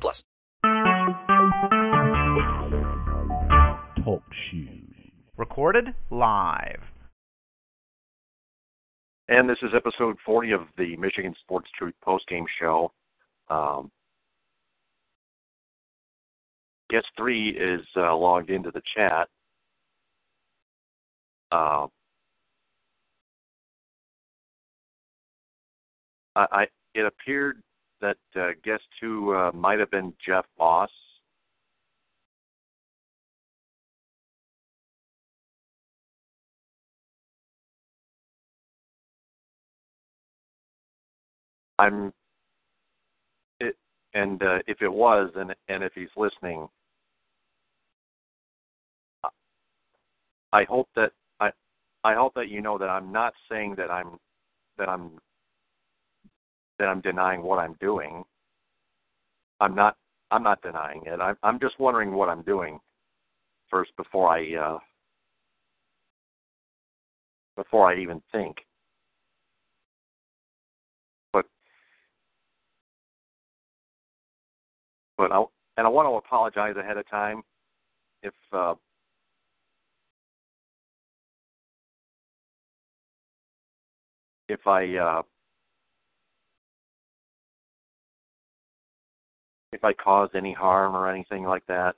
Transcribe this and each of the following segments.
plus. Talk shoes. Recorded live. And this is episode 40 of the Michigan Sports Truth postgame show. Um, guest three is uh, logged into the chat. Uh, I, I, it appeared that uh, guest who uh, might have been Jeff Boss? I'm it, and uh, if it was, and and if he's listening, I hope that I I hope that you know that I'm not saying that I'm that I'm that I'm denying what I'm doing. I'm not I'm not denying it. I'm I'm just wondering what I'm doing first before I uh before I even think. But but I and I want to apologize ahead of time if uh if I uh if I caused any harm or anything like that.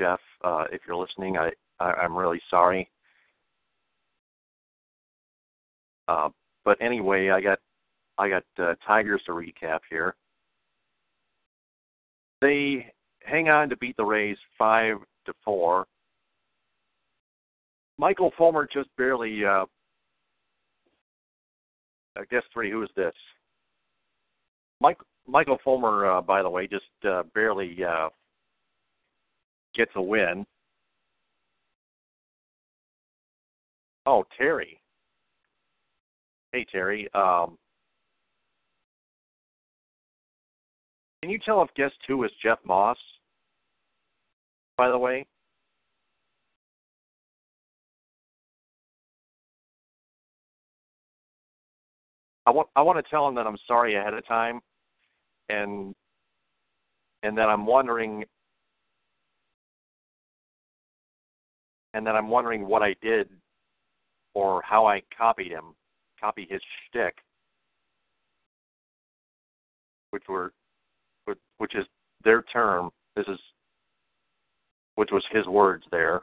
Jeff, uh, if you're listening, I, I I'm really sorry. Uh, but anyway, I got I got uh, Tigers to recap here. They hang on to beat the Rays five to four. Michael Fulmer just barely. Uh, I guess three. Who is this? Mike, Michael Fulmer, uh, by the way, just uh, barely uh, gets a win. Oh, Terry. Hey, Terry. Um, can you tell if guest two is Jeff Moss? By the way. I want I want to tell him that I'm sorry ahead of time and and that I'm wondering and that I'm wondering what I did or how I copied him, copy his shtick, which were which is their term. This is which was his words there.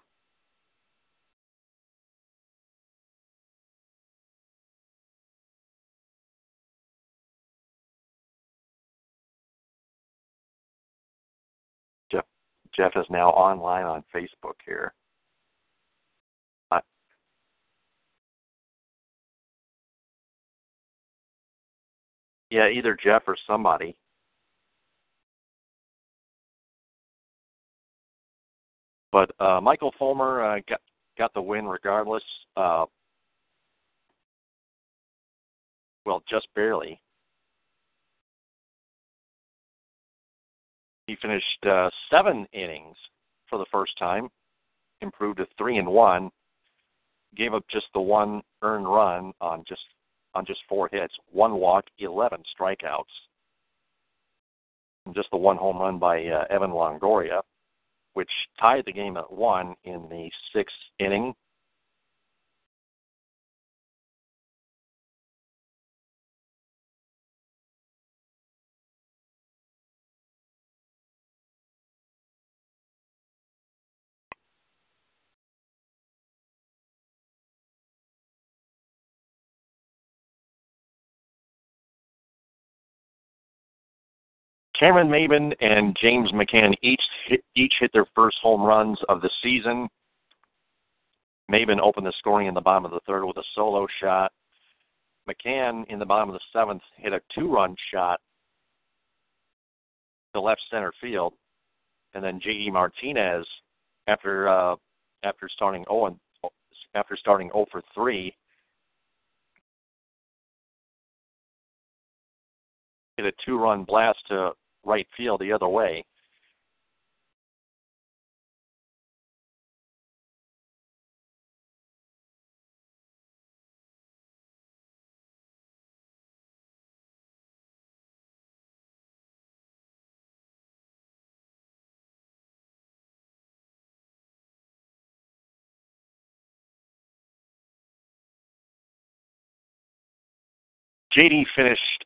Jeff is now online on Facebook here. Uh, yeah, either Jeff or somebody. But uh, Michael Fulmer uh, got got the win regardless. Uh, well, just barely. He finished uh, seven innings for the first time, improved to three and one, gave up just the one earned run on just on just four hits, one walk, eleven strikeouts, and just the one home run by uh, Evan Longoria, which tied the game at one in the sixth inning. Cameron Maybin and James McCann each hit, each hit their first home runs of the season. Maben opened the scoring in the bottom of the third with a solo shot. McCann in the bottom of the seventh hit a two-run shot to left center field, and then J.D. Martinez, after uh, after starting 0 and, after starting 0 for 3, hit a two-run blast to right field the other way. JD finished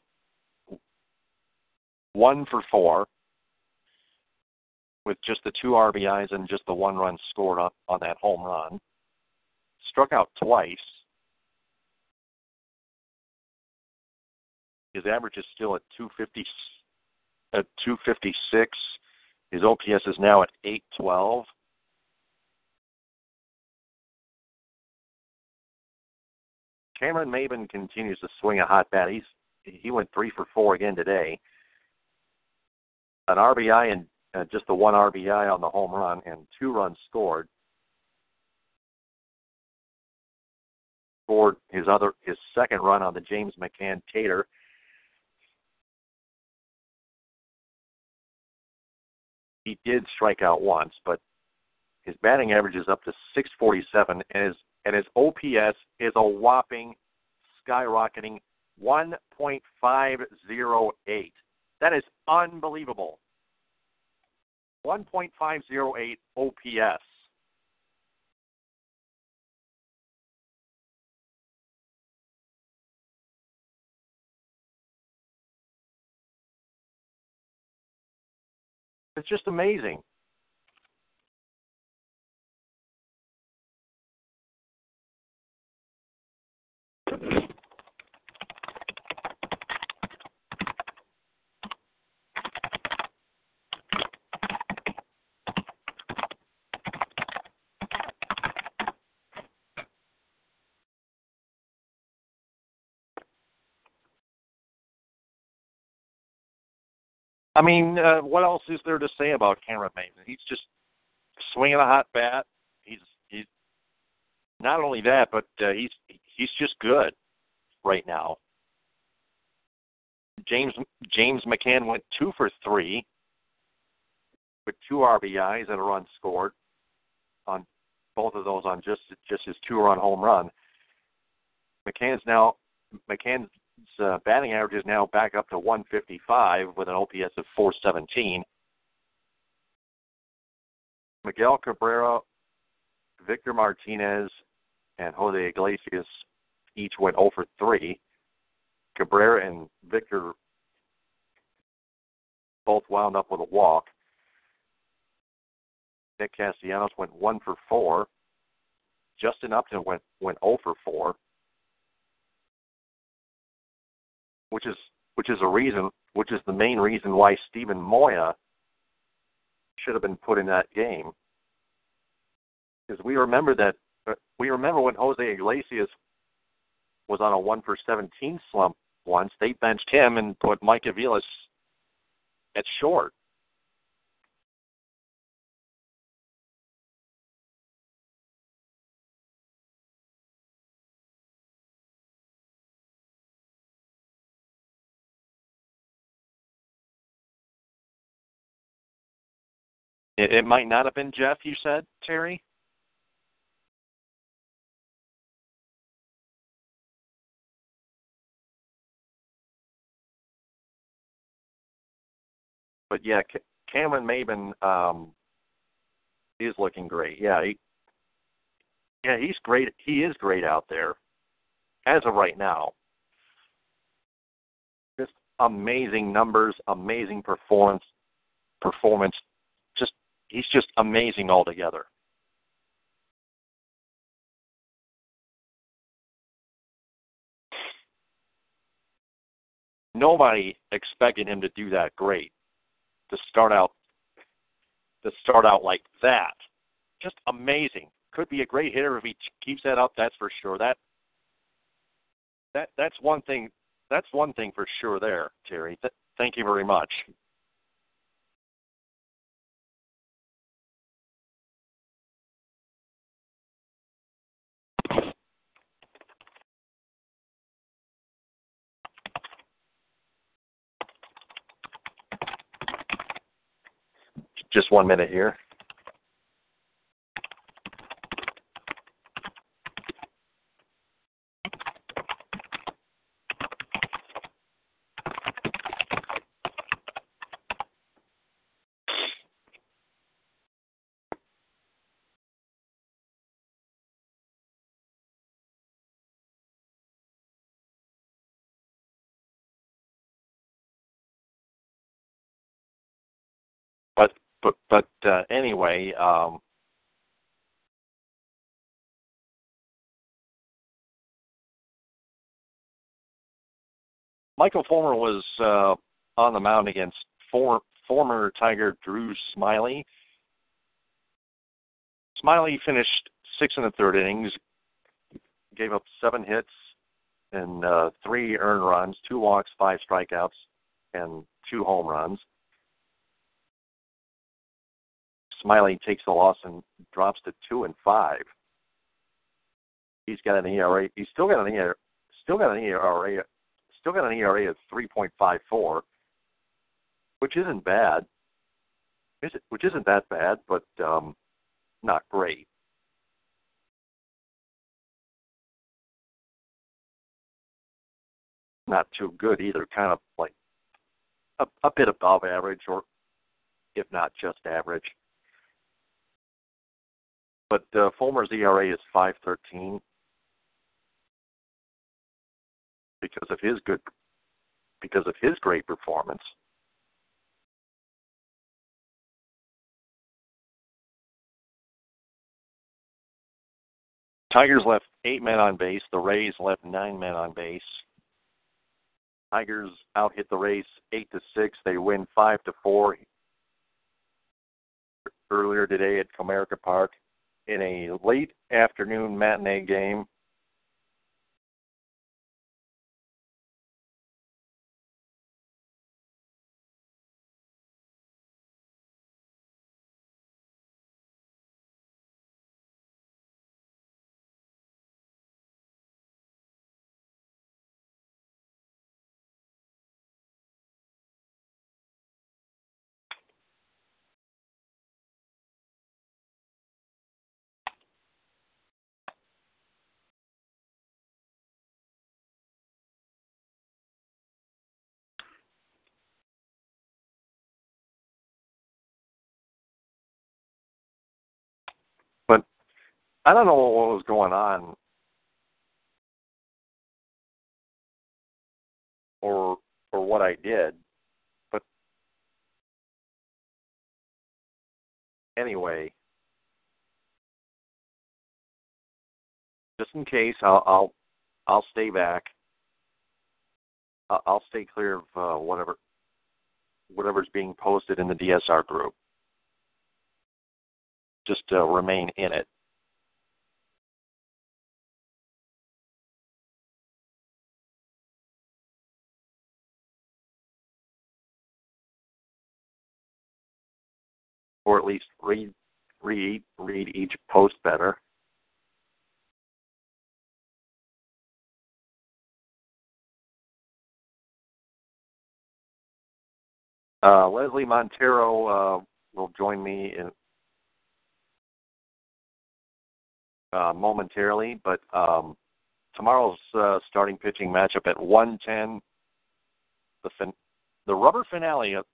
one for four with just the two RBIs and just the one run scored up on that home run. Struck out twice. His average is still at 250 at 256. His OPS is now at 812. Cameron Maybin continues to swing a hot bat. He's he went three for four again today. An RBI and uh, just the one RBI on the home run and two runs scored. Scored his other his second run on the James McCann Tater. He did strike out once, but his batting average is up to 647, and his and his OPS is a whopping skyrocketing 1.508. That is unbelievable. 1.508 OPS. It's just amazing. I mean, uh, what else is there to say about Cameron Maybin? He's just swinging a hot bat. He's he's not only that, but uh, he's he's just good right now. James James McCann went two for three with two RBIs and a run scored on both of those on just just his two run home run. McCann's now McCann's uh, batting average is now back up to 155 with an OPS of 417. Miguel Cabrera, Victor Martinez, and Jose Iglesias each went 0 for 3. Cabrera and Victor both wound up with a walk. Nick Castellanos went 1 for 4. Justin Upton went went 0 for 4. Which is which is a reason, which is the main reason why Steven Moya should have been put in that game. Because we remember that uh, we remember when Jose Iglesias was on a one for seventeen slump once, they benched him and put Mike Aviles at short. It, it might not have been Jeff. You said Terry. But yeah, Cameron Maybin um, is looking great. Yeah, he, yeah, he's great. He is great out there as of right now. Just amazing numbers, amazing performance, performance he's just amazing altogether. Nobody expected him to do that great. To start out to start out like that. Just amazing. Could be a great hitter if he keeps that up, that's for sure. That that that's one thing. That's one thing for sure. There, Terry. Th- thank you very much. Just one minute here. But but uh, anyway, um, Michael Fulmer was uh, on the mound against for, former Tiger Drew Smyly. Smiley finished six in the third innings, gave up seven hits and uh, three earned runs, two walks, five strikeouts, and two home runs. Smyly takes the loss and drops to two and five. He's got an ERA. He's still got an ERA. Still got an ERA. Still got an ERA of three point five four, which isn't bad. Is it? Which isn't that bad, but um, not great. Not too good either. Kind of like a, a bit above average, or if not just average but uh, Fulmer's ERA is 5.13 because of his good because of his great performance. Tigers left eight men on base. The Rays left nine men on base. Tigers out hit the Rays eight to six. They win five to four earlier today at Comerica Park in a late afternoon matinee mm-hmm. game. I don't know what was going on or or what I did, but anyway, just in case, I'll I'll, I'll stay back. I'll, stay clear of uh, whatever whatever's being posted in the DSR group. Just uh, remain in it. Or at least read read read each post better. Uh, Leslie Montero uh, will join me in uh, momentarily, but um, tomorrow's uh, starting pitching matchup at 110. The fin- the rubber finale of,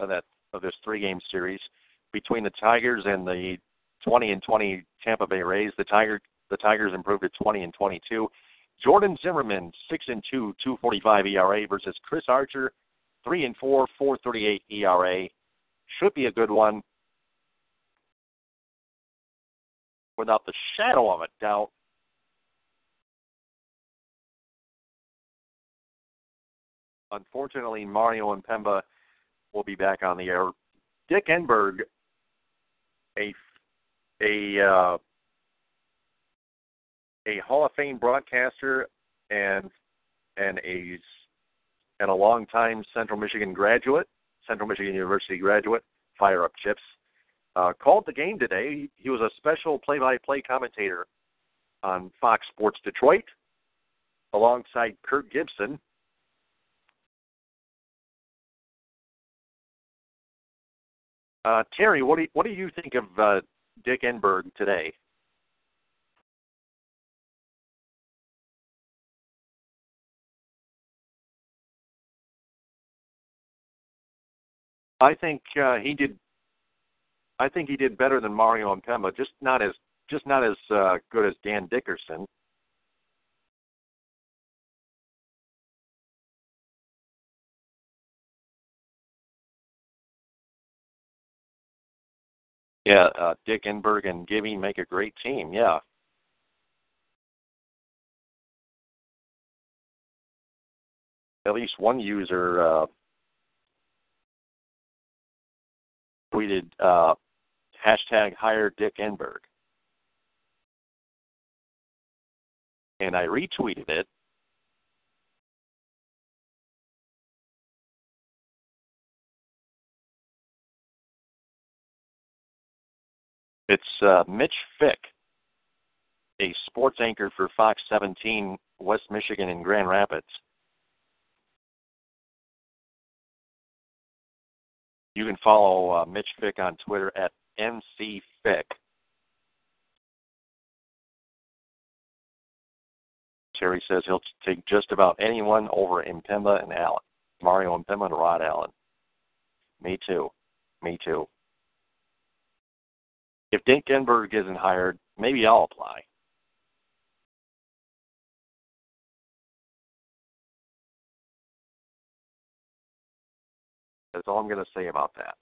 of that of this three game series between the Tigers and the 20 and 20 Tampa Bay Rays. The Tiger the Tigers improved to 20 and 22. Jordan Zimmermann six and two, 2.45 ERA versus Chris Archer, three and four, 4.38 ERA. Should be a good one. Without the shadow of a doubt. Unfortunately, Mario Impemba will be back on the air. Dick Enberg, a a uh, a Hall of Fame broadcaster and and a and a longtime Central Michigan graduate, Central Michigan University graduate, fire up chips, uh, called the game today. He he was a special play-by-play commentator on Fox Sports Detroit, alongside Kirk Gibson. Uh, Terry, what do you, what do you think of uh, Dick Enberg today? I think uh, he did. I think he did better than Mario Impemba, just not as just not as uh, good as Dan Dickerson. Yeah, uh, Dick Enberg and Gibby make a great team. Yeah. At least one user uh, tweeted uh, hashtag hire Dick Enberg. And I retweeted it. It's uh, Mitch Fick, a sports anchor for Fox 17, West Michigan, in Grand Rapids. You can follow uh, Mitch Fick on Twitter at mcfick. Terry says he'll take just about anyone over Impemba and Allen. Mario Impemba and Rod Allen. Me too. Me too. If Dick Enberg isn't hired, maybe I'll apply. That's all I'm going to say about that.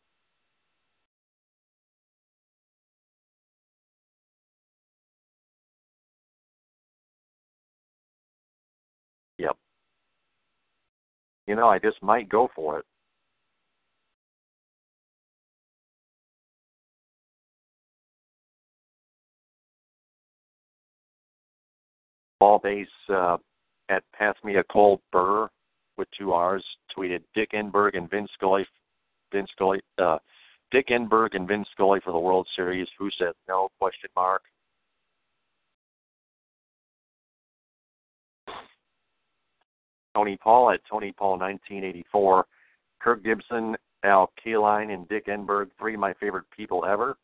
Yep. You know, I just might go for it. Ball base uh, at Pass Me a Cold Burr with two R's tweeted Dick Enberg and Vince Scully, Vince Scully, uh, Dick Enberg and Vince Scully for the World Series. Who said no? Question mark. Tony Paul at Tony Paul 1984. Kirk Gibson, Al Kaline, and Dick Enberg, three of my favorite people ever.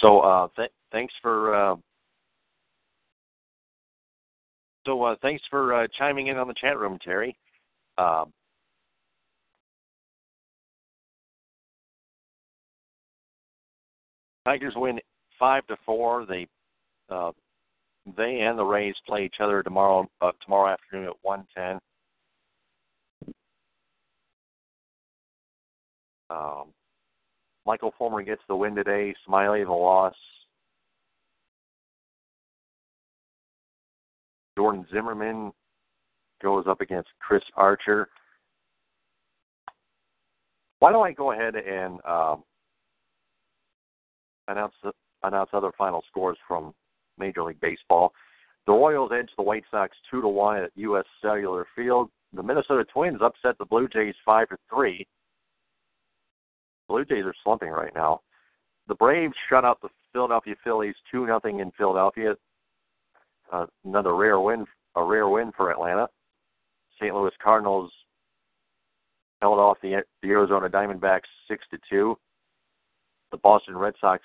So uh, th- thanks for uh, so uh, thanks for uh, chiming in on the chat room, Terry. Um, Tigers win five to four. They uh, they and the Rays play each other tomorrow uh, tomorrow afternoon at one ten. Um, Michael Fulmer gets the win today. Smyly the loss. Jordan Zimmermann goes up against Chris Archer. Why don't I go ahead and um, announce the, announce other final scores from Major League Baseball? The Royals edge the White Sox two to one at U.S. Cellular Field. The Minnesota Twins upset the Blue Jays five to three. Blue Jays are slumping right now. The Braves shut out the Philadelphia Phillies two nothing in Philadelphia. Uh, another rare win, a rare win for Atlanta. St. Louis Cardinals held off the the Arizona Diamondbacks six to two. The Boston Red Sox,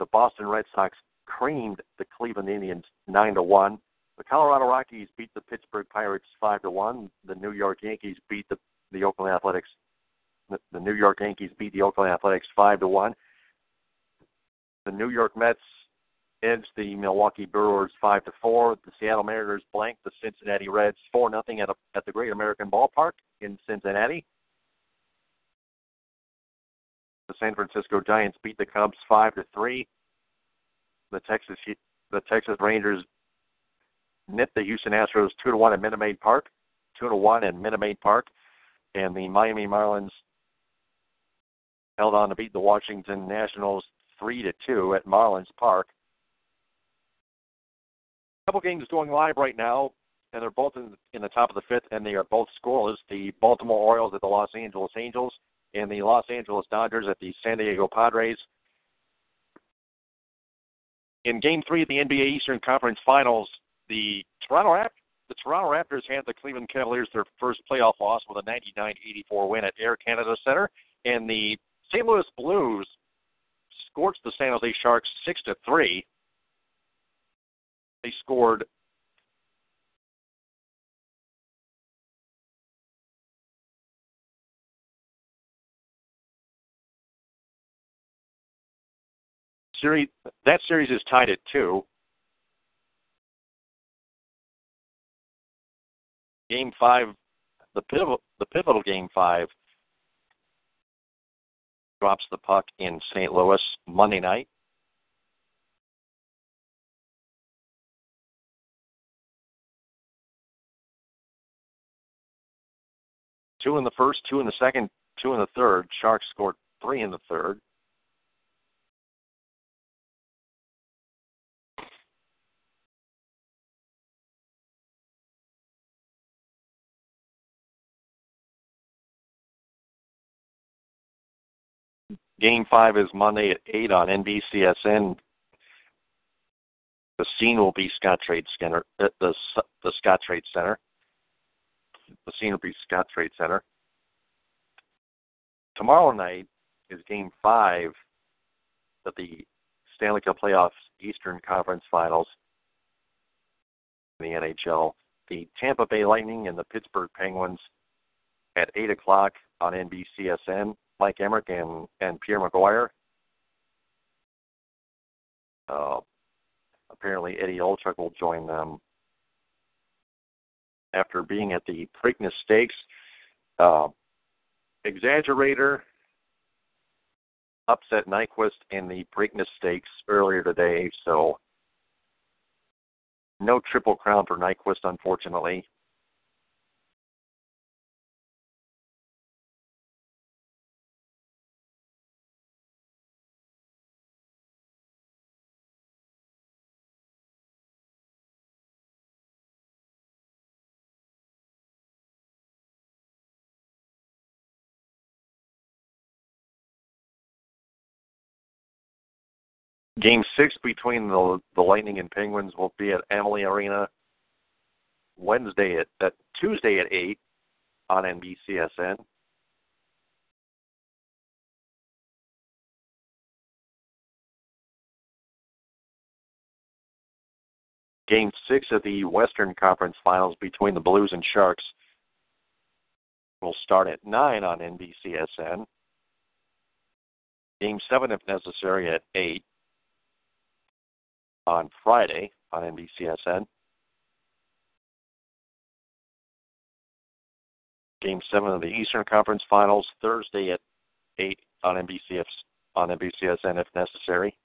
the Boston Red Sox creamed the Cleveland Indians nine to one. The Colorado Rockies beat the Pittsburgh Pirates five to one. The New York Yankees beat the the Oakland Athletics The, the New York Yankees beat the Oakland Athletics five to one. The New York Mets edged the Milwaukee Brewers five to four. The Seattle Mariners blanked the Cincinnati Reds four nothing at a, at the Great American Ballpark in Cincinnati. The San Francisco Giants beat the Cubs five to three. The Texas the Texas Rangers nipped the Houston Astros two to one at Minute Maid Park, two to one at Minute Maid Park, and the Miami Marlins held on to beat the Washington Nationals three to two at Marlins Park. A couple games going live right now, and they're both in, in the top of the fifth, and they are both scoreless. The Baltimore Orioles at the Los Angeles Angels, and the Los Angeles Dodgers at the San Diego Padres. In Game Three of the NBA Eastern Conference Finals, the Toronto Raptors the Toronto Raptors handed the Cleveland Cavaliers their first playoff loss with a 99-84 win at Air Canada Center, and the St. Louis Blues scorched the San Jose Sharks six to three. They scored series that series is tied at two. Game five, the pivotal the pivotal game five drops the puck in St. Louis Monday night. Two in the first, two in the second, two in the third. Sharks scored three in the third. Game five is Monday at eight on NBCSN. The scene will be Scottrade Center. Uh, the the Scottrade Center. The scene will be Scottrade Center. Tomorrow night is Game five of the Stanley Cup Playoffs Eastern Conference Finals in the NHL. The Tampa Bay Lightning and the Pittsburgh Penguins at eight o'clock on NBCSN. Mike Emrick and, and Pierre McGuire. Uh, apparently, Eddie Olczyk will join them after being at the Preakness Stakes. Uh, Exaggerator upset Nyquist in the Preakness Stakes earlier today, so no triple crown for Nyquist, unfortunately. Game six between the the Lightning and Penguins will be at Amalie Arena Wednesday at, Tuesday at eight on NBCSN. Game six of the Western Conference Finals between the Blues and Sharks will start at nine on NBCSN. Game seven, if necessary, at eight on Friday on NBCSN. Game seven of the Eastern Conference Finals Thursday at eight on NBCS on NBCSN if necessary.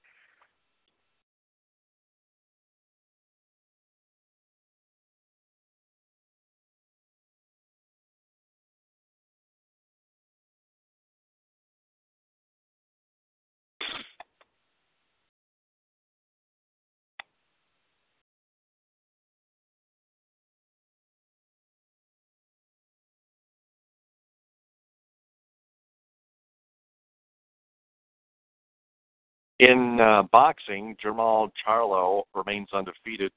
In uh, boxing, Jermall Charlo remains undefeated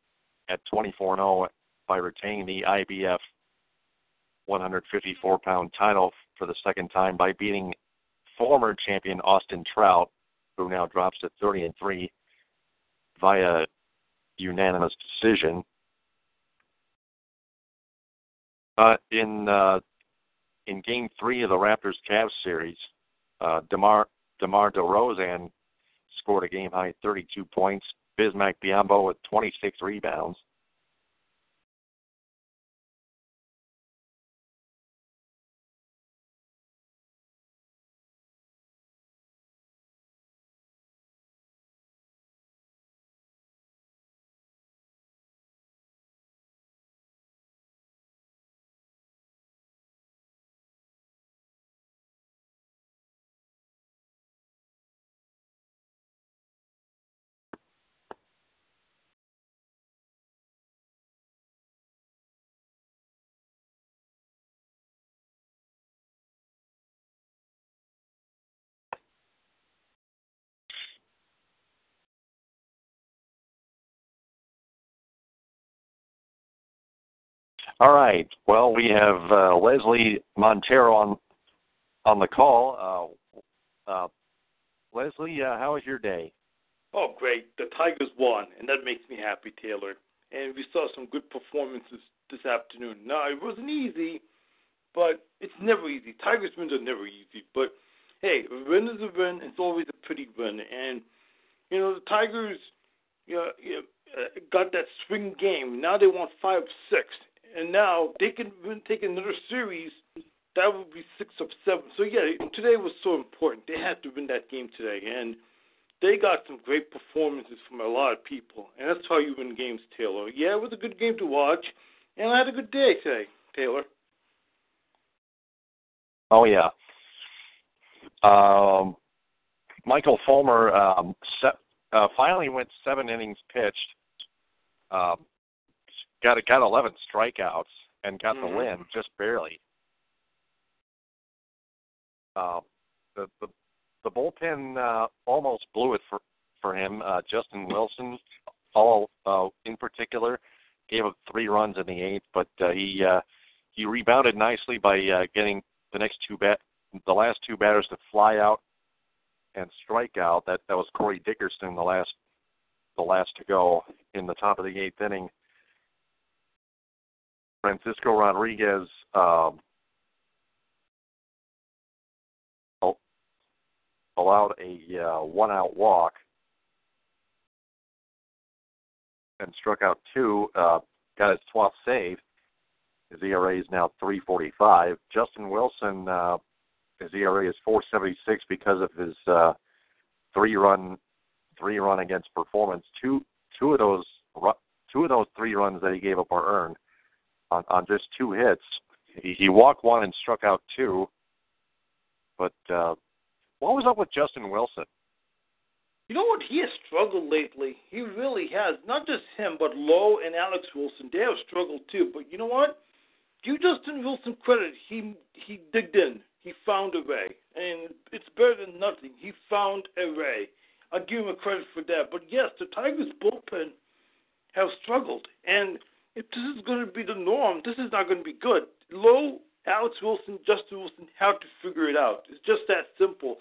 at 24 0 by retaining the IBF 154 pound title for the second time by beating former champion Austin Trout, who now drops to 30 and 3 via unanimous decision. Uh, in uh, in Game Three of the Raptors Cavs series, uh, Demar Demar Derozan scored a game high 32 points. Bismack Biyombo with 26 rebounds. All right. Well, we have uh, Leslie Montero on on the call. Uh, uh, Leslie, uh, how was your day? Oh, great. The Tigers won, and that makes me happy, Taylor. And we saw some good performances this afternoon. Now, it wasn't easy, but it's never easy. Tigers wins are never easy. But, hey, a win is a win. It's always a pretty win. And, you know, the Tigers you know, you know, uh, got that spring game. Now they want 5 6 and now they can take another series. That would be six of seven. So yeah, today was so important. They had to win that game today, and they got some great performances from a lot of people, and that's how you win games, Taylor. Yeah, it was a good game to watch, and I had a good day today, Taylor. Oh yeah. Um, Michael Fulmer um, se- uh, finally went seven innings pitched. Um, got got 11 strikeouts and got mm-hmm. the win just barely. Uh, the the the bullpen uh, almost blew it for for him. Uh, Justin Wilson, all uh, in particular, gave up three runs in the eighth, but uh, he uh, he rebounded nicely by uh, getting the next two bat the last two batters to fly out and strike out. That that was Corey Dickerson, the last the last to go in the top of the eighth inning. Francisco Rodriguez um, allowed a uh, one-out walk and struck out two. Uh, got his 12th save. His ERA is now 3.45. Justin Wilson, uh, his ERA is 4.76 because of his uh, three-run three-run against performance. Two two of those two of those three runs that he gave up are earned on, on just two hits. He, he walked one and struck out two. But uh, what was up with Justin Wilson? You know what? He has struggled lately. He really has. Not just him, but Lowe and Alex Wilson. They have struggled too. But you know what? Give Justin Wilson credit. He he digged in. He found a way, and it's better than nothing. He found a way. I give him a credit for that. But yes, the Tigers bullpen have struggled, and if this is going to be the norm, this is not going to be good. Lowe, Alex Wilson, Justin Wilson have to figure it out. It's just that simple.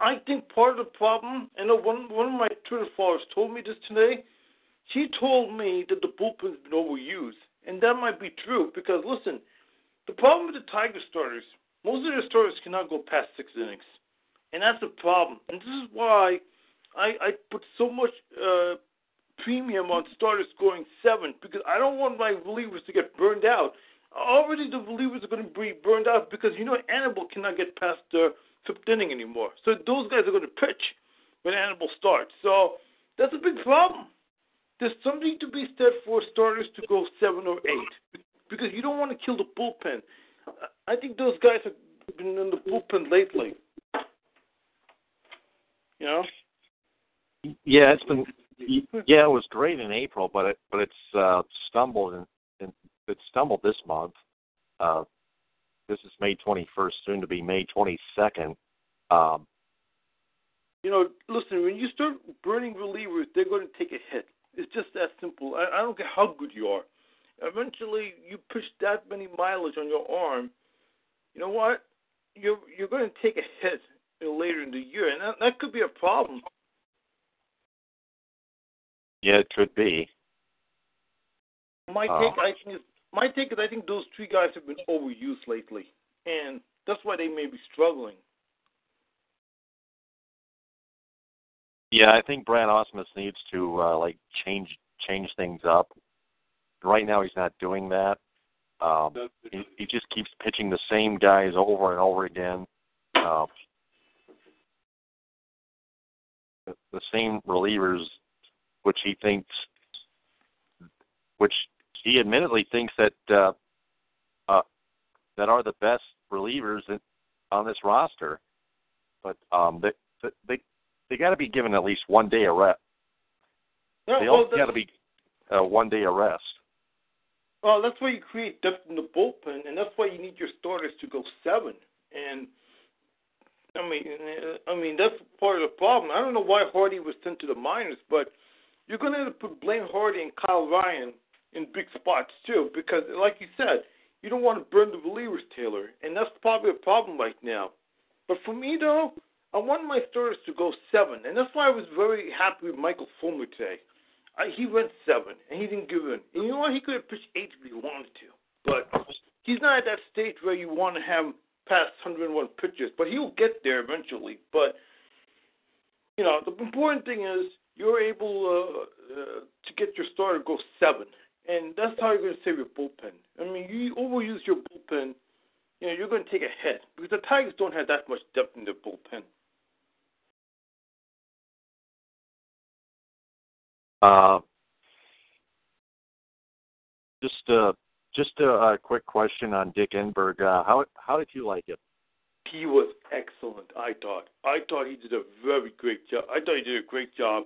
I think part of the problem, I know one one of my Twitter followers told me this today. She told me that the bullpen's been overused, and that might be true because listen, the problem with the Tiger starters, most of their starters cannot go past six innings, and that's a problem. And this is why I I put so much uh, premium on starters scoring seven because I don't want my relievers to get burned out. Already the relievers are going to be burned out because you know Anibal cannot get past the fifth inning anymore. So those guys are going to pitch when Anibal starts. So that's a big problem. There's something to be said for starters to go seven or eight because you don't want to kill the bullpen. I think those guys have been in the bullpen lately. You know. Yeah, it's been yeah, it was great in April, but it but it's uh, stumbled and in, it stumbled this month. Uh, this is May 21st, soon to be May 22nd. Um, you know, listen, when you start burning relievers, they're going to take a hit. It's just that simple. I, I don't care how good you are. Eventually, you push that many mileage on your arm. You know what? You're you're going to take a hit later in the year, and that, that could be a problem. Yeah, it could be. My uh, take, I think, is my take is I think those three guys have been overused lately. and that's why they may be struggling. Yeah, I think Brad Ausmus needs to uh, like change change things up. Right now, he's not doing that. Um, he, he just keeps pitching the same guys over and over again. Uh, the same relievers, which he thinks, which he admittedly thinks that uh, uh, that are the best relievers in, on this roster. But um, they they they got to be given at least one day of rest. Yeah, They well, got to be uh, one day of rest. Well, that's why you create depth in the bullpen, and that's why you need your starters to go seven. And I mean, I mean that's part of the problem. I don't know why Hardy was sent to the minors, but you're going to have to put Blaine Hardy and Kyle Ryan in big spots too, because like you said, you don't want to burn the relievers, Taylor, and that's probably a problem right now. But for me though, I want my starters to go seven, and that's why I was very happy with Michael Fulmer today. I, he went seven, and he didn't give in. And you know what? He could have pitched eight if he wanted to, but he's not at that stage where you want to have past 101 pitches. But he'll get there eventually. But you know, the important thing is you're able uh, uh, to get your starter to go seven, and that's how you're going to save your bullpen. I mean, you overuse your bullpen, you know, you're going to take a hit because the Tigers don't have that much depth in their bullpen. Uh, just uh, just a, a quick question on Dick Enberg. Uh, how how did you like it? He was excellent. I thought. I thought he did a very great job. I thought he did a great job.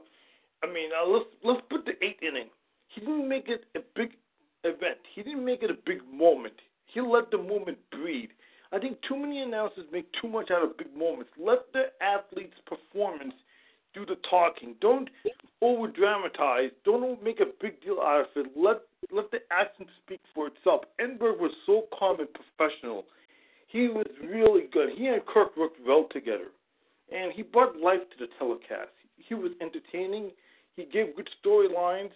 I mean, uh, let's let's put the eighth inning. He didn't make it a big event. He didn't make it a big moment. He let the moment breathe. I think too many announcers make too much out of big moments. Let the athlete's performance do the talking. Don't over dramatize. Don't make a big deal out of it. Let let the action speak for itself. Enberg was so calm and professional. He was really good. He and Kirk worked well together, and he brought life to the telecast. He was entertaining. He gave good storylines.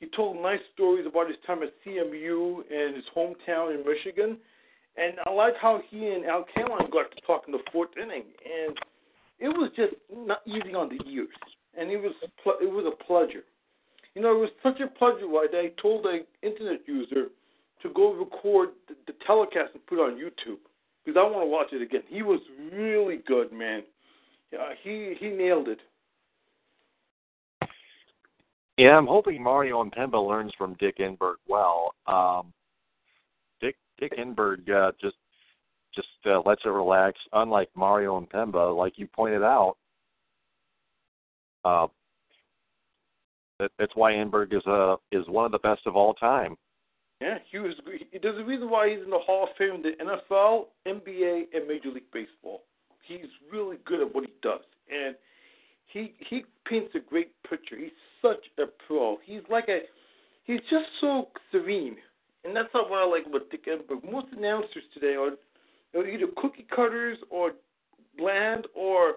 He told nice stories about his time at CMU and his hometown in Michigan. And I like how he and Al Kaline got to talk in the fourth inning. And it was just not easy on the ears, and it was it was a pleasure. You know, it was such a pleasure that I told an internet user to go record the, the telecast and put it on YouTube because I want to watch it again. He was really good, man. Yeah, he he nailed it. Yeah, I'm hoping Mario Impemba learns from Dick Enberg well. Um, Dick Dick Enberg uh, just just uh, lets it relax. Unlike Mario Impemba, like you pointed out, uh, that, that's why Enberg is uh, is one of the best of all time. Yeah, he was. There's a reason why he's in the Hall of Fame in the NFL, NBA, and Major League Baseball. He's really good at what he does, and he he paints a great picture. He's such a pro. He's like a he's just so serene, and that's not what I like about Dick Enberg. Most announcers today are they're either cookie cutters or bland or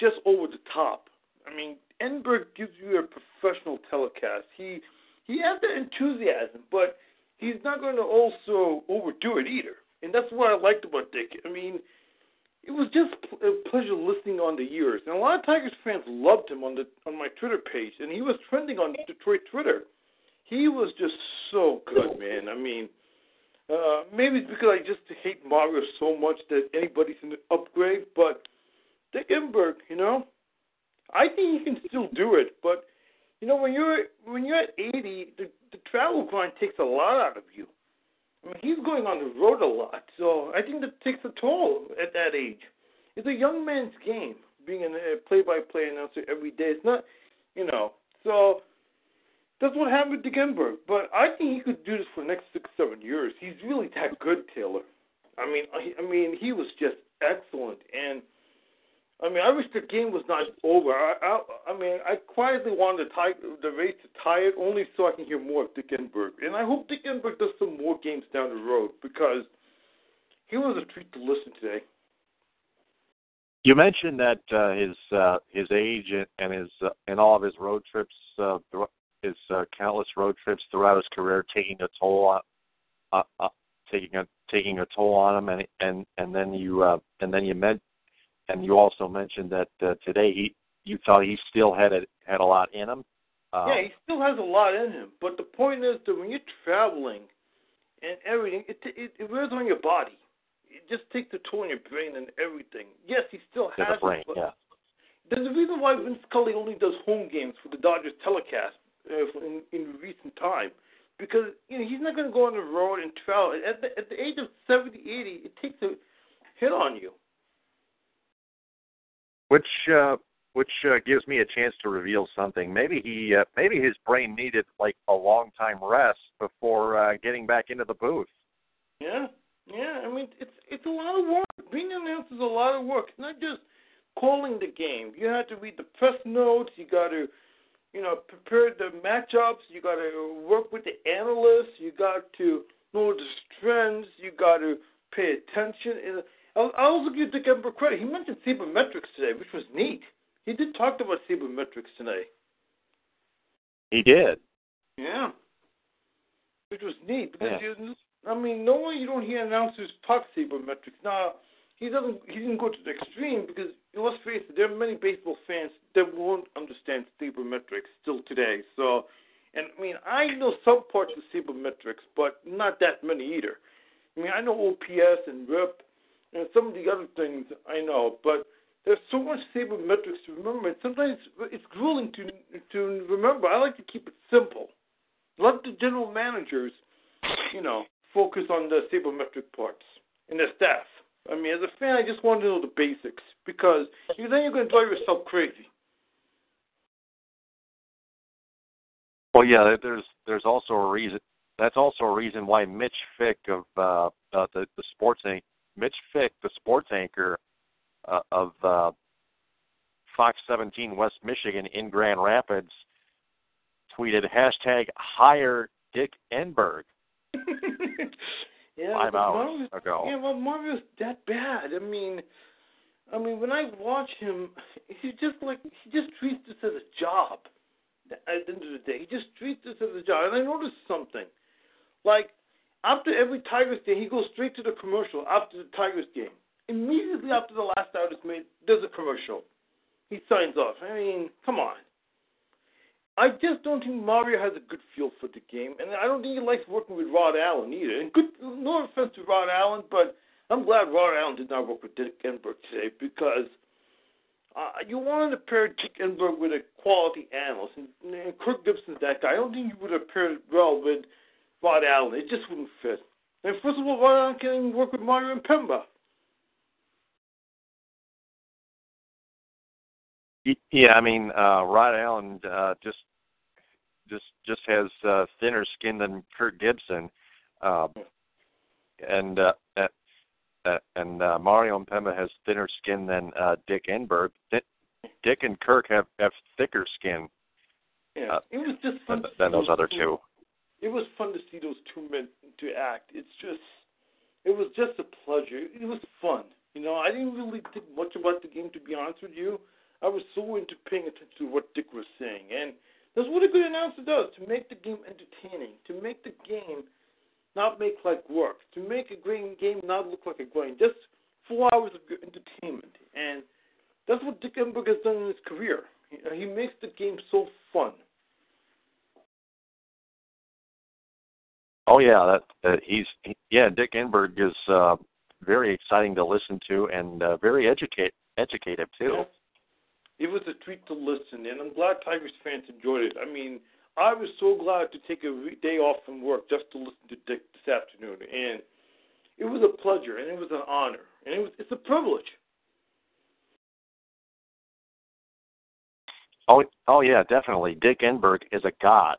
just over the top. I mean, Enberg gives you a professional telecast. He he has that enthusiasm, but he's not going to also overdo it either. And that's what I liked about Dick. I mean, it was just a pleasure listening on the years, and a lot of Tigers fans loved him on the on my Twitter page, and he was trending on Detroit Twitter. He was just so good, man. I mean, uh, maybe it's because I just hate Mario so much that anybody's an upgrade, but Dick Enberg, you know, I think he can still do it, but you know, when you're when you're at 80, the, the travel grind takes a lot out of you. I mean, he's going on the road a lot, so I think that takes a toll at that age. It's a young man's game, being a play-by-play announcer every day. It's not, you know, so that's what happened with Dick But I think he could do this for the next six, seven years. He's really that good, Taylor. I mean, I, I mean, he was just excellent, and I mean, I wish the game was not over. I, I, I mean, I quietly wanted to tie, the race to tie it only so I can hear more of Dick Enberg. And I hope Dick Enberg does some more games down the road because he was a treat to listen today. You mentioned that uh, his uh, his age and his uh, and all of his road trips, uh, his uh, countless road trips throughout his career, taking a toll on uh, uh, taking a taking a toll on him, and and and then you uh, and then you meant and you also mentioned that uh, today he you thought he still had a had a lot in him. Um, yeah, he still has a lot in him. But the point is that when you're traveling and everything, it it, it wears on your body. It just takes a toll on your brain and everything. Yes, he still has the brain, it. But yeah. There's a reason why Vince Scully only does home games for the Dodgers telecast uh, in, in recent time. Because you know he's not going to go on the road and travel. At the, at the age of 70, 80, it takes a hit on you. Which uh, which uh, gives me a chance to reveal something. Maybe he uh, maybe his brain needed like a long time rest before uh, getting back into the booth. Yeah, yeah. I mean, it's it's a lot of work. Being an announcer is a lot of work. It's not just calling the game. You have to read the press notes. You got to, you know, prepare the matchups. You got to work with the analysts. You got to know the trends. You got to pay attention. I'll, I'll also give Dick Enberg credit. He mentioned sabermetrics today, which was neat. He did talk about sabermetrics today. He did. Yeah. Which was neat because Yeah. you, I mean, normally you don't hear announcers talk sabermetrics. Now he doesn't. He didn't go to the extreme because let's face it, there are many baseball fans that won't understand sabermetrics still today. So, and I mean, I know some parts of sabermetrics, but not that many either. I mean, I know OPS and RIP and some of the other things I know, but there's so much sabermetrics to remember. And sometimes it's grueling to to remember. I like to keep it simple. Let the general managers, you know, focus on the sabermetric parts and their staff. I mean, as a fan, I just want to know the basics because then you're going to drive yourself crazy. Well, yeah. There's there's also a reason. That's also a reason why Mitch Fick of uh, uh, the the sports anchor, Mitch Fick, the sports anchor uh, of uh, Fox 17 West Michigan in Grand Rapids, tweeted hashtag hire Dick Enberg yeah, five hours Mario's- ago. Yeah, well, Mario's that bad. I mean, I mean, when I watch him, he just like he just treats this as a job. At the end of the day, he just treats this as a job. And I noticed something, like after every Tigers game, he goes straight to the commercial after the Tigers game. Immediately after the last out is made, there's a commercial. He signs off. I mean, come on. I just don't think Mario has a good feel for the game, and I don't think he likes working with Rod Allen either. And good, no offense to Rod Allen, but I'm glad Rod Allen did not work with Dick Enberg today because uh, you wanted to pair Dick Enberg with a quality analyst, and, and Kirk Gibson's that guy. I don't think you would have paired well with Rod Allen. It just wouldn't fit. And first of all, Rod Allen can't even work with Mario Impemba. Yeah, I mean, uh, Rod Allen uh, just just just has uh, thinner skin than Kirk Gibson, uh, and uh, uh, uh, and uh, Mario Impemba has thinner skin than uh, Dick Enberg. Dick, Dick and Kirk have have thicker skin Yeah, Uh, it was just than, than those other two. It was fun to see those two men to act. It's just, it was just a pleasure. It was fun. You know, I didn't really think much about the game to be honest with you. I was so into paying attention to what Dick was saying, and that's what a good announcer does to make the game entertaining, to make the game not make like work, to make a great game not look like a grind. Just four hours of entertainment, and that's what Dick Enberg has done in his career. He makes the game so fun. Oh yeah, that uh, he's he, yeah. Dick Enberg is uh, very exciting to listen to and uh, very educate educative too. Yeah. It was a treat to listen, and I'm glad Tigers fans enjoyed it. I mean, I was so glad to take a re- day off from work just to listen to Dick this afternoon, and it was a pleasure, and it was an honor, and it was it's a privilege. Oh, oh yeah, definitely. Dick Enberg is a god.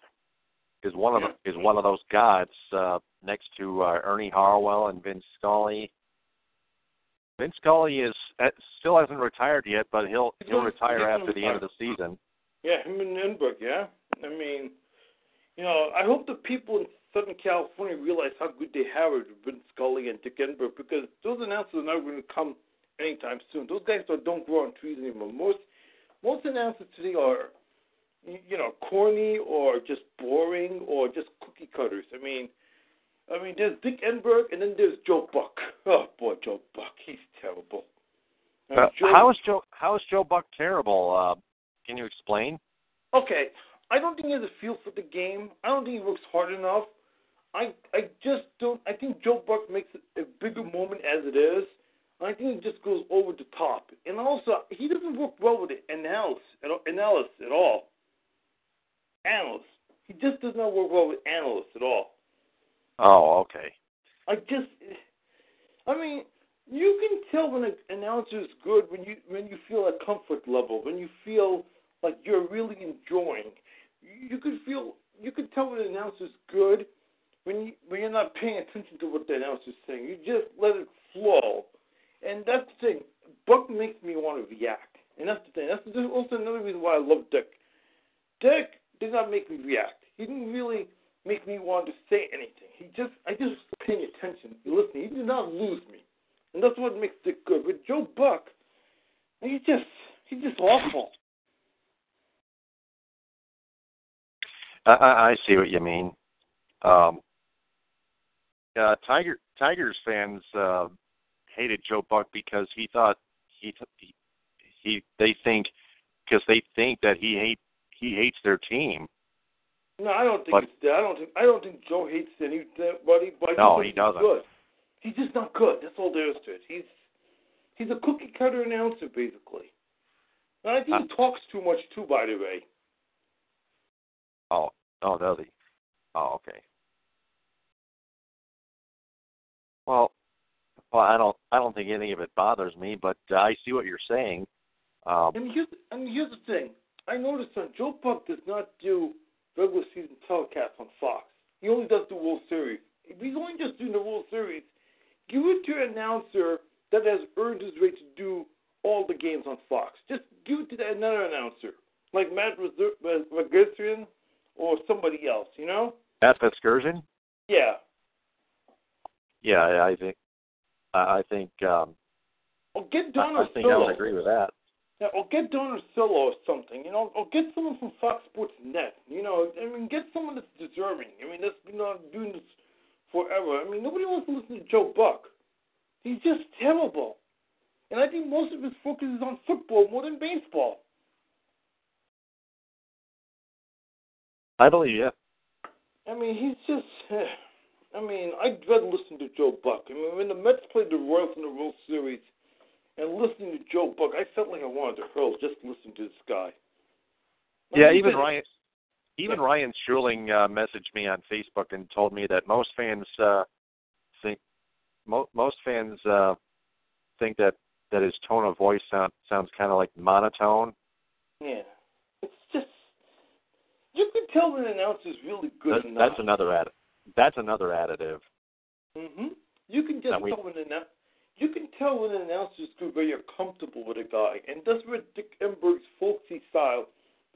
Is one of the, is one of those gods uh, next to uh, Ernie Harwell and Vince Scully. Vince Scully is uh, still hasn't retired yet, but he'll he'll retire after the end of the season. Yeah, him and Enberg, yeah. I mean, you know, I hope the people in Southern California realize how good they have it with Vince Scully and Dick Enberg because those announcers are not going to come anytime soon. Those guys don't grow on trees anymore. Most most announcers today are, you know, corny or just boring or just cookie cutters. I mean, I mean, there's Dick Enberg, and then there's Joe Buck. Oh boy, Joe Buck, he's terrible. Uh, Joe- how is Joe? How is Joe Buck terrible? Uh, can you explain? Okay, I don't think he has a feel for the game. I don't think he works hard enough. I I just don't. I think Joe Buck makes it a bigger moment as it is. I think he just goes over the top, and also he doesn't work well with at all, at all. Analysts, he just does not work well with analysts at all. Oh, okay. I just, I mean, you can tell when an announcer is good when you when you feel a comfort level, when you feel like you're really enjoying. You could feel, you could tell when an announcer is good when you when you're not paying attention to what the announcer's saying. You just let it flow, and that's the thing. Buck makes me want to react, and that's the thing. That's also another reason why I love Dick. Dick did not make me react. He didn't really make me want to say anything. He just, I just was paying attention, listening. He did not lose me, and that's what makes Dick good. With Joe Buck, he just, he's just awful. I, I, I see what you mean. Um, uh, Tiger Tigers fans uh, hated Joe Buck because he thought he he, he they think because they think that he hate he hates their team. No, I don't think But- it's that. I don't think, I don't think Joe hates anybody. But No, he doesn't. Good. He's just not good. That's all there is to it. He's, he's a cookie cutter announcer basically. And I think he talks too much too. By the way. Oh, oh, does he? Oh, okay. Well, well, I don't, I don't think any of it bothers me, but uh, I see what you're saying. Um, And here's and here's the thing. I noticed that Joe Buck does not do regular season telecasts on Fox. He only does the World Series. If he's only just doing the World Series, give it to an announcer that has earned his right to do all the games on Fox. Just give it to that another announcer, like Matt Vasgersian or somebody else. You know? Matt Excursion? Yeah. Yeah, I think, I think, um, Or get I, I think I would agree with that. Yeah, or get Don Orsillo or something, you know, or get someone from Fox Sports Net. You know, I mean, get someone that's deserving. I mean, that's been on doing this forever. I mean, nobody wants to listen to Joe Buck. He's just terrible. And I think most of his focus is on football more than baseball. I believe you. I mean, he's just. I mean, I'd rather listen to Joe Buck. I mean, when the Mets played the Royals in the World Series, and listening to Joe Buck, I felt like I wanted to hurl just listening to this guy. Yeah, even Ryan, even Ryan Schuling uh, messaged me on Facebook and told me that most fans uh, think mo- most fans uh, think that that his tone of voice sound, sounds kind of like monotone. Yeah, it's just you can tell when an announcer's really good That's, that's another add. That's another additive. hmm You can just we- tell when an annou- you can tell when an announcer's when you're comfortable with a guy, and that's where Dick Enberg's folksy style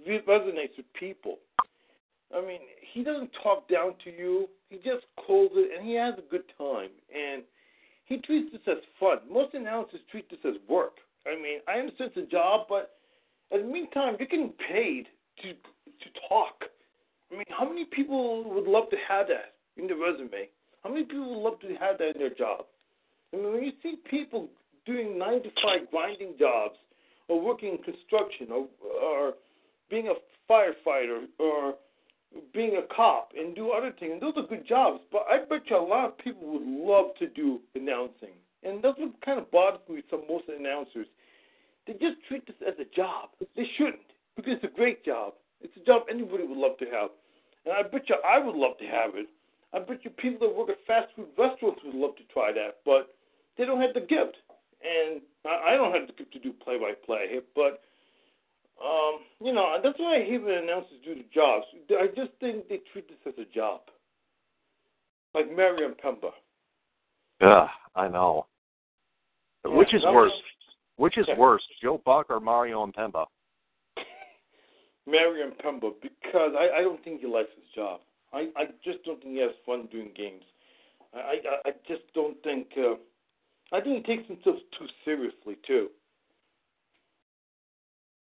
resonates with people. I mean, he doesn't talk down to you. He just calls it, and he has a good time, and he treats this as fun. Most announcers treat this as work. I mean, I understand it's a job, but in the meantime, you're getting paid to to talk. I mean, how many people would love to have that in their resume? How many people would love to have that in their job? I mean, when you see people doing nine to five grinding jobs, or working in construction, or or being a firefighter, or being a cop, and do other things, and those are good jobs. But I bet you a lot of people would love to do announcing, and that's what kind of bothers me some most announcers. They just treat this as a job. They shouldn't, because it's a great job. It's a job anybody would love to have, and I bet you I would love to have it. I bet you people that work at fast food restaurants would love to try that, but they don't have the gift, and I don't have the gift to do play-by-play. But um, you know, that's why I hate when announcers do the jobs. I just think they treat this as a job, like Mario Impemba. Yeah, I know. Yeah, Which is worse? Which is Yeah. worse, Joe Buck or Mario Impemba? Mario Impemba because I, I don't think he likes his job. I, I just don't think he has fun doing games. I I, I just don't think. Uh, I think he takes himself too seriously too.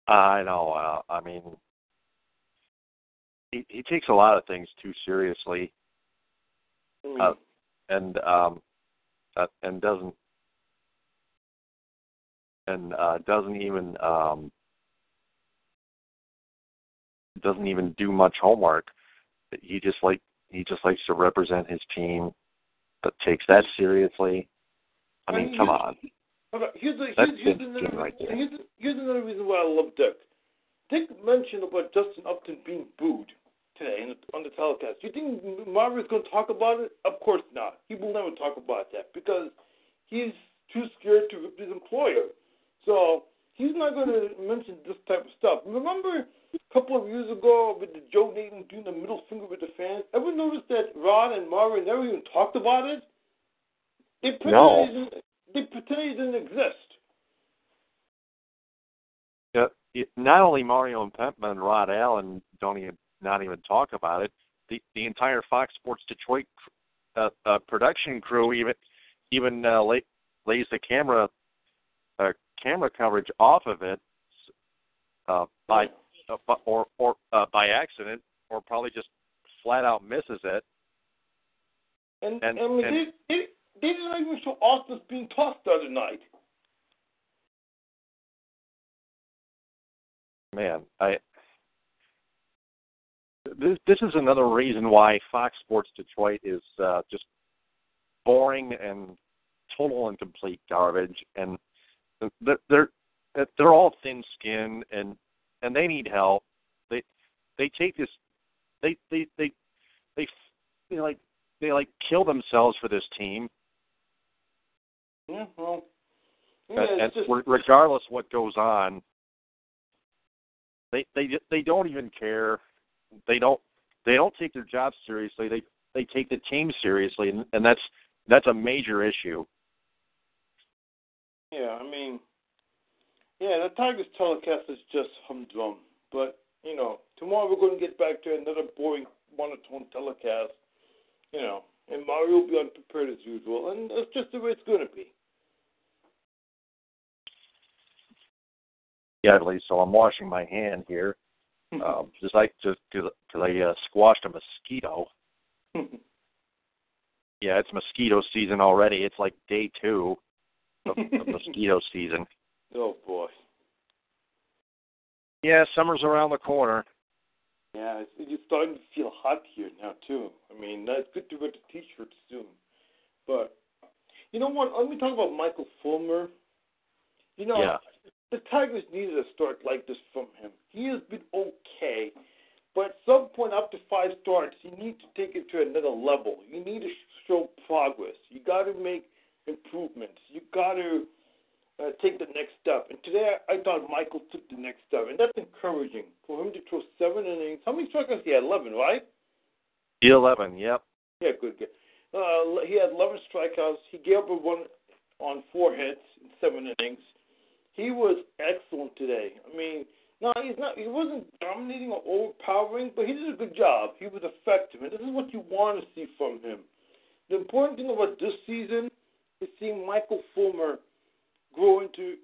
I know. Uh, I mean, he he takes a lot of things too seriously. Mean, Uh, and um, uh, and doesn't and uh, doesn't even um, doesn't even do much homework. He just like he just likes to represent his team, but takes that seriously. I mean, come on. Okay, here's, the, That's here's, here's, another, right there. here's, here's another reason why I love Dick. Dick mentioned about Justin Upton being booed today in on the telecast. Do you think Marvin's going to talk about it? Of course not. He will never talk about that because he's too scared to rip his employer. So he's not going to mention this type of stuff. Remember a couple of years ago with the Joe Nathan doing the middle finger with the fans? Ever noticed that Rod and Marvin never even talked about it? They pretended, No. it, they pretended didn't exist. Yeah, it- not only Mario and Pentman and Rod Allen don't even not even talk about it. The the entire Fox Sports Detroit uh, uh, production crew even even uh, lay, lays the camera uh, camera coverage off of it uh, by uh, or or uh, by accident or probably just flat out misses it. And, And- mean, and- they, they, they didn't even show Austin being tossed the other night. man, I this this is another reason why Fox Sports Detroit is uh, just boring and total and complete garbage, and they're they're they're all thin skinned and and they need help. They they take this they they they they, they like they like kill themselves for this team, Mm-hmm. Uh, yeah, well, yeah, and, just, re- regardless what goes on, they they they don't even care. They don't they don't take their job seriously. They they take the team seriously, and, and that's that's a major issue. yeah, I mean, yeah, the Tigers telecast is just humdrum. But, you know, tomorrow we're going to get back to another boring monotone telecast, you know, and Mario will be unprepared as usual, and that's just the way it's going to be. Least so I'm washing my hand here, um, just like to because I uh, squashed a mosquito. Yeah, it's mosquito season already. It's like day two of, of mosquito season. oh, boy. Yeah, summer's around the corner. Yeah, it's, it's starting to feel hot here now too. I mean, it's good to wear the t-shirt soon. But you know what? Let me talk about Michael Fulmer. You know, Yeah. The Tigers needed a start like this from him. He has been okay, but at some point, after five starts, you need to take it to another level. You need to show progress. You got to make improvements. You got to uh, take the next step. And today, I thought Michael took the next step, and that's encouraging for him to throw seven innings. How many strikeouts he had? Eleven, right? Eleven. Yep. Yeah, good, good. Uh, he had 11 strikeouts. He gave up a one on four hits in seven innings. He was excellent today. I mean, no, he's not. He wasn't dominating or overpowering, but he did a good job. He was effective, and this is what you want to see from him. The important thing about this season is seeing Michael Fulmer grow into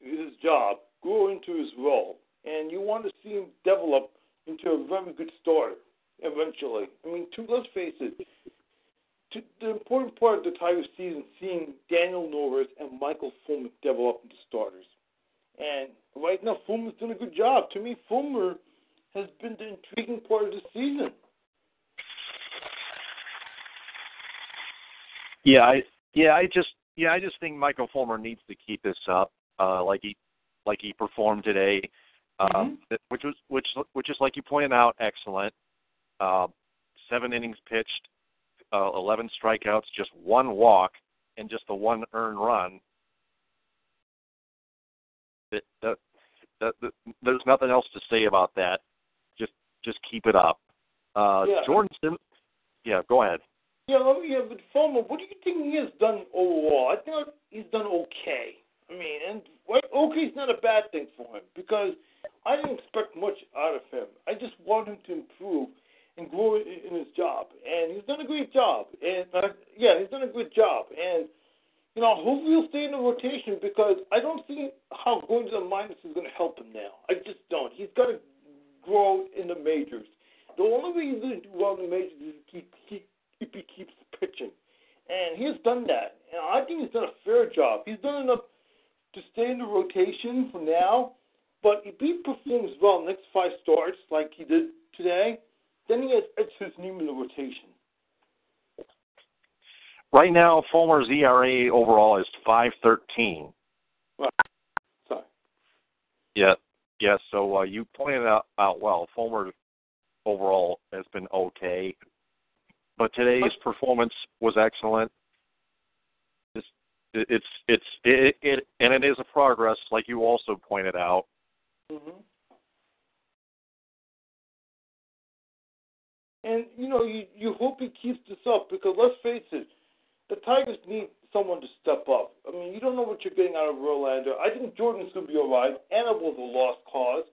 his job, grow into his role, and you want to see him develop into a very good starter eventually. I mean, two, let's face it. To, the important part of the Tigers season, seeing Daniel Norris and Michael Fulmer develop into starters. And right now, Fulmer's doing a good job. To me, Fulmer has been the intriguing part of the season. Yeah, I yeah, I just yeah, I just think Michael Fulmer needs to keep this up, uh, like he like he performed today, um, that- which was which which is like you pointed out, excellent. Uh, seven innings pitched, uh, eleven strikeouts, just one walk, and just the one earned run. That, that, that, that, there's nothing else to say about that. Just just keep it up. Uh, Yeah. Jordan Sim, yeah, go ahead. Yeah, let me, yeah, but Fulmer, what do you think he has done overall? I think he's done okay. I mean, and okay is not a bad thing for him because I didn't expect much out of him. I just want him to improve and grow in, in his job, and he's done a great job. And uh, yeah, he's done a good job. And you know, hopefully he'll stay in the rotation because I don't see how going to the minors is going to help him now. I just don't. He's got to grow in the majors. The only way he's going to do well in the majors is if he, keep, if he keeps pitching. and he has done that. And I think he's done a fair job. He's done enough to stay in the rotation for now. But if he performs well next five starts like he did today, then he has etched his name in the rotation. Right now, Fulmer's ERA overall is five thirteen. Sorry. Yeah, yeah. So uh, you pointed out, out well. Fulmer overall has been okay, but today's performance was excellent. It's it's it's it, it and it is a progress, like you also pointed out. hmm And you know, you you hope he keeps this up because let's face it, the Tigers need someone to step up. I mean, you don't know what you're getting out of Verlander. I think Jordan's going to be all right. Anibal's a lost cause.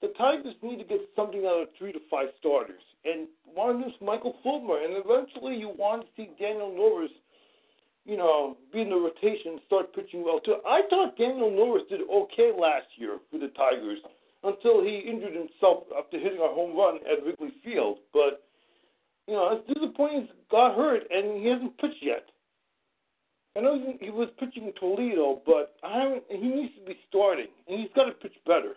The Tigers need to get something out of three to five starters, and one of them is Michael Fulmer, and eventually you want to see Daniel Norris, you know, be in the rotation and start pitching well too. I thought Daniel Norris did okay last year for the Tigers until he injured himself after hitting a home run at Wrigley Field, but you know, it's disappointing he got hurt and he hasn't pitched yet. I know he, he was pitching Toledo, but I haven't. He needs to be starting, and he's got to pitch better.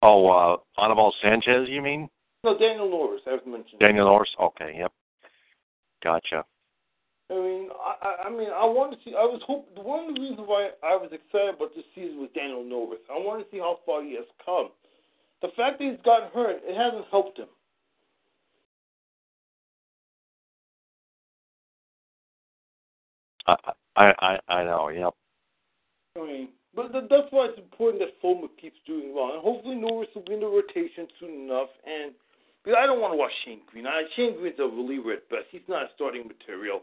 Oh, uh, Anibal Sanchez, you mean? No, Daniel Norris, as mentioned. Daniel Norris. Okay, yep. Gotcha. I mean, I, I- mean, I want to see. I was hope one of the reasons why I was excited about this season was Daniel Norris. I want to see how far he has come. The fact that he's gotten hurt, it hasn't helped him. I I I, I know. Yep. I mean, but th- that's why it's important that Fulmer keeps doing well, and hopefully Norris will be in the rotation soon enough. And because I don't want to watch Shane Greene. I, Shane Greene's a reliever at best. He's not a starting material.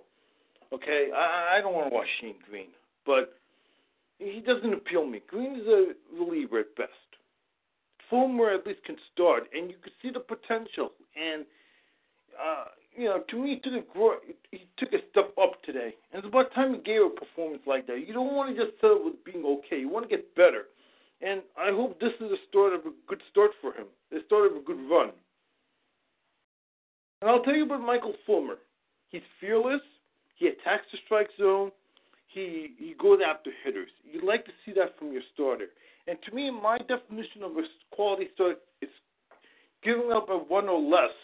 Okay, I, I don't want to watch Shane Greene, but he doesn't appeal me. Greene is a reliever at best. Fulmer at least can start, and you can see the potential. And uh, you know, to me, he took a he took a step up today, and it's about time he gave a performance like that. You don't want to just settle with being okay. You want to get better, and I hope this is the start of a good start for him, the start of a good run. And I'll tell you about Michael Fulmer. He's fearless. He attacks the strike zone. He he goes after hitters. You'd like to see that from your starter. And to me, my definition of a quality start is giving up a one or less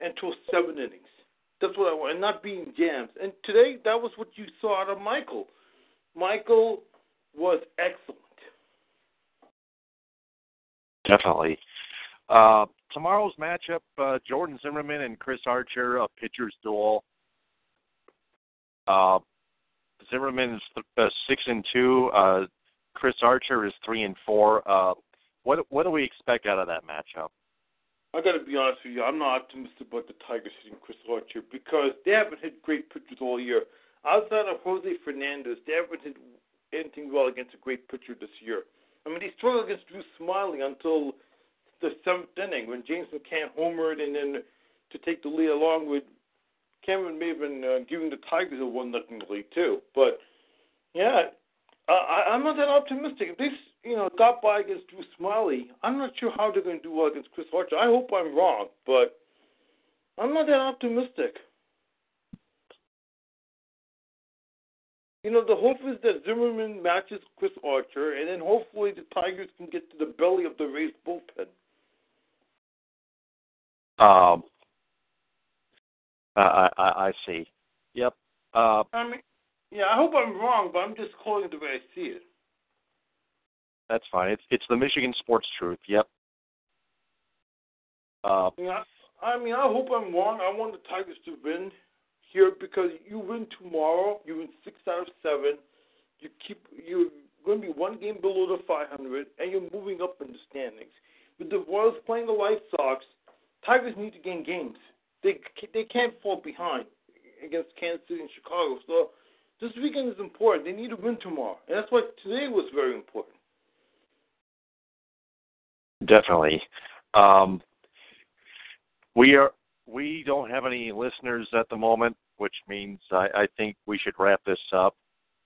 until seven innings. That's what I want, and not being jams. And today, that was what you saw out of Michael. Michael was excellent. Definitely. Uh, tomorrow's matchup: uh, Jordan Zimmermann and Chris Archer, a pitcher's duel. Uh, Zimmermann is th- uh, six and two. Uh, Chris Archer is three and four. Uh, what what do we expect out of that matchup? I got to be honest with you. I'm not optimistic about the Tigers hitting Chris Archer because they haven't hit great pitchers all year. Outside of Jose Fernandez, they haven't hit anything well against a great pitcher this year. I mean, they struggled against Drew Smyly until the seventh inning when James McCann homered, and then to take the lead along with Cameron Maybin uh, giving the Tigers a one nothing lead too. But yeah, I, I'm not that optimistic. If they you know got by against Drew Smyly, I'm not sure how they're going to do well against Chris Archer. I hope I'm wrong, but I'm not that optimistic. You know, the hope is that Zimmermann matches Chris Archer, and then hopefully the Tigers can get to the belly of the Rays bullpen. Um, I, I I see. Yep. Uh, I mean, yeah, I hope I'm wrong, but I'm just calling the way I see it. that's fine. It's it's the Michigan Sports Truth. Yep. Uh, Yeah, I mean, I hope I'm wrong. I want the Tigers to win here because you win tomorrow. You win six out of seven. You keep you're going to be one game below the 500, and you're moving up in the standings. With the Royals playing the White Sox, Tigers need to gain games. They they can't fall behind against Kansas City and Chicago. So this weekend is important. They need to win tomorrow, and that's why today was very important. Definitely. Um, we are we don't have any listeners at the moment, which means I, I think we should wrap this up.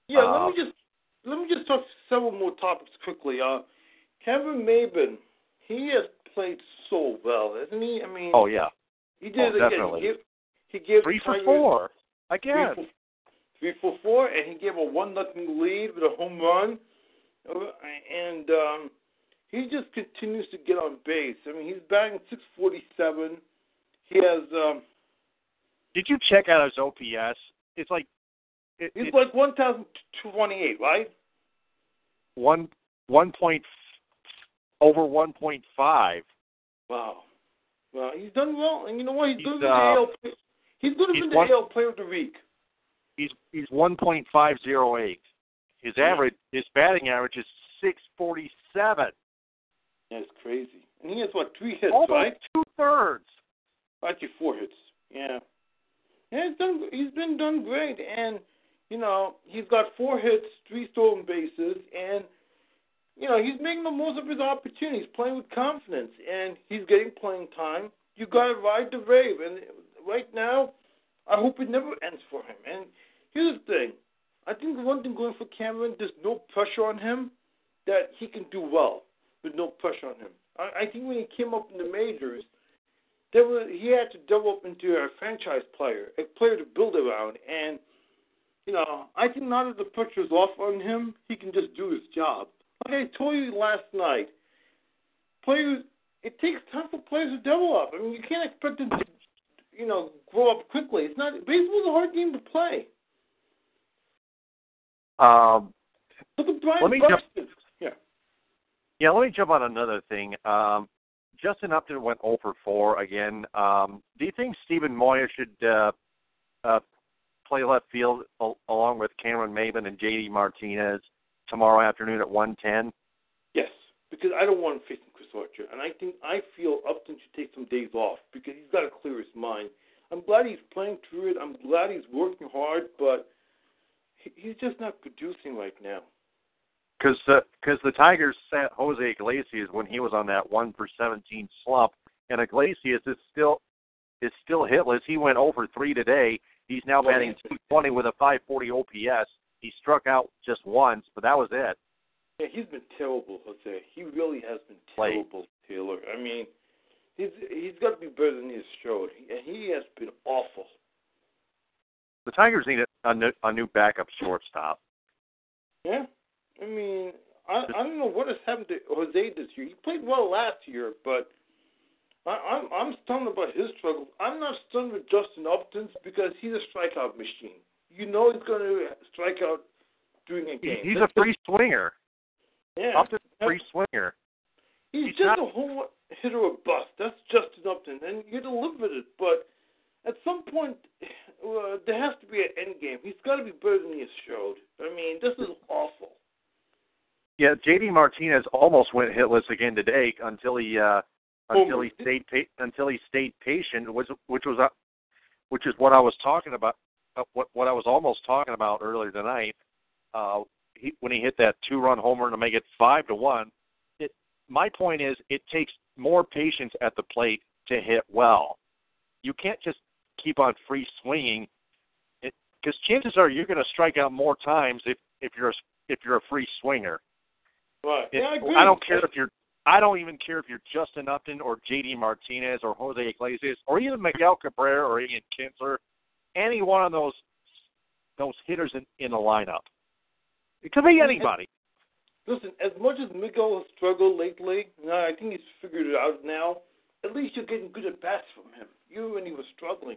Yeah, Uh, let me just let me just talk several more topics quickly. Uh, Kevin Maybin, he has played so well, hasn't he? I mean, Oh yeah, He did Oh, it again. definitely. He gave, he gave Three for Tigers four Three again. for, three for four, and he gave a one nothing lead with a home run, and um, he just continues to get on base. I mean, he's batting 647. He has um, Did you check out his OPS? It's like it, he's it's like 1,228, right? one one point over one point five. Wow. Well, he's done well, and you know what? He's, He's, be uh, the AL. He's to he's be the one- AL Player of the Week. He's he's one point five zero eight. His Yeah. average, his batting average is six forty seven. That's crazy. And he has what three hits, Almost right? two thirds. Actually, four hits. Yeah. Yeah, he's done. He's been done great, and you know he's got four hits, three stolen bases, and you know he's making the most of his opportunities, playing with confidence, and he's getting playing time. You got to ride the wave, and right now, I hope it never ends for him. And here's the thing: I think the one thing going for Cameron, there's no pressure on him that he can do well with no pressure on him. I, I think when he came up in the majors there was he had to develop into a franchise player, a player to build around. And you know, I think now that the pressure's off on him, he can just do his job. Like I told you last night, players it takes time for players to develop. I mean, you can't expect them to, you know, grow up quickly. It's not baseball's a hard game to play. Um, Look at Brian Let me jump- Yeah. yeah, let me jump on another thing. Um, Justin Upton went 0 for 4 again. Um, do you think Steven Moya should uh, uh, play left field al- along with Cameron Maybin and J.D. Martinez tomorrow afternoon at 1:10? Yes, because I don't want him facing Chris Archer, and I think I feel Upton should take some days off because he's got to clear his mind. I'm glad he's playing through it. I'm glad he's working hard, but he- he's just not producing right now. Because the, cause the Tigers sat Jose Iglesias when he was on that 1 for 17 slump, and Iglesias is still is still hitless. He went oh over 3 today. He's now batting 220 with a 540 OPS. He struck out just once, but that was it. Yeah, he's been terrible, Jose. He really has been terrible, Taylor. I mean, he's he's got to be better than he's showed, and he has been awful. The Tigers need a, a, new, a new backup shortstop. Yeah, I mean, I I don't know what has happened to Jose this year. He played well last year, but I, I'm I'm stunned about his struggles. I'm not stunned with Justin Upton's because he's a strikeout machine. You know he's going to strike out during a game. he's a That's- free swinger. yeah. Upton's a free swinger. He's, he's just not- a home hitter or a bust. That's Justin Upton, and you with it. But at some point, uh, there has to be an end game. He's got to be better than he has showed. I mean, this is awful. Yeah, JD Martinez almost went hitless again today until he uh until Homer. he stayed pa- until he stayed patient, which which was uh, which is what I was talking about. Uh, what what I was almost talking about earlier tonight. Uh, he, when he hit that two-run homer to make it five to one. It my point is it takes more patience at the plate to hit well. You can't just keep on free swinging, because chances are you're going to strike out more times if if you're a, if you're a free swinger. Right. It- yeah, I agree. I don't care if you're. I don't even care if you're Justin Upton or J.D. Martinez or Jose Iglesias or even Miguel Cabrera or Ian Kinsler. Any one of those those hitters in, in the lineup. It could be anybody. Listen, as much as Miguel has struggled lately, no, I think he's figured it out now. At least you're getting good at bats from him. You when he was struggling.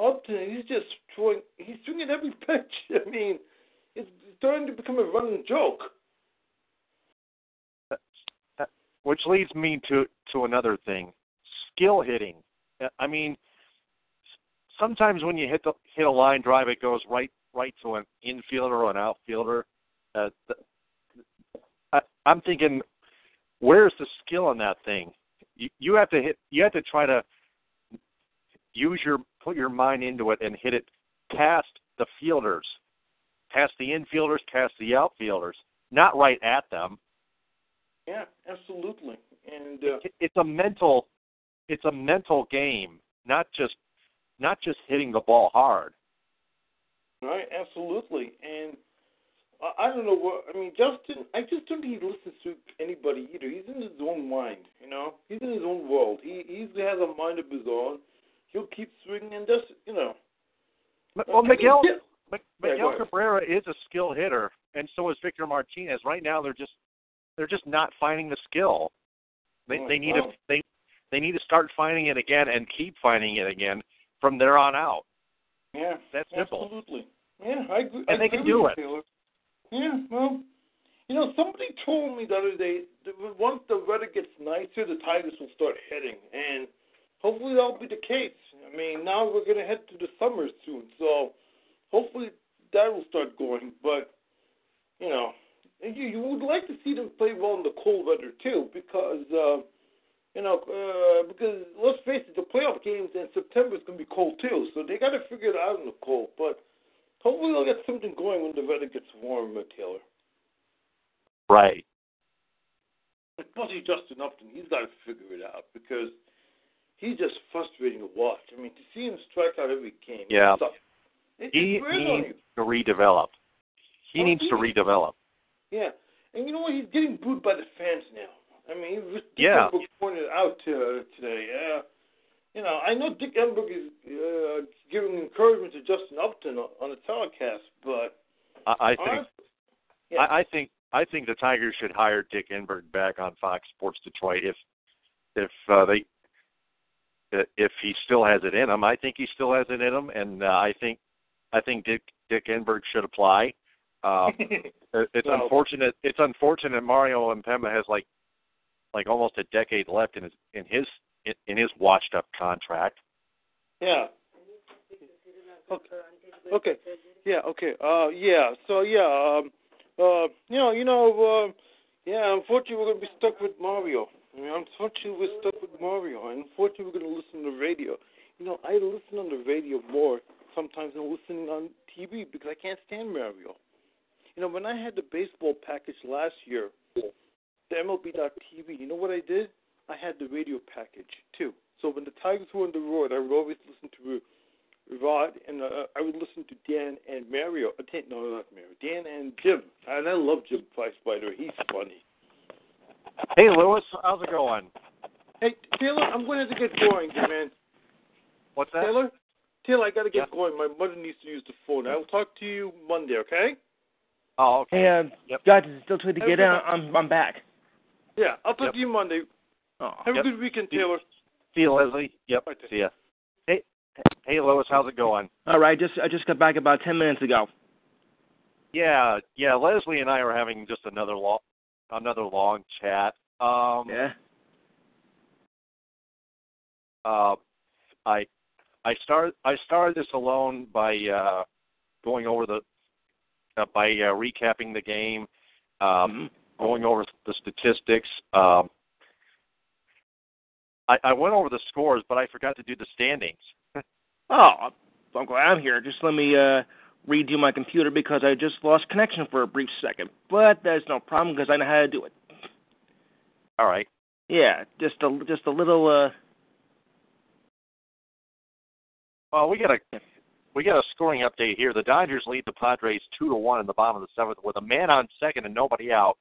Upton, he's just throwing. He's swinging every pitch. I mean, it's starting to become a running joke. Which leads me to to another thing, skill hitting. Uh, I mean, sometimes when you hit the hit a line drive, it goes right right to an infielder or an outfielder. Uh, I, I'm thinking, where's the skill in that thing? You, you have to hit. You have to try to use your put your mind into it and hit it past the fielders, past the infielders, past the outfielders, not right at them Yeah, absolutely. And uh, it- it's a mental it's a mental game not just not just hitting the ball hard right, absolutely. And I, don't know what I mean. Justin, I just don't think he listens to anybody either. He's in his own mind. You know, he's in his own world. He he has a mind of his own. he'll keep swinging and just you know. Well, Miguel Yeah. Miguel. Cabrera is a skill hitter, and so is Victor Martinez. Right now, they're just they're just not finding the skill. They Oh, they need wow. to they they need to start finding it again and keep finding it again from there on out. Yeah, That's simple. absolutely. Yeah, I agree. And I they can do it. Taylor. Yeah, well, you know, somebody told me the other day that once the weather gets nicer, the Tigers will start hitting, and hopefully that'll be the case. I mean, now we're going to head to the summer soon, so hopefully that will start going. But you know, you, you would like to see them play well in the cold weather too, because uh, you know, uh, because let's face it, the playoff games in September is going to be cold too, so they got to figure it out in the cold. But hopefully they'll get something going when the weather gets warmer, Taylor. Right. Especially Justin Upton, he's got to figure it out because he's just frustrating to watch. I mean, to see him strike out every game, Yeah. it He it wears on needs to redevelop. He Oh, needs he to needs- redevelop. Yeah, and you know what? He's getting booed by the fans now. I mean, Dick Yeah. Enberg pointed out uh, today. Uh, you know, I know Dick Enberg is uh, giving encouragement to Justin Upton on, on the telecast, but I, I think honestly, yeah, I, I think I think the Tigers should hire Dick Enberg back on Fox Sports Detroit if if uh, they if he still has it in him. I think he still has it in him, and uh, I think I think Dick Dick Enberg should apply. It- it's Well- unfortunate. It's unfortunate Mario Impemba has like like almost a decade left in his in his in his washed up contract. yeah. Okay. okay. Yeah. Okay. Uh. Yeah. So yeah. Um. Uh. You know. You know. Um. Yeah. Unfortunately, we're gonna be stuck with Mario. I mean, unfortunately, we're stuck with Mario. And unfortunately, we're gonna listen to the radio. You know, I listen on the radio more sometimes than listening on TV because I can't stand Mario. You know, when I had the baseball package last year, the MLB.TV, you know what I did? I had the radio package too. So when the Tigers were on the road, I would always listen to Rod, and uh, I would listen to Dan and Mario. Uh, Dan- no, not Mario. Dan and Jim. And I love Jim Price, by the way. He's funny. Hey Lewis, how's it going? Hey, Taylor, I'm going to get going, man. What's that? Taylor? Taylor, I got to get Yeah. going. My mother needs to use the phone. I will talk to you Monday, okay? Oh, okay. Hey, uh, Yep. guys, it's still too late to get good in. I'm I'm back. Yeah, I'll talk Yep. to you Monday. Oh. Have Yep. a good weekend, Taylor. See you, Leslie. Yep. Bye, See ya. Hey, hey, Lois, how's it going? All right, just I just got back about ten minutes ago. Yeah, yeah. Leslie and I are having just another long, another long chat. Um, Yeah. uh, I, I started, I started this alone by uh, going over the, uh, by uh, recapping the game, um, Mhm. Going over the statistics. Um, I, I went over the scores, but I forgot to do the standings. Oh, I'm glad I'm here. Just let me uh redo my computer because I just lost connection for a brief second. But that's no problem because I know how to do it. All right. Yeah, just a just a little uh Well, we got a we got a scoring update here. The Dodgers lead the Padres two to one in the bottom of the seventh with a man on second and nobody out.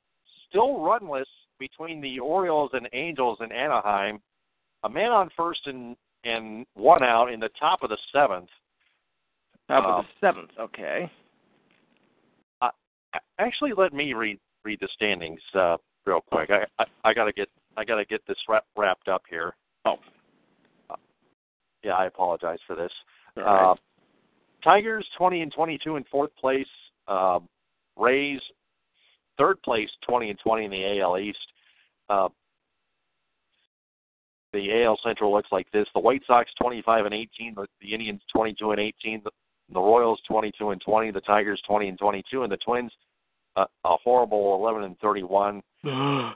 Still runless between the Orioles and Angels in Anaheim. A man on first and and one out in the top of the seventh. about Um, the seventh? Okay. Actually, let me read read the standings uh, real quick. I I, I got to get I got to get this wrap, wrapped up here. Oh. Uh, yeah, I apologize for this. All right. Uh, Tigers twenty and twenty two in fourth place. Uh, Rays third place twenty and twenty in the AL East. Uh, the AL Central looks like this: the White Sox twenty five and eighteen, the, the Indians twenty two and eighteen, the, the Royals twenty two and twenty, the Tigers twenty and twenty two, and the Twins uh, a horrible eleven and thirty one.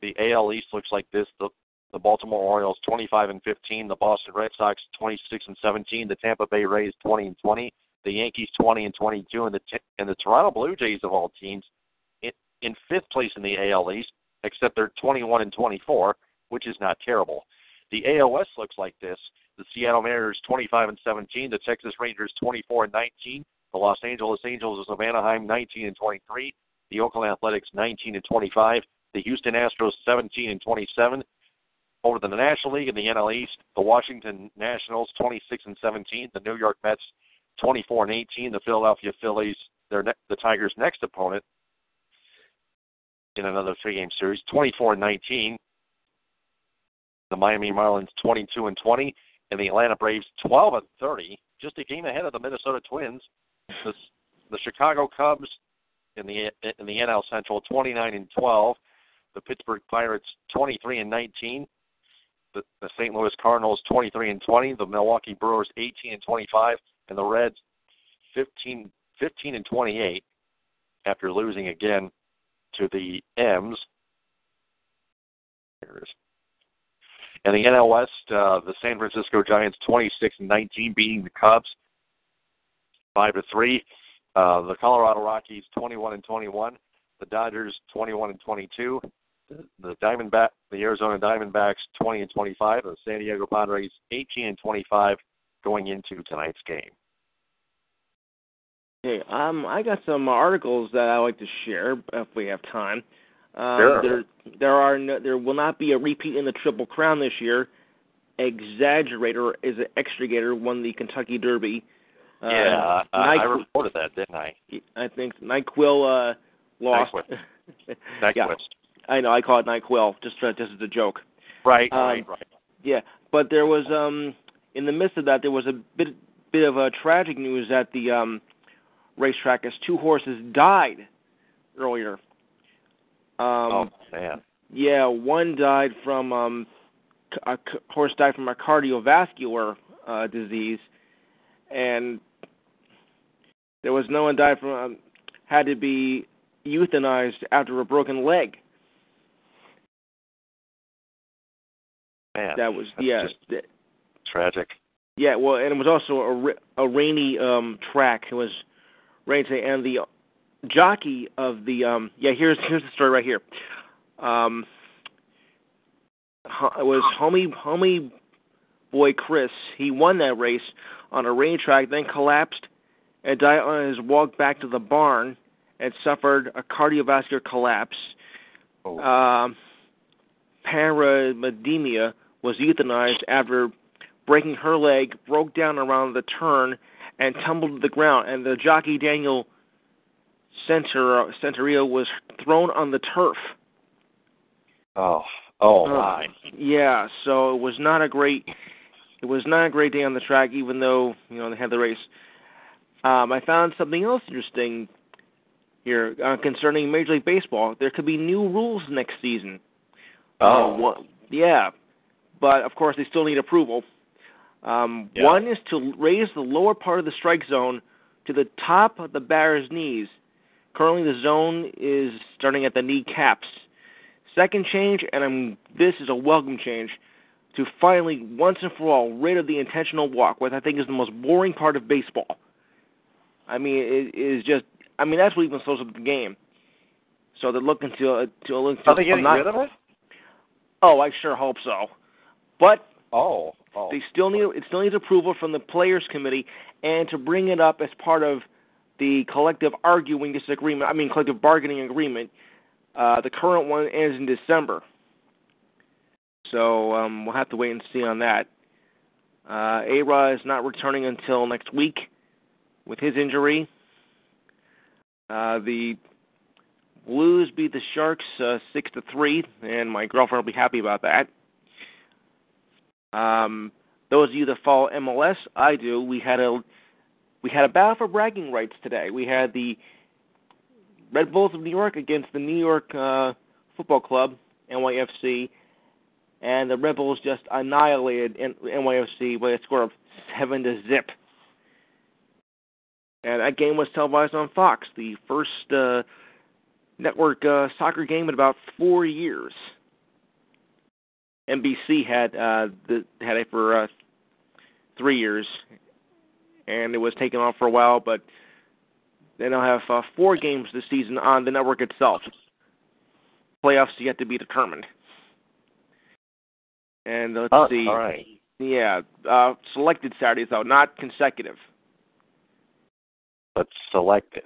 The AL East looks like this: the the Baltimore Orioles 25 and 15, the Boston Red Sox 26 and 17, the Tampa Bay Rays 20 and 20, the Yankees 20 and 22, and the and the Toronto Blue Jays of all teams in, fifth place in the AL East, except they're 21 and 24, which is not terrible. The AL West looks like this: the Seattle Mariners 25 and 17, the Texas Rangers 24 and 19, the Los Angeles Angels of Anaheim 19 and 23, the Oakland Athletics 19 and 25, the Houston Astros 17 and 27. over to the National League in the NL East, the Washington Nationals 26 and 17, the New York Mets 24 and 18, the Philadelphia Phillies, their ne- the Tigers' next opponent in another three-game series, 24 and 19. The Miami Marlins 22 and 20, and the Atlanta Braves 12 and 30, just a game ahead of the Minnesota Twins. The, the Chicago Cubs in the in the NL Central 29 and 12, the Pittsburgh Pirates 23 and 19, the, the St. Louis Cardinals 23 and 20, the Milwaukee Brewers 18 and 25, and the Reds 15 15 and 28 after losing again to the M's. And the NL West, uh, the San Francisco Giants 26 and 19, beating the Cubs five to three. Uh, the Colorado Rockies 21 and 21. The Dodgers 21 and 22. The, the Diamondback, the Arizona Diamondbacks 20 and 25. The San Diego Padres 18 and 25 going into tonight's game. Hey, um, I got some articles that I like to share if we have time. Um, Sure. There, there are no, there will not be a repeat in the Triple Crown this year. Exaggerator is an extrigator won the Kentucky Derby. Uh, yeah, I, I reported that, didn't I? I think Nyquil uh, lost. Nyquist. yeah, I know. I call it Nyquil just uh, just as a joke. Right, Um, right, right. Yeah, but there was um in the midst of that there was a bit bit of a tragic news at the um racetrack as two horses died earlier. Um oh man. yeah, one died from um a horse died from a cardiovascular uh disease and there was no one died from um, had to be euthanized after a broken leg. Man, That was yeah. just th- tragic. Yeah, well, and it was also a, a rainy um track. It was rain and the jockey of the um yeah here's here's the story right here. Um, it was homie homie boy Chris. He won that race on a rain track, then collapsed and died on his walk back to the barn, and suffered a cardiovascular collapse. Oh. Um, Paramedemia was euthanized after breaking her leg, broke down around the turn, and tumbled to the ground. And the jockey Daniel Center Centeno was thrown on the turf. oh, oh Uh, my. Yeah, so it was not a great it was not a great day on the track, even though you know they had the race. Um, I found something else interesting here uh, concerning Major League Baseball. There could be new rules next season. Oh, Uh, one, yeah, but of course they still need approval. Um, Yeah. One is to raise the lower part of the strike zone to the top of the batter's knees. Currently, the zone is starting at the knee caps. Second change, and I'm, this is a welcome change, to finally, once and for all, rid of the intentional walk, which I think is the most boring part of baseball. I mean, it is just. I mean, that's what even slows up the game. So they're looking to uh, to to. are they getting not- rid of it? Oh, I sure hope so. But Oh, oh. they still need it still needs approval from the players committee and to bring it up as part of the collective arguing disagreement I mean collective bargaining agreement. Uh the current one ends in December. So um we'll have to wait and see on that. Uh A-Rod is not returning until next week with his injury. Uh the Blues beat the Sharks uh, six to three, and my girlfriend will be happy about that. Um, those of you that follow MLS, I do. We had a we had a battle for bragging rights today. We had the Red Bulls of New York against the New York uh, Football Club (NYFC), and the Red Bulls just annihilated NYFC by a score of seven to zip. And that game was televised on Fox, the first uh, network uh, soccer game in about four years. NBC had uh, the, had it for uh, three years, and it was taken off for a while. But then they now have uh, four games this season on the network itself. Playoffs yet to be determined. And let's Oh, see. all right. Yeah, uh, selected Saturdays though, not consecutive. But selected.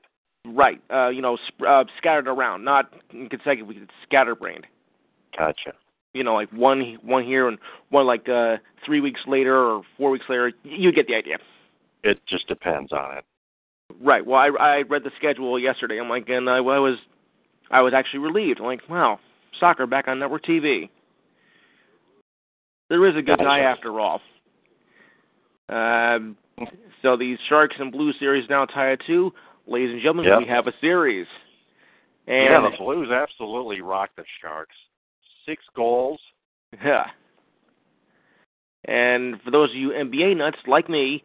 Right. Uh, you know, sp- uh, scattered around, not consecutive. It's scatterbrained. Gotcha. You know, like one one here and one like uh three weeks later or four weeks later. You get the idea. It just depends on it. Right. Well, I I read the schedule yesterday. I'm like, and I, I was I was actually relieved. I'm like, wow, soccer back on network TV. There is a good guy after all. Um, so the Sharks and Blues series now tie at two. Ladies and gentlemen, Yep. we have a series. And yeah, the Blues absolutely rocked the Sharks. Six goals. Yeah. And for those of you NBA nuts like me,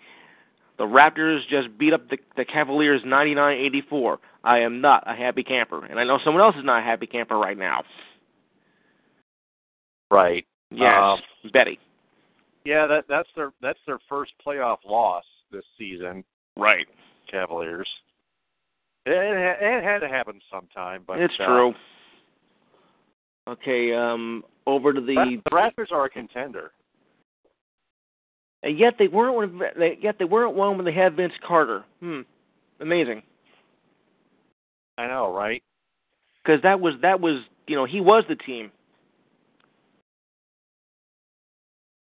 the Raptors just beat up the, the Cavaliers 99-84. I am not a happy camper, and I know someone else is not a happy camper right now. Right. Yes, Um, Betty. Yeah, that that's their that's their first playoff loss this season. Right. Cavaliers. It, it, it had to happen sometime, but it's uh, true. Okay, um, over to the the Raptors are a contender. and yet they weren't yet they weren't one when they had Vince Carter. Hmm, amazing. I know, right? Because that was that was you know he was the team.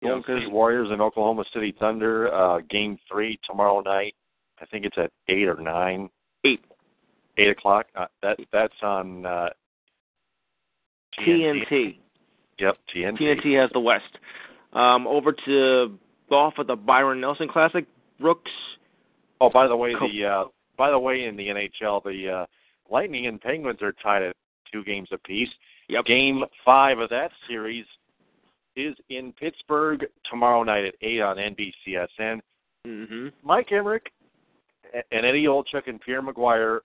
You know, Because Warriors and Oklahoma City Thunder, uh, game three tomorrow night. I think it's at eight or nine. Eight. Eight o'clock. Uh, that that's on uh, TNT. Yep, TNT. TNT has the West. Um, over to golf at the Byron Nelson Classic. Brooks. Oh, by the way, the uh, by the way, in the NHL, the uh, Lightning and Penguins are tied at two games apiece. Yep. Game five of that series is in Pittsburgh tomorrow night at eight on NBCSN. Mm-hmm. Mike Emrick and Eddie Olczyk and Pierre McGuire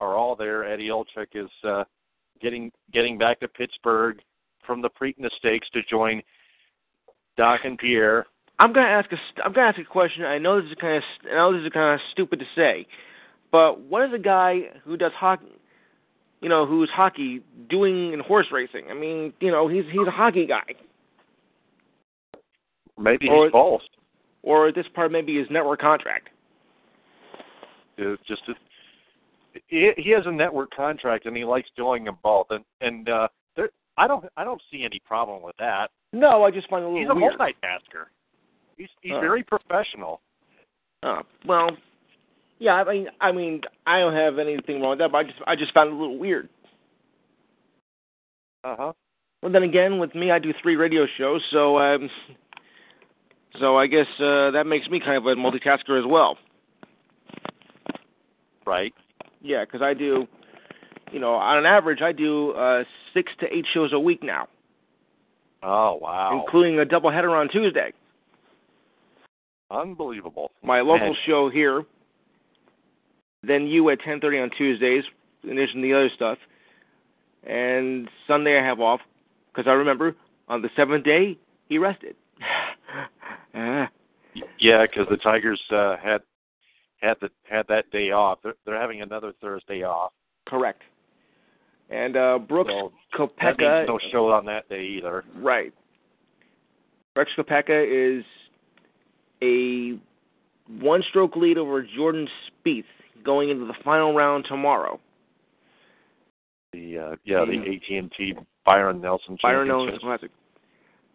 are all there. Eddie Olczyk is uh, getting getting back to Pittsburgh from the Preakness Stakes to join Doc and Pierre. I'm gonna ask a I'm gonna ask a question. I know this is kind of I know this is kind of stupid to say, but what is a guy who does hockey, you know, who's hockey doing in horse racing? I mean, you know, he's he's a hockey guy, Maybe Or- he's both. or this part maybe his network contract. It's just a, he he has a network contract and he likes doing them both. And and uh, there, I don't I don't see any problem with that. No, I just find it a little. He's a weird. multitasker. He's he's Oh. very professional. Oh, well, yeah. I mean, I mean, I don't have anything wrong with that, but I just I just found it a little weird. Uh huh. Well, then again, with me, I do three radio shows, so um, so I guess uh, that makes me kind of a multitasker as well. Right. Yeah, because I do, you know, on an average, I do uh, six to eight shows a week now, Oh wow. including a double header on Tuesday. Unbelievable. My local Man. show here, then you at 10:30 on Tuesdays, in addition to the other stuff, and Sunday I have off because I remember on the seventh day he rested. Ah, Yeah, because the Tigers uh, had had the had that day off. They're, they're having another Thursday off. correct. And uh, Brooks So Koepka, no show on that day either. right? Brooks Koepka is a one-stroke lead over Jordan Spieth going into the final round tomorrow. The uh, yeah, the. AT and T Byron Nelson Byron Nelson Classic.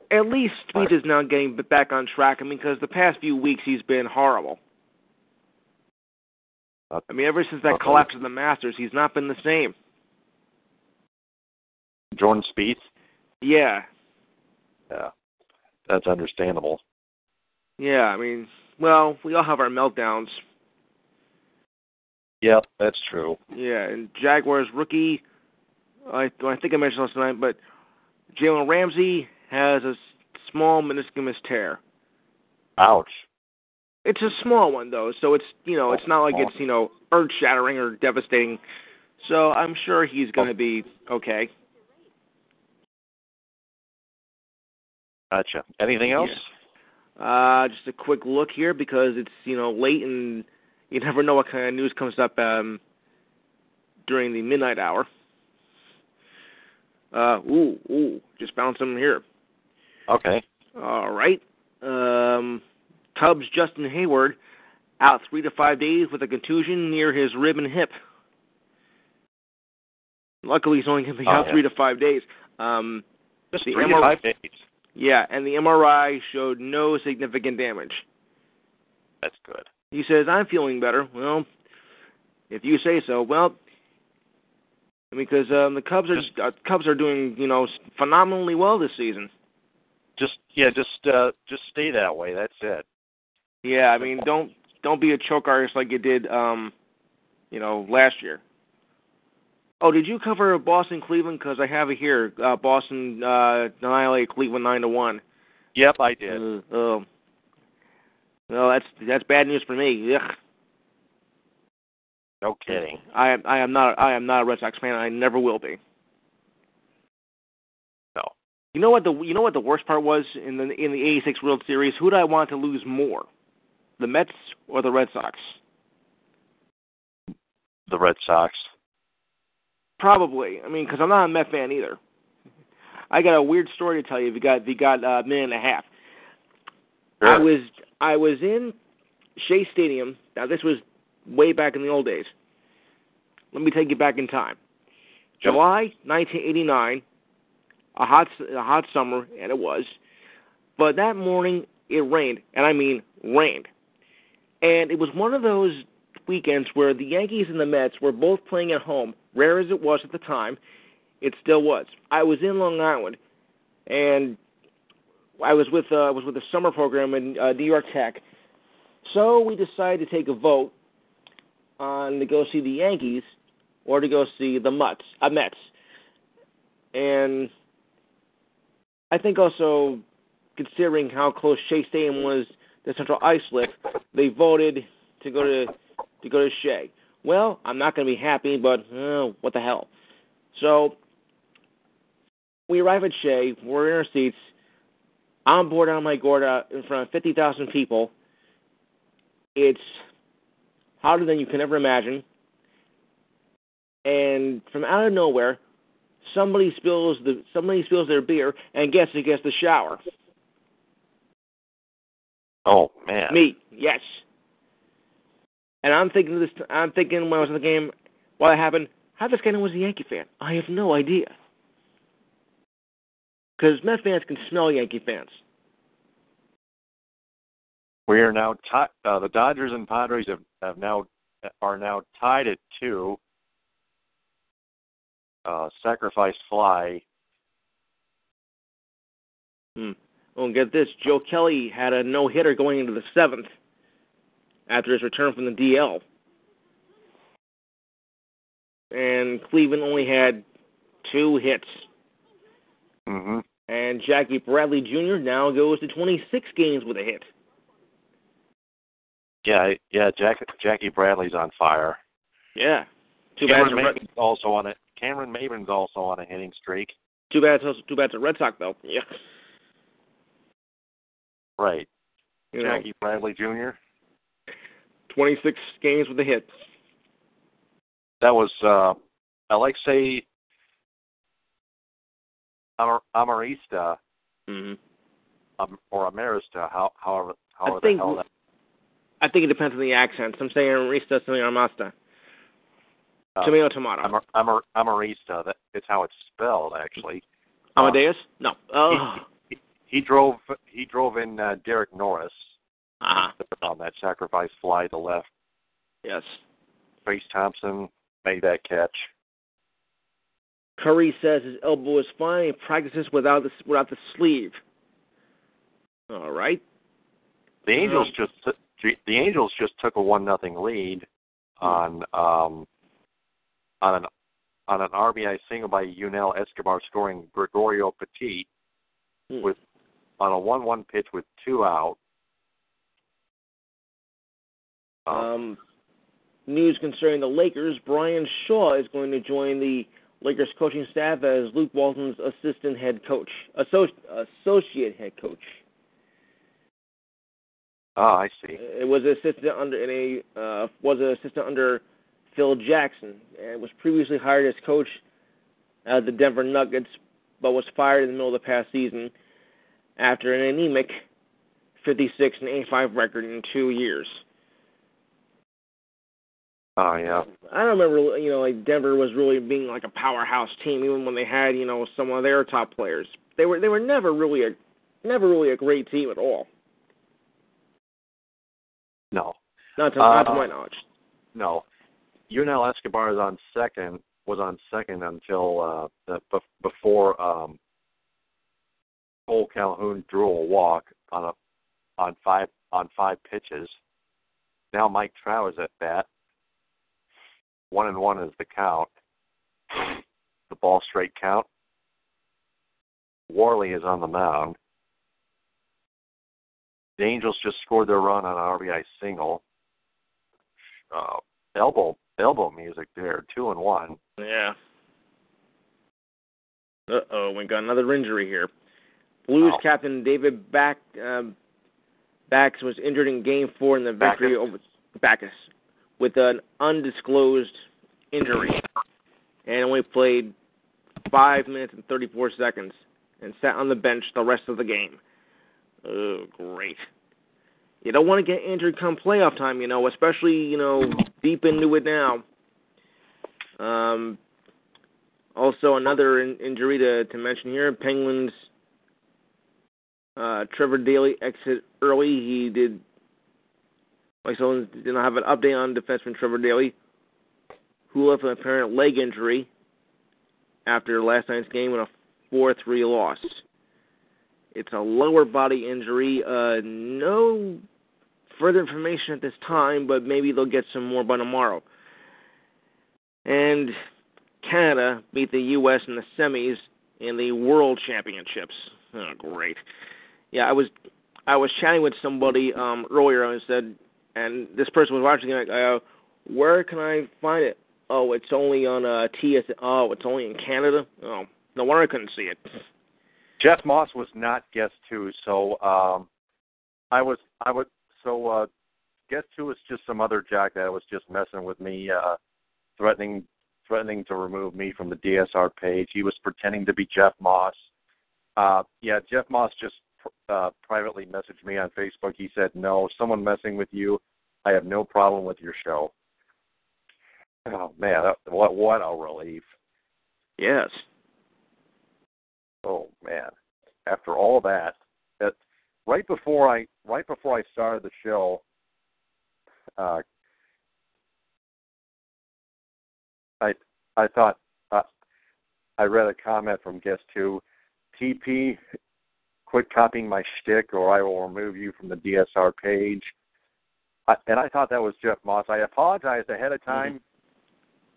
At least Spieth is now getting back on track. I mean, because the past few weeks he's been horrible. I mean, ever since that uh-oh. collapse of the Masters, he's not been the same. Jordan Spieth. Yeah, Yeah, that's understandable. yeah. I mean, well, we all have our meltdowns. Yep, that's true. Yeah, and Jaguars rookie, I I think I mentioned last night, but Jalen Ramsey has a small meniscus tear. Ouch. It's a small one though, so it's you know it's not like it's you know earth shattering or devastating. So I'm sure he's going to be okay. Gotcha. Anything else? Uh, just a quick look here because it's you know late and you never know what kind of news comes up um, during the midnight hour. Uh, ooh, ooh, just found something here. Okay. All right. Um, Cubs Justin Heyward out three to five days with a contusion near his rib and hip. Luckily, he's only going to be Oh, out yeah. three to five days. Um, Just The three to five days. Yeah, and the MRI showed no significant damage. That's good. He says, I'm feeling better. Well, if you say so. Well, because um, the Cubs are uh, Cubs are doing, you know, phenomenally well this season. Just yeah, just uh just stay that way. That's it. Yeah, I mean, don't don't be a choke artist like you did, um, you know, last year. Oh, did you cover Boston Cleveland? Because I have it here. Uh, Boston uh, annihilate Cleveland nine to one. Yep, I did. Uh, oh. well, that's that's bad news for me. Ugh. No kidding. I am I am not I am not a Red Sox fan. I never will be. No. You know what the you know what the worst part was in the in the '86 World Series? Who did I want to lose more, the Mets or the Red Sox? The Red Sox. Probably. I mean, because I'm not a Met fan either. I got a weird story to tell you. If you got if you got a minute and a half. I was I was in Shea Stadium. Now this was way back in the old days. Let me take you back in time. Yep. July 1989, a hot a hot summer, and it was. But that morning it rained, and I mean rained. And it was one of those weekends where the Yankees and the Mets were both playing at home. Rare as it was at the time, it still was. I was in Long Island, and I was with uh, was with a summer program in uh, New York Tech. So we decided to take a vote on to go see the Yankees or to go see the Mets. Uh, Mets. And I think also considering how close Shea Stadium was to Central Islip, they voted to go to to go to Shea. Well, I'm not going to be happy, but uh, what the hell? So we arrive at Shea. We're in our seats. I'm of my gourd uh, in front of 50,000 people. It's hotter than you can ever imagine. And from out of nowhere, somebody spills the somebody spills their beer and gets it gets the shower. Oh man. Me, yes. And I'm thinking this. I'm thinking when I was in the game, what happened? How this guy was a Yankee fan? I have no idea. Because Met fans can smell Yankee fans. We are now tied. uh, the Dodgers and Padres have, have now are now tied at two. Uh, sacrifice fly. Hmm. Well, get this: Joe Kelly had a no hitter going into the seventh after his return from the DL, and Cleveland only had two hits. hmm And Jackie Bradley Jr. now goes to 26 games with a hit. Yeah, yeah. Jack, Jackie Bradley's on fire. Yeah. Too bad. Cameron a Red, Maybin's also on it. Cameron Maybin's also on a hitting streak. too bad. Too bad. It's a Red Sox though. Yeah. Right. You know, Jackie Bradley Jr. 26 games with a hit. That was uh, Alexi Amar- Amarista hmm um, or Amarista. How, however, however think- the hell that. I think it depends on the accent. Some say Arista, some say Armasta. Uh, Tomato, tomato. Amar, Amar, Amarista. That it's how it's spelled actually. Amadeus? No. Oh. He, he drove. He drove in uh, Derek Norris Ah. on that sacrifice fly to left. Yes. Trayce Thompson made that catch. Curry says his elbow is fine. He practices without the without the sleeve. All right. The Angels just the Angels just took a one nothing lead on um on an on an RBI single by Yunel Escobar scoring Gregorio Petit Hmm. with on a one one pitch with two out. Um, Um, news concerning the Lakers: Brian Shaw is going to join the Lakers coaching staff as Luke Walton's assistant head coach, associ- associate head coach. oh, I see. It was an assistant under in a uh, was an assistant under Phil Jackson and was previously hired as coach at the Denver Nuggets, but was fired in the middle of the past season after an anemic 56 and 85 record in two years. Oh yeah. I don't remember, you know, like Denver was really being like a powerhouse team, even when they had, you know, some of their top players. They were they were never really a never really a great team at all. No, Not to, not to Uh, my knowledge. no. Yunel Escobar is on second. Was on second until uh, the, before um, Cole Calhoun drew a walk on a on five on five pitches. Now Mike Trout is at bat. One and one is the count. The ball straight count. Worley is on the mound. The Angels just scored their run on an RBI single. Uh, elbow elbow music there, two and one. Yeah. Uh oh, we got another injury here. Blues captain David Back um, was injured in Game Four in the victory Backes. over Backes with an undisclosed injury, and only played five minutes and thirty-four seconds, and sat on the bench the rest of the game. Oh, great! You don't want to get injured come playoff time, you know, especially you know deep into it now. Um, also, another in- injury to, to mention here: Penguins. Uh, Trevor Daley exit early. He did. Mike Sullivan did not have an update on defenseman Trevor Daley, who left an apparent leg injury after last night's game in a 4-3 loss. It's a lower body injury. Uh, no further information at this time, but maybe they'll get some more by tomorrow. And Canada beat the U.S. in the semis in the World Championships. Oh, great! Yeah, I was I was chatting with somebody um, earlier and said, and this person was watching it. Go, where can I find it? Oh, it's only on uh, TS. Oh, it's only in Canada. Oh, no wonder I couldn't see it. Jeff Moss was not guest two, so um, I was I was so uh, guest two was just some other jack that was just messing with me, uh, threatening threatening to remove me from the DSR page. He was pretending to be Jeff Moss. Uh, yeah, Jeff Moss just uh, privately messaged me on Facebook. He said, "No, someone messing with you. I have no problem with your show." Oh man, that, what what a relief! Yes. Oh man, after all that, that right before I right before I started the show, uh, I I thought uh, I read a comment from guest two, TP, quit copying my shtick or I will remove you from the DSR page. I, and I thought that was Jeff Moss. I apologized ahead of time,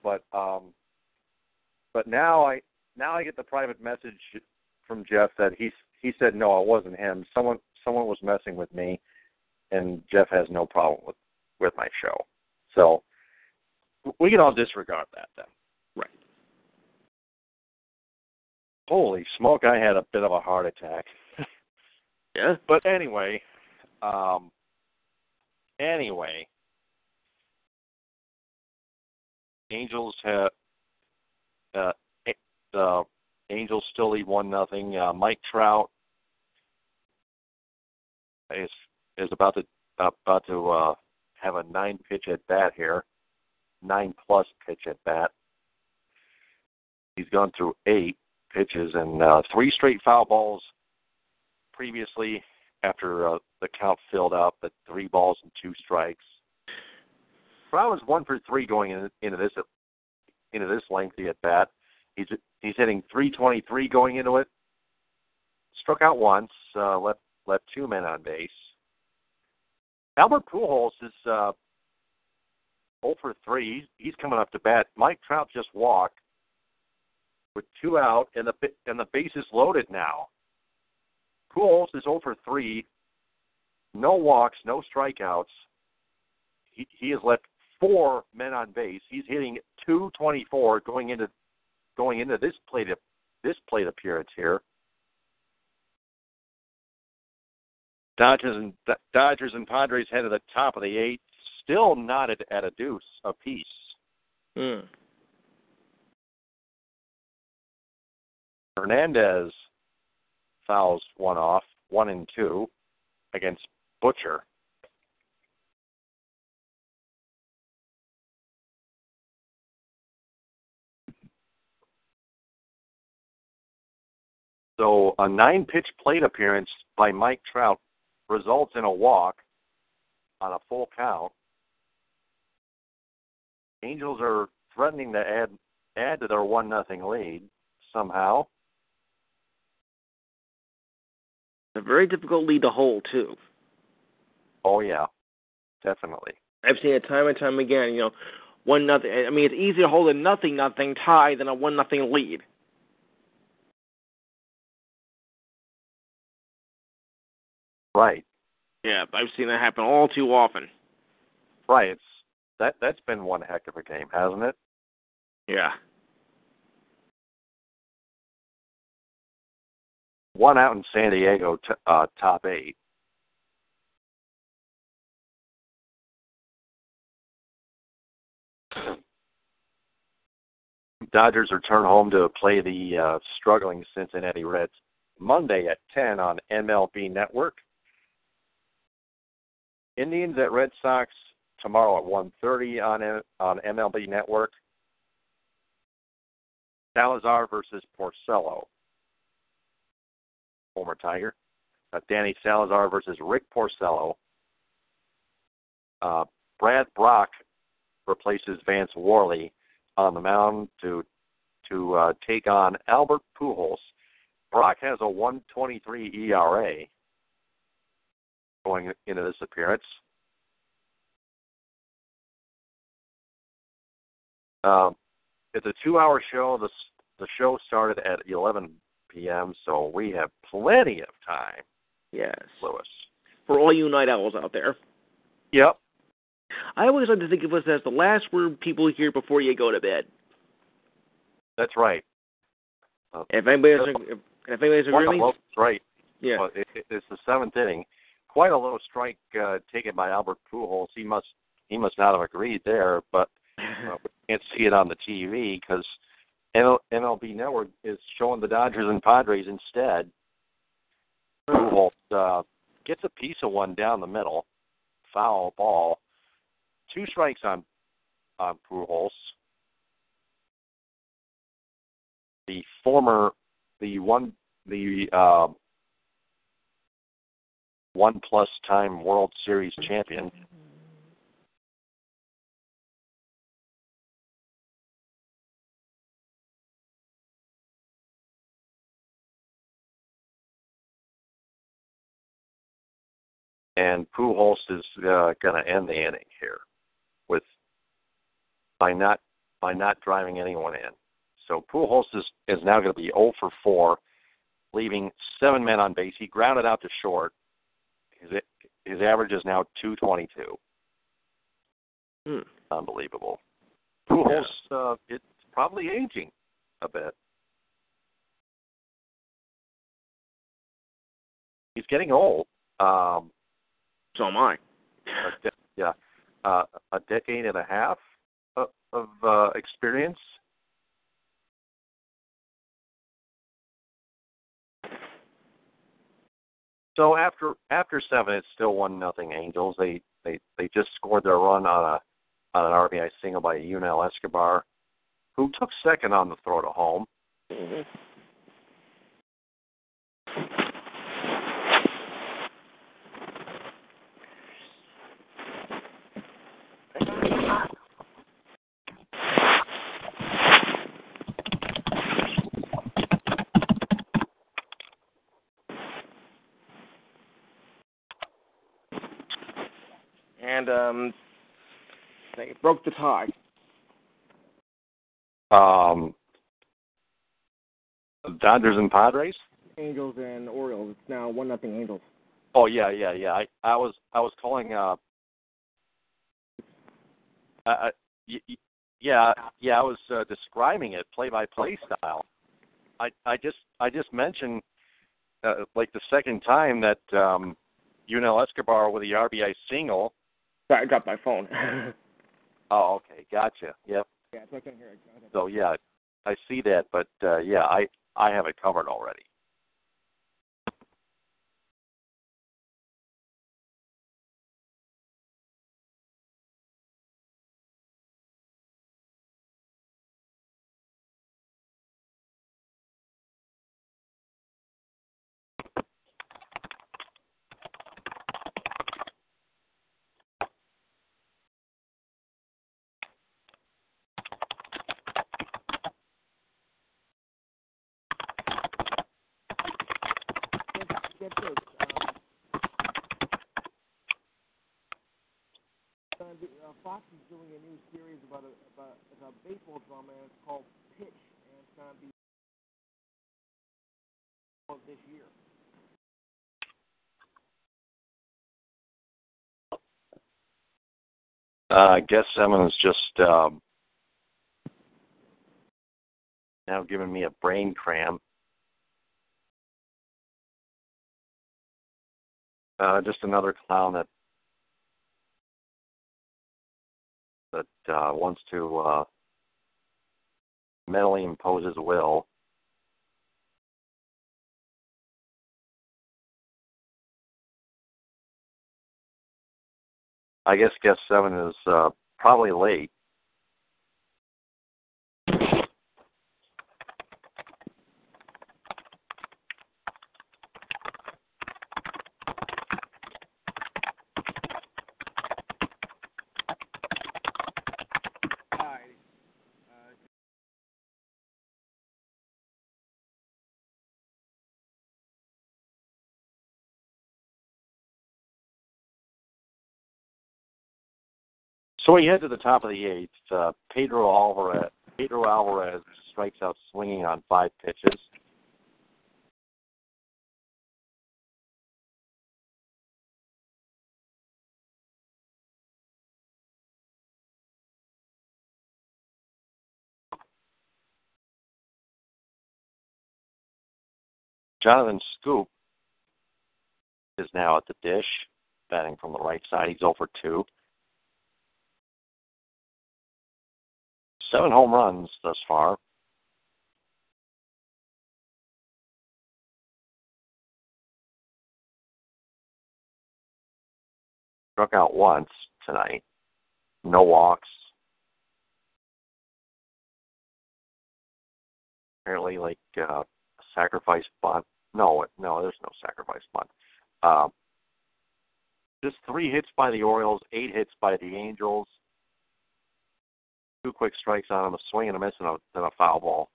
but um, but now I now I get the private message from Jeff that he he said no, it wasn't him. Someone someone was messing with me, and Jeff has no problem with with my show. So we can all disregard that then. Right. Holy smoke! I had a bit of a heart attack. Yeah. But anyway, um, anyway, Angels have uh, uh, Angels still lead one nothing. Uh, Mike Trout is is about to about to uh, have a nine pitch at bat here, nine plus pitch at bat. He's gone through eight pitches and uh, three straight foul balls previously after uh, the count filled up at three balls and two strikes. Trout was one for three going in, into this into this lengthy at bat. He's he's hitting 323 going into it. Struck out once, uh, left left two men on base. Albert Pujols is uh, 0 for three. He's, he's coming up to bat. Mike Trout just walked with two out and the and the bases loaded now. Pujols is over three. No walks, no strikeouts. He he has left four men on base. He's hitting 224 going into going into this plate this plate appearance here. Dodgers and Dodgers and Padres head to the top of the eighth, still not at, at a deuce apiece. Hmm. Hernandez fouls one off, one and two, against Butcher. So a nine pitch plate appearance by Mike Trout results in a walk on a full count. Angels are threatening to add add to their one nothing lead somehow. A very difficult lead to hold too. Oh yeah, definitely. I've seen it time and time again. You know, one nothing. I mean, it's easier to hold a nothing nothing tie than a one nothing lead. Right, Yeah, I've seen that happen all too often. right. It's that that's been one heck of a game, hasn't it? Yeah. One out in San Diego, t- uh, top eight. Dodgers return home to play the uh, struggling Cincinnati Reds Monday at 10 on MLB Network. Indians at Red Sox tomorrow at 1:30 on on MLB Network. Salazar versus Porcello. Former Tiger. Uh, Danny Salazar versus Rick Porcello. Uh, Brad Brach replaces Vance Worley on the mound to to uh, take on Albert Pujols. Brach has a 1.23 ERA going into this appearance. Um, it's a two-hour show. The the show started at 11 p.m., so we have plenty of time, Yes. Lewis. For all you night owls out there. Yep. I always like to think of us as the last word people hear before you go to bed. That's right. If anybody has, if, if anybody has Quite agree a with me, low strike. yeah. But it, it, it's the seventh inning. Quite a low strike uh, taken by Albert Pujols. He must he must not have agreed there, but uh, we can't see it on the TV because MLB Network is showing the Dodgers and Padres instead. Uh, gets a piece of one down the middle, foul ball. Two strikes on on Pujols. The former, the one, the uh, one plus time World Series champion. And Pujols is uh, going to end the inning here with by not by not driving anyone in. So Pujols is, is now going to be 0 for 4, leaving seven men on base. He grounded out to short. His his average is now 222. Hmm. Unbelievable. Pujols, uh, it's probably aging a bit. He's getting old. Um, So am I. a de- yeah, uh, a decade and a half of, of uh, experience. So after after seven, it's still one nothing Angels. They they they just scored their run on a on an RBI single by Yunel Escobar, who took second on the throw to home. And um, they broke the tie. Um, Dodgers and Padres. Angels and Orioles. It's now one nothing Angels. Oh yeah, yeah, yeah. I I was I was calling. Uh, uh, y- y- yeah, yeah. I was uh, describing it play by play style. I I just I just mentioned uh, like the second time that um, Yunel Escobar with the RBI single. Sorry, I dropped my phone. Oh, okay, gotcha. Yep. yeah, so I couldn't hear it. So yeah, I see that, but uh, yeah, I I have it covered already. get this. Um, uh, the- uh, Fox is doing a new series about a about a baseball drama, and it's called Pitch, and it's gonna be this year. Uh, I guess is just um, now giving me a brain cramp. Uh, just another clown that that uh, wants to uh, mentally impose his will. I guess guest seven is uh, probably late. Hi. Uh, So we head to the top of the eighth. Uh, Pedro Alvarez. Pedro Alvarez strikes out swinging on five pitches. Jonathan Schoop is now at the dish, batting from the right side. He's over 2. Seven home runs thus far. Struck out once tonight. No walks. Apparently, like uh, sacrifice bunt. No, no, there's no sacrifice bunt. Uh, just three hits by the Orioles, eight hits by the Angels, two quick strikes on him, a swing and a miss, and a, and a foul ball.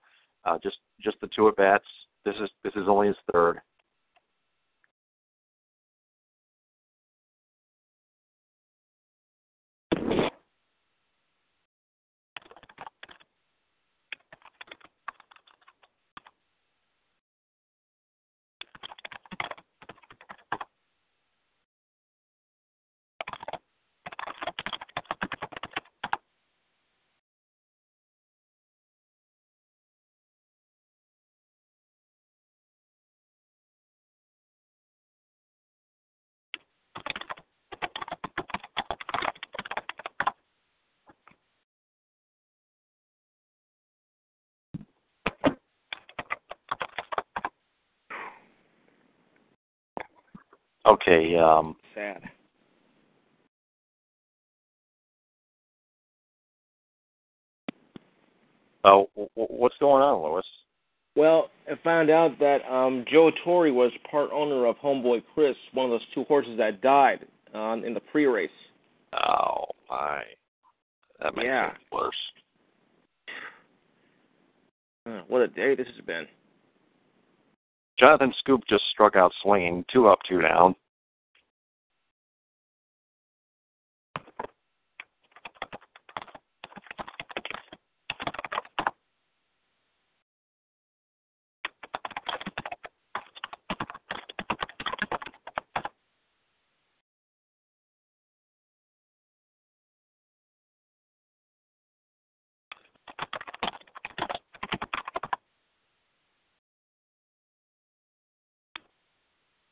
Uh, just just the two at bats. This is this is only his third. Um, sad. oh, w- what's going on, Lewis? Well, I found out that um, Joe Torre was part owner of Homeboy Chris, one of those two horses that died um, in the pre-race. Oh my, that makes Yeah. it worse. Uh, what a day this has been. Jonathan Schoop just struck out swinging, two up, two down.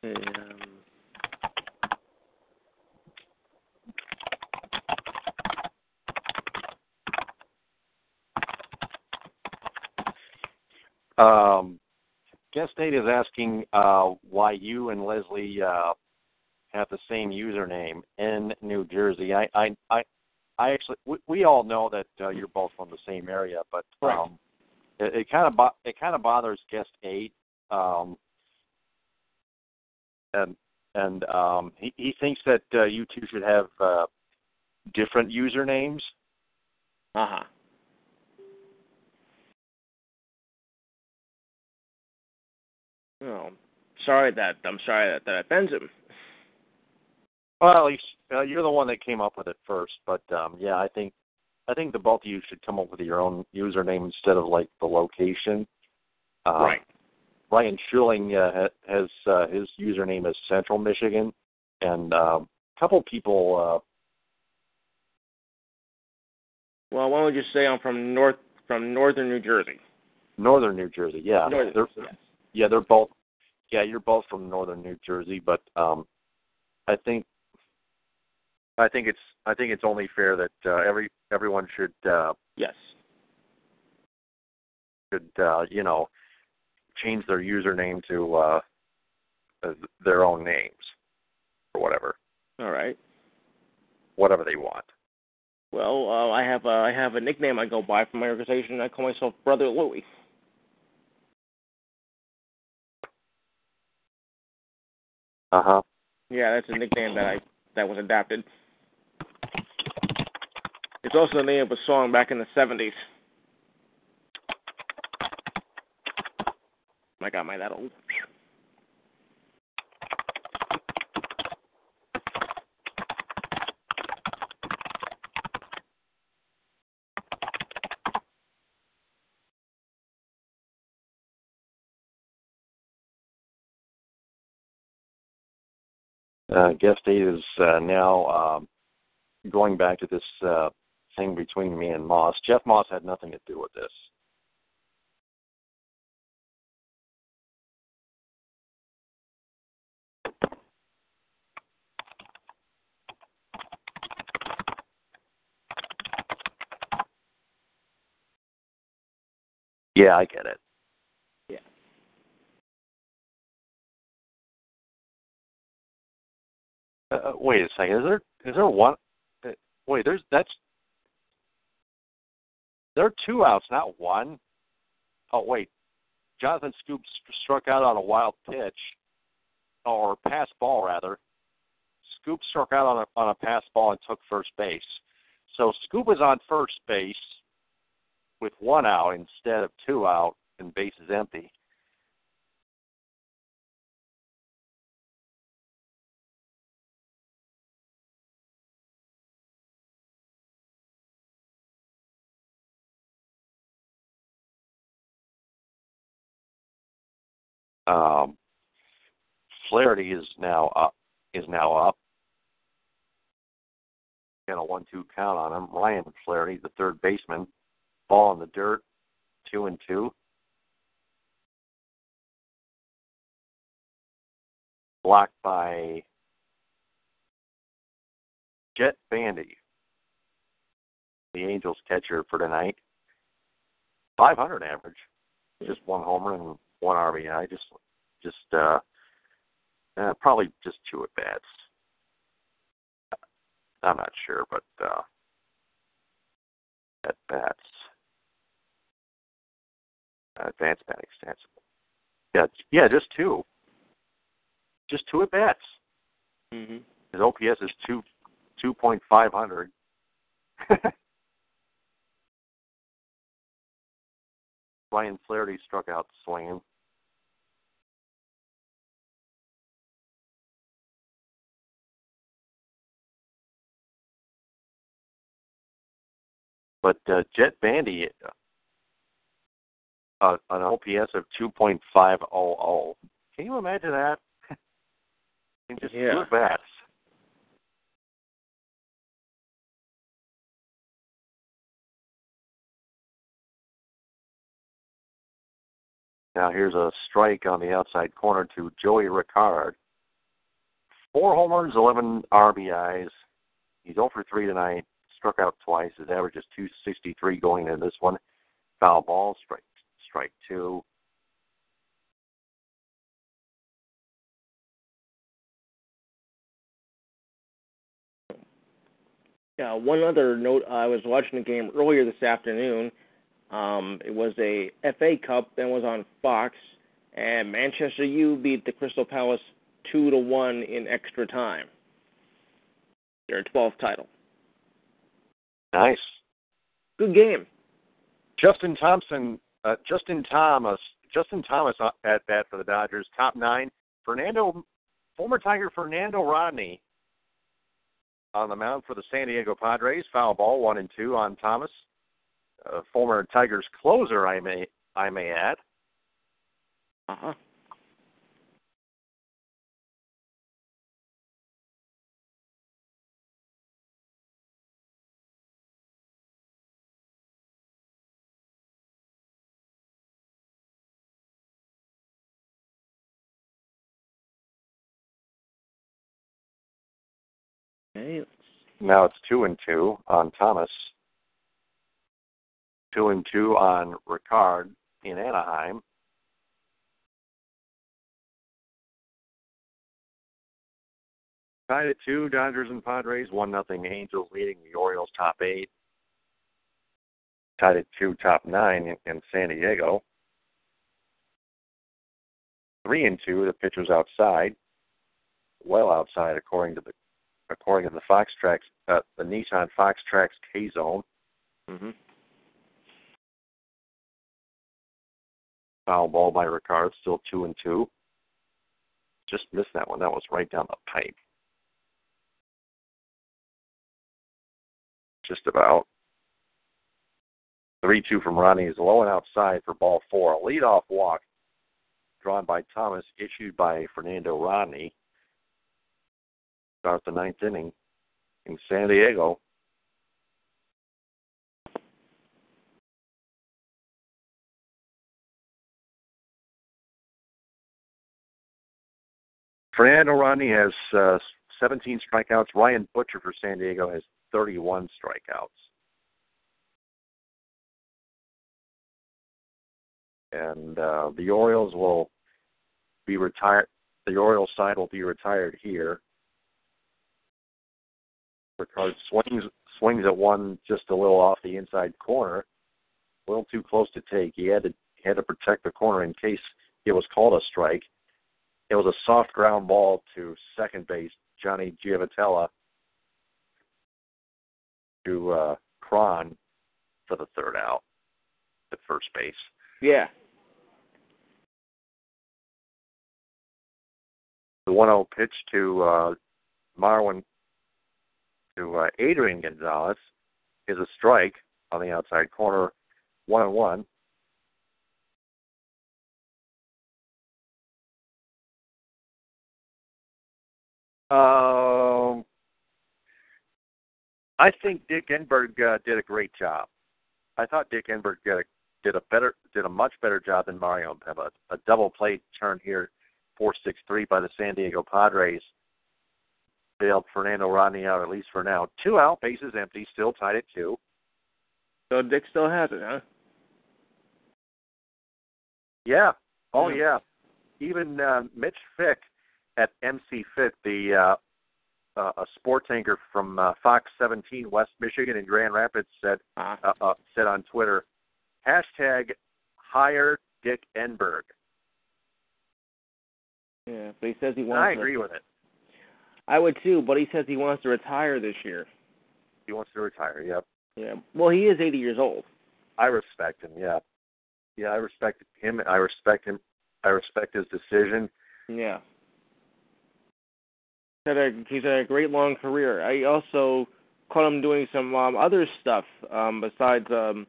Um, Um, guest eight is asking uh, why you and Leslie uh, have the same username in New Jersey. I, I, I, I actually, we, we all know that uh, you're both from the same area, but um, it, it kind of bo- it kind of bothers guest eight, um, and and um, he he thinks that uh, you two should have uh, different usernames. uh-huh. Oh, sorry that I'm sorry that that offends him. Well, at least uh, you're the one that came up with it first. But um, yeah, I think I think the both of you should come up with your own username instead of like the location. Uh, right. Ryan Schuling uh, has uh, his username is Central Michigan, and um, a couple people. Uh, Well, why don't just say I'm from north from northern New Jersey? Uh, Northern New Jersey, yeah, Northern, they're, yes. Yeah, they're both. Yeah, you're both from Northern New Jersey, but um, I think I think it's I think it's only fair that uh, every everyone should uh, Yes. should uh, you know change their username to uh, uh, their own names or whatever All right. whatever they want. Well, uh, I have a, I have a nickname I go by from my organization. I call myself Brother Louie. Uh huh. Yeah, that's a nickname that I that was adapted. It's also the name of a song back in the seventies. My God, am I that old? Uh, guest eight is uh, now um, going back to this uh, thing between me and Moss. Jeff Moss had nothing to do with this. Yeah, I get it. Uh, wait a second. Is there is there one? uh, Wait, there's that's there are two outs, not one. Oh wait, Jonathan Schoop st- struck out on a wild pitch, or pass ball rather. Schoop struck out on a on a pass ball and took first base. So Schoop is on first base with one out instead of two out and base is empty. Um, Flaherty is now up. Is now up. Got a one-two count on him. Ryan Flaherty, the third baseman, ball in the dirt, two and two. Blocked by Jett Bandy, the Angels catcher for tonight. 500 average, just one homer and one RBI. Just, just uh, uh probably just two at bats. I'm not sure, but uh, at bats, uh, advanced batting stats. Yeah, yeah, just two. Just two at bats. Mm-hmm. His OPS is two two point five hundred. Ryan Flaherty struck out swinging. But uh, Jett Bandy, uh, an OPS of 2.500. Can you imagine that? In just Yeah. two at bats. Now here's a strike on the outside corner to Joey Rickard. Four homers, 11 RBIs. He's 0 for 3 tonight. Struck out twice. His average is 263 going into this one. Foul ball, strike, strike two. Yeah, one other note. I was watching the game earlier this afternoon. Um, it was a FA Cup and was on Fox, and Manchester U beat the Crystal Palace two to one in extra time. Their 12th title. Nice. Good game. Justin Thompson, uh, Justin Thomas, Justin Thomas uh, at that for the Dodgers. Top nine, Fernando, former Tiger Fernando Rodney on the mound for the San Diego Padres. Foul ball, one and two on Thomas. Uh, former Tigers closer, I may I may add. Uh-huh. Okay, Now it's two and two on Thomas. Two and two on Rickard in Anaheim. Tied at two, Dodgers and Padres, one nothing Angels leading the Orioles top eight. Tied at two, top nine in, in San Diego. Three and two, the pitcher's outside, well outside according to the according to the Fox Tracks, uh, the Nissan Fox Tracks K Zone. hmm Foul ball by Rickard, still two and two. Just missed that one. That was right down the pipe. Just about. 3 2 from Ronnie is low and outside for ball four. A leadoff walk drawn by Thomas, issued by Fernando Rodney. Start the ninth inning in San Diego. Fernando Rodney has uh, 17 strikeouts. Ryan Buchter for San Diego has 31 strikeouts. And uh, the Orioles will be retired. The Orioles side will be retired here. Rickard swings swings at one just a little off the inside corner, a little too close to take. He had to had to protect the corner in case it was called a strike. It was a soft ground ball to second base, Johnny Giavotella, to uh, Cron for the third out at first base. Yeah. The 1-0 pitch to uh, Marwin to uh, Adrian Gonzalez is a strike on the outside corner, one and one. Um, I think Dick Enberg uh, did a great job. I thought Dick Enberg did a, did a better, did a much better job than Mario Impemba. A double play turn here, four six three by the San Diego Padres. Bailed Fernando Rodney out at least for now. Two out, bases empty, still tied at two. So Dick still has it, huh? Yeah. Oh Yeah. yeah. Even uh, Mitch Fick at MC Fit, the uh, uh, a sports anchor from uh, Fox 17 West Michigan in Grand Rapids, said Uh, uh, uh, said on Twitter, hashtag hire Dick Enberg. yeah, but he says he wants. I to- agree with it. I would too, but he says he wants to retire this year. He wants to retire. Yep. Yeah. Well, he is 80 years old. I respect him. Yeah. Yeah, I respect him. I respect him. I respect his decision. Yeah. He's had a he's had a great long career. I also caught him doing some um, other stuff um, besides um,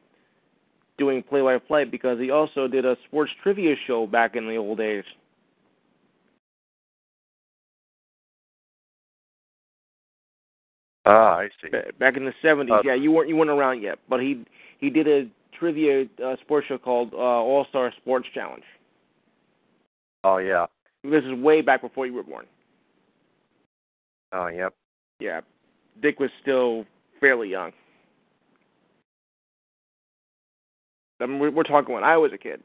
doing play-by-play because he also did a sports trivia show back in the old days. Ah, I see. Back in the 70s. Uh, yeah, you weren't you weren't around yet, but he he did a trivia uh, sports show called uh, All Star Sports Challenge. Oh yeah. This is way back before you were born. Oh yep. Yeah, Dick was still fairly young. I mean, we're, we're talking when I was a kid.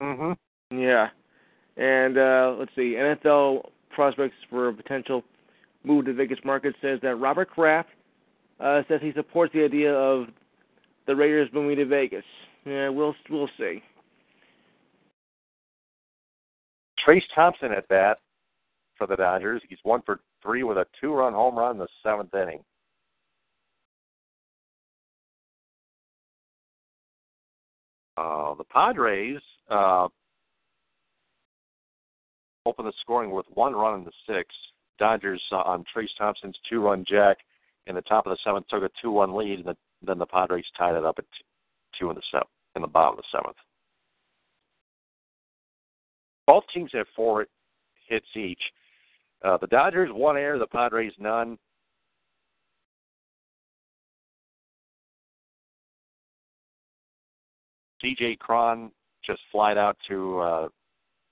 Mhm. Yeah, and uh, let's see, NFL prospects for a potential move to Vegas market says that Robert Kraft uh, says he supports the idea of the Raiders moving to Vegas. Yeah, we'll we'll see. Trayce Thompson at bat for the Dodgers. He's one for three with a two-run home run in the seventh inning. Uh, the Padres uh, opened the scoring with one run in the sixth. Dodgers uh, on Trayce Thompson's two-run jack in the top of the seventh took a two-one lead, and the, then the Padres tied it up at t- two in the seventh, in the bottom of the seventh. Both teams have four hits each. Uh, the Dodgers one air, the Padres none. C.J. Cron just flied out to uh,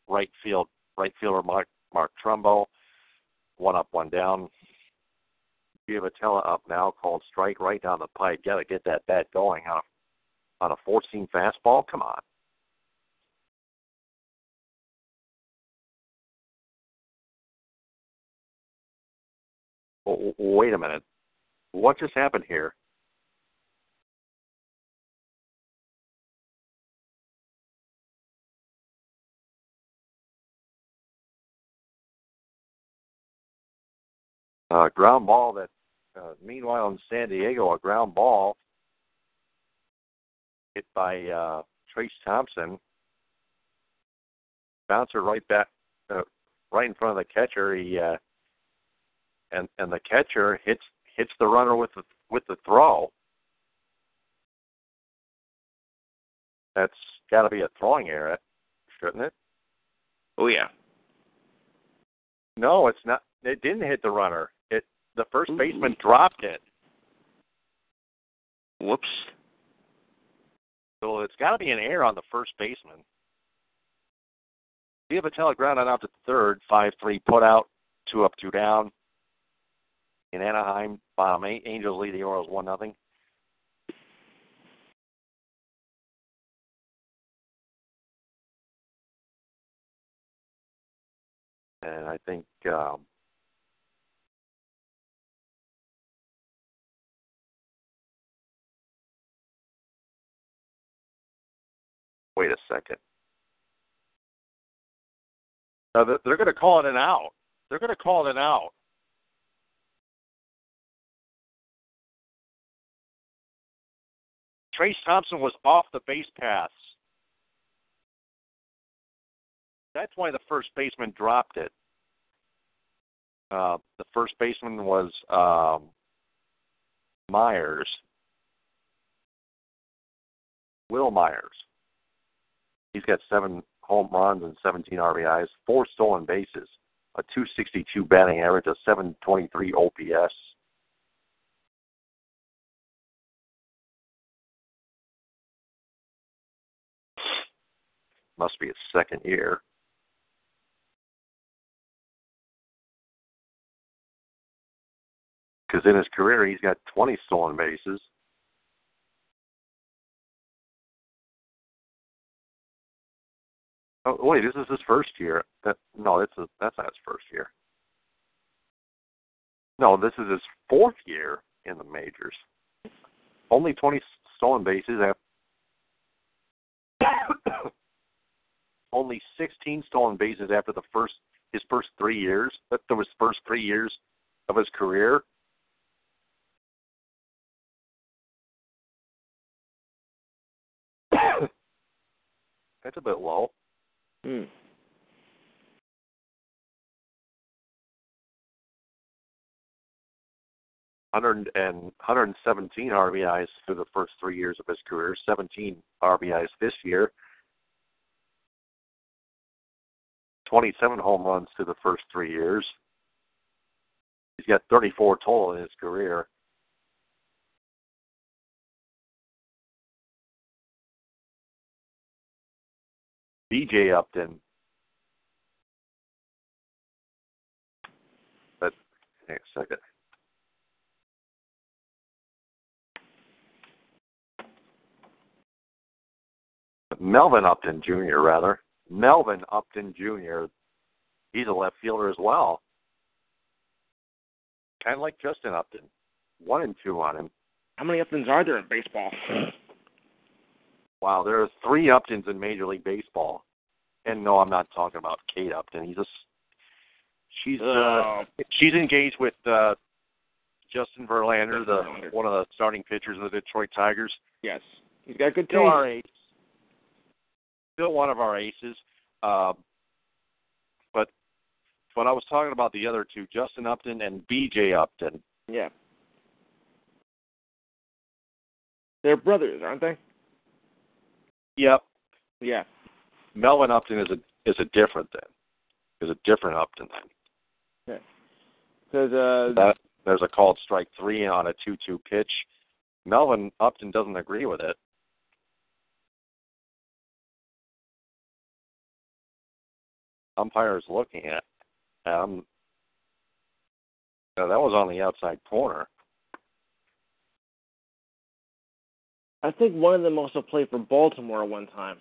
right field, right fielder Mark, Mark Trumbo, one up, one down. Giavotella up now, called strike right down the pipe. Got to get that bat going on a, on a four-seam fastball. Come on. Wait a minute. What just happened here? uh, ground ball that uh, meanwhile in San Diego a ground ball hit by uh, Trayce Thompson bouncer right back uh, right in front of the catcher he uh, and and the catcher hits hits the runner with the with the throw that's got to be a throwing error shouldn't it Oh yeah. no it's not it didn't hit the runner it the first Ooh. baseman dropped it Whoops. So it's got to be an error on the first baseman. Giavotella grounded out to third, 5 3 put out, two up, two down. In Anaheim, eight. Angels lead the Orioles 1 0. And I think um, wait a second. Uh, they're going to call it an out. They're going to call it an out. Trayce Thompson was off the base paths. That's why the first baseman dropped it. Uh, the first baseman was um, Myers. Wil Myers. He's got seven home runs and 17 RBIs, four stolen bases, a 262 batting average, a 723 OPS. Must be his second year. Because in his career, he's got 20 stolen bases. Oh wait, this is his first year. That no, that's that's not his first year. No, this is his fourth year in the majors. Only 20 stolen bases. After only 16 stolen bases after the first his first three years. That was his first three years of his career. That's a bit low. Hmm. Hundred and 117 RBIs through the first three years of his career, 17 RBIs this year, 27 home runs through the first three years. He's got 34 total in his career. BJ Upton. But hang a second. Melvin Upton Jr. rather. Melvin Upton Jr. He's a left fielder as well. Kind of like Justin Upton. One and two on him. How many Uptons are there in baseball? Wow, there are three Uptons in Major League Baseball. And no, I'm not talking about Kate Upton. He's a she's uh, Oh. she's engaged with uh Justin Verlander, the one of the starting pitchers of the Detroit Tigers. yes. He's got good Still our taste. Still one of our aces. Um, but but I was talking about the other two, Justin Upton and B.J. Upton. Yeah. They're brothers, aren't they? Yep. Yeah. Melvin Upton is a is a different then. Is a different Upton then. Because uh, That there's a called strike three on a two two pitch. Melvin Upton doesn't agree with it. Umpire's looking at um that was on the outside corner. I think one of them also played for Baltimore one time.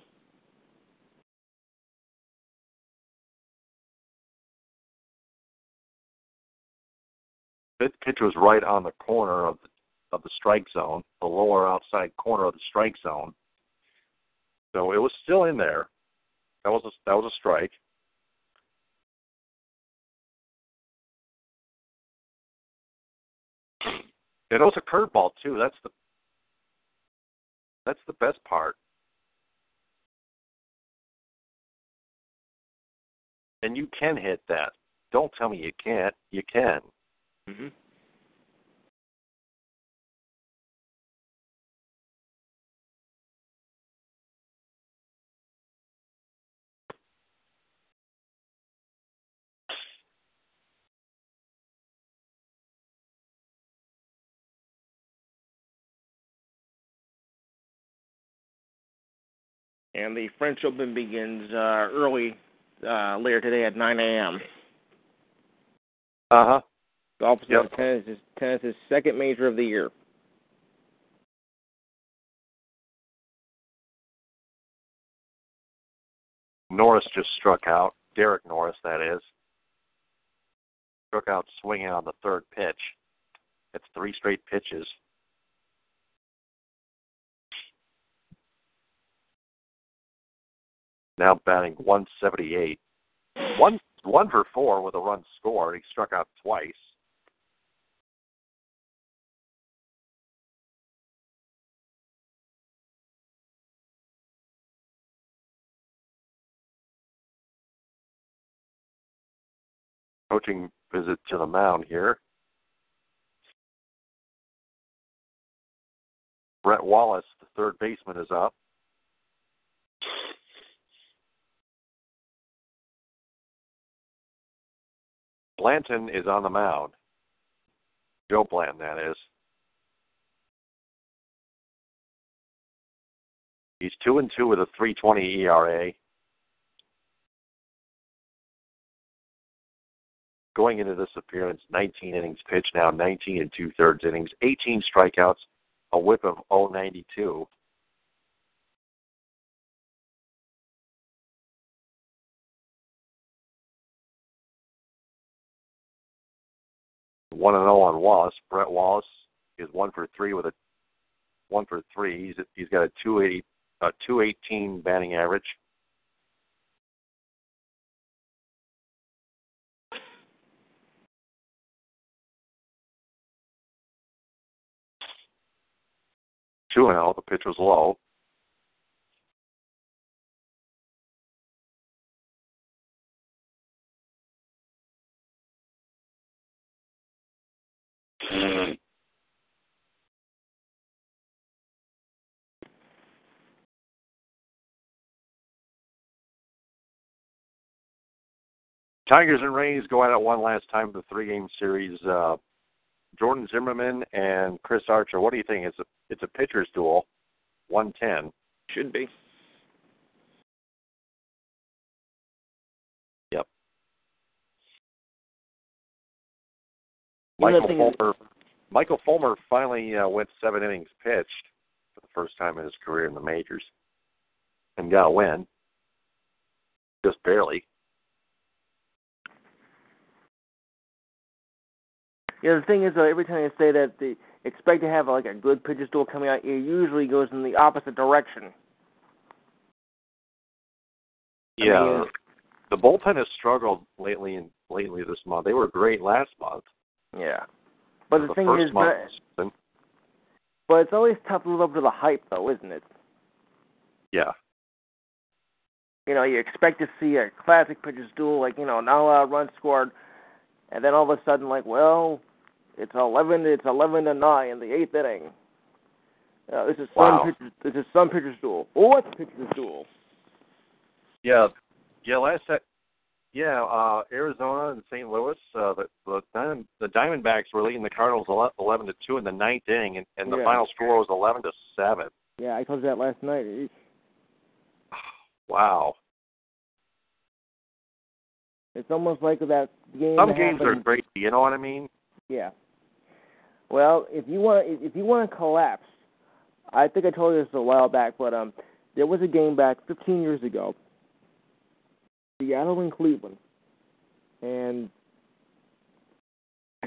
That pitch was right on the corner of the of the strike zone, the lower outside corner of the strike zone. So it was still in there. That was a, that was a strike. It was a curveball too. That's the that's the best part. And you can hit that. Don't tell me you can't. You can. Mm-hmm. And the French Open begins uh, early uh, later today at 9 a.m. Uh huh. Golf is Yep. tennis is tennis's second major of the year. Norris just struck out. Derek Norris, that is. Struck out swinging on the third pitch. It's three straight pitches. Now batting 178. One one for four with a run scored. He struck out twice. Coaching visit to the mound here. Brett Wallace, the third baseman, is up. Blanton is on the mound. Joe Blanton, that is. He's two and two with a 3.20 ERA. Going into this appearance, 19 innings pitched now, 19 and two thirds innings, 18 strikeouts, a WHIP of 092. One and zero on Wallace. Brett Wallace is one for three with a one for three. He's he's got a two eighty a two eighteen batting average. Two and zero. The pitch was low. Tigers and Rays go at it one last time in the three game series. Uh, Jordan Zimmermann and Chris Archer. What do you think? It's a it's a pitcher's duel, one ten. Should be. Michael thing is- Fulmer. Michael Fulmer finally uh, went seven innings pitched for the first time in his career in the majors, and got a win. Just barely. Yeah, the thing is, though, every time you say that they expect to have like a good pitcher's duel coming out, it usually goes in the opposite direction. I Yeah, mean, the bullpen has struggled lately and lately this month. They were great last month. Yeah. But the, the thing is, but, of the season. but it's always tough to live up to the hype, though, isn't it? Yeah. you know, you expect to see a classic pitchers duel, like you know, not a lot of runs scored, and then all of a sudden, like, well, it's eleven, it's eleven to nine in the eighth inning. Uh, this is some Wow. pitchers, this is some pitchers duel. What's pitchers duel? Yeah, yeah. Last yeah. Uh, Arizona and St. Louis. Uh, the the Diamond, the Diamondbacks were leading the Cardinals ele- eleven to two in the ninth inning, and, and the Yeah. final score was eleven to seven. Yeah, I told you that last night. It- Wow. It's almost like that game. Some games are happened- crazy. You know what I mean? Yeah. Well, if you want, if you want to collapse, I think I told you this a while back, but um, there was a game back 15 years ago, Seattle and Cleveland, and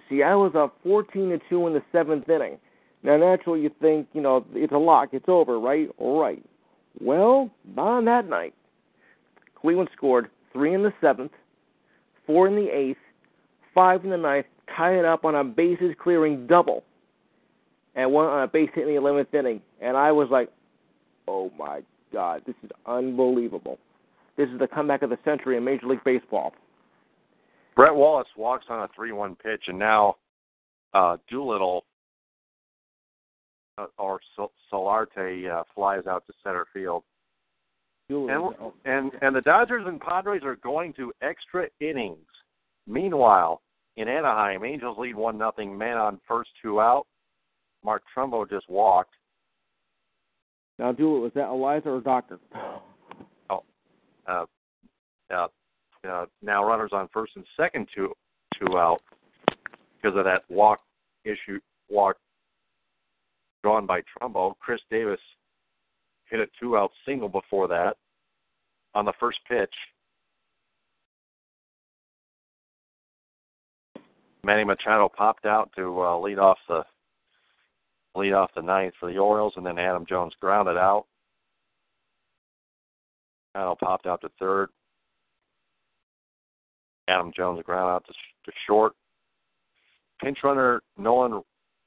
Seattle was up 14 to two in the seventh inning. Now, naturally, you think, you know, it's a lock, it's over, right? All right. Well, on that night. Cleveland scored three in the seventh, four in the eighth, five in the ninth, tie it up on a bases clearing double, and one on a base hit in the eleventh inning. And I was like, "Oh my God, this is unbelievable! This is the comeback of the century in Major League Baseball." Brett Wallace walks on a three-one pitch, and now uh, Doolittle uh, or Sol- Solarte uh, flies out to center field. And, and and the Dodgers and Padres are going to extra innings. Meanwhile, in Anaheim, Angels lead one nothing. Man on first, two out. Mark Trumbo just walked. Now, do it. Was that Eliza or Doctor? Uh, uh, uh, now runners on first and second, two two out because of that walk issue. Walk drawn by Trumbo. Chris Davis hit a two out single before that on the first pitch. Manny Machado popped out to uh, lead off the lead off the ninth for the Orioles, and then Adam Jones grounded out. Machado popped out to third. Adam Jones ground out to, to short. Pinch runner Nolan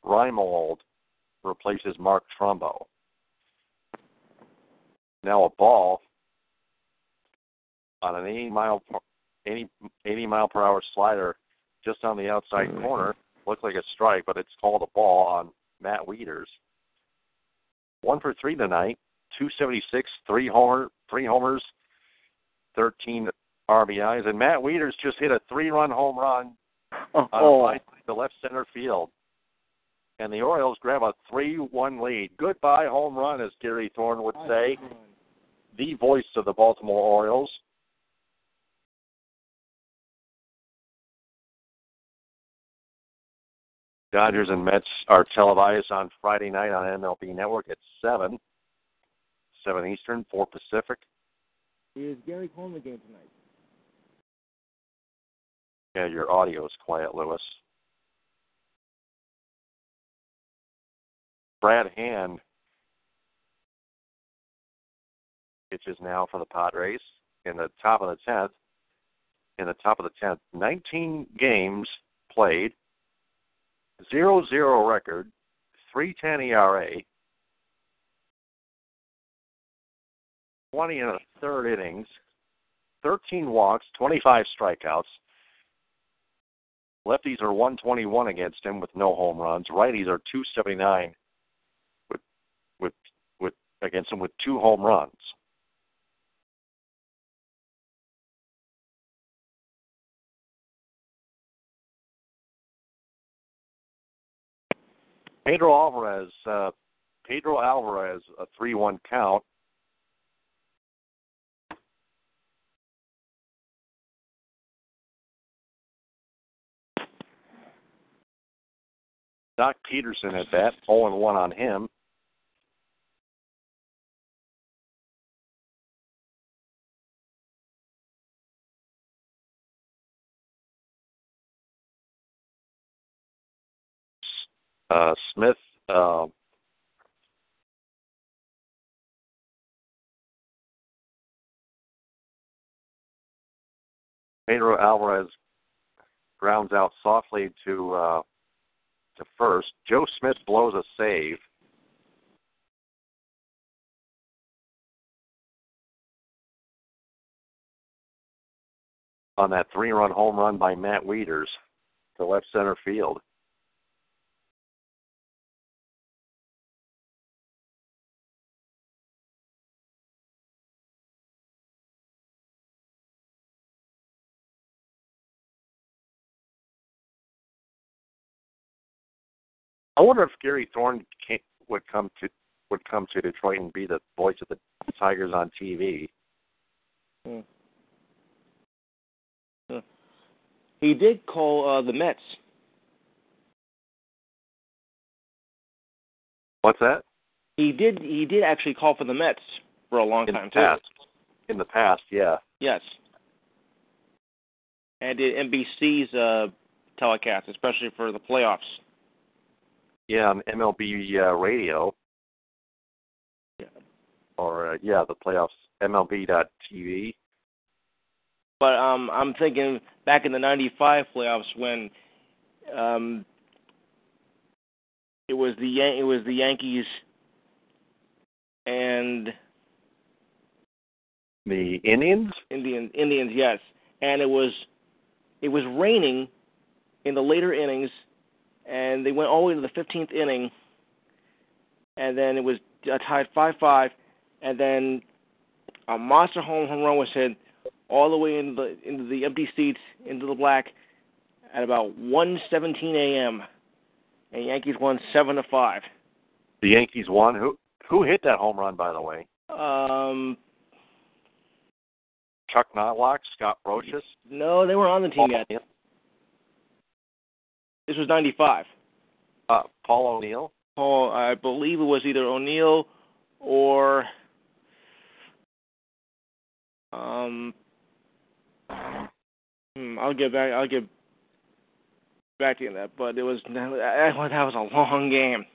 Reimold replaces Mark Trumbo. Now a ball on an 80 mile per- 80, 80 mile per hour slider just on the outside mm-hmm. corner. Looked like a strike, but it's called a ball on Matt Wieters. One for three tonight. 276, three homer, three homers, 13 RBIs, and Matt Wieters just hit a three-run home run oh. on Oh, fly to left center field. And the Orioles grab a 3-1 lead. Goodbye home run, as Gary Thorne would say. The voice of the Baltimore Orioles. Dodgers and Mets are televised on Friday night on MLB Network at 7. 7 Eastern, 4 Pacific. is Gary calling the game tonight? Yeah, your audio is quiet, Lewis. Brad Hand pitches now for the Padres in the top of the tenth. In the top of the tenth, 19 games played, zero zero record, 3.10 ERA, 20 and a third innings, 13 walks, 25 strikeouts. Lefties are 121 against him with no home runs. Righties are 279 with with with against him with two home runs. Pedro Alvarez, uh, Pedro Alvarez, a three-one count. Doc Peterson at bat, 0 and 1 on him. Uh, Smith, uh, Pedro Alvarez grounds out softly to uh, to first. Joe Smith blows a save. On that three run home run by Matt Wieters to left center field. I wonder if Gary Thorne came, would come to would come to Detroit and be the voice of the Tigers on TV. Hmm. Huh. He did call uh, the Mets. What's that? He did. He did actually call for the Mets for a long In time the past. too. In the past, yeah. Yes. And did NBC's uh, telecast, especially for the playoffs. Yeah, on MLB uh, radio. Yeah. Or uh, yeah, the playoffs MLB.TV. But um, I'm thinking back in the '95 playoffs when um, it was the Yan- it was the Yankees and The Indians. Indian Indians, yes, and it was it was raining in the later innings, and they went all the way to the 15th inning, and then it was uh, tied five-five, and then a monster home home run was hit all the way into the into the empty seats into the black at about 1:17 a.m. and Yankees won seven to five. The Yankees won. Who who hit that home run, by the way? Um, Chuck Knoblauch, Scott Brosius. no, they weren't on the team yet. This was '95. Uh, Paul O'Neill. Paul, I believe it was either O'Neill or um. hmm, I'll get back. I'll get back to you on that. But it was that was that was a long game.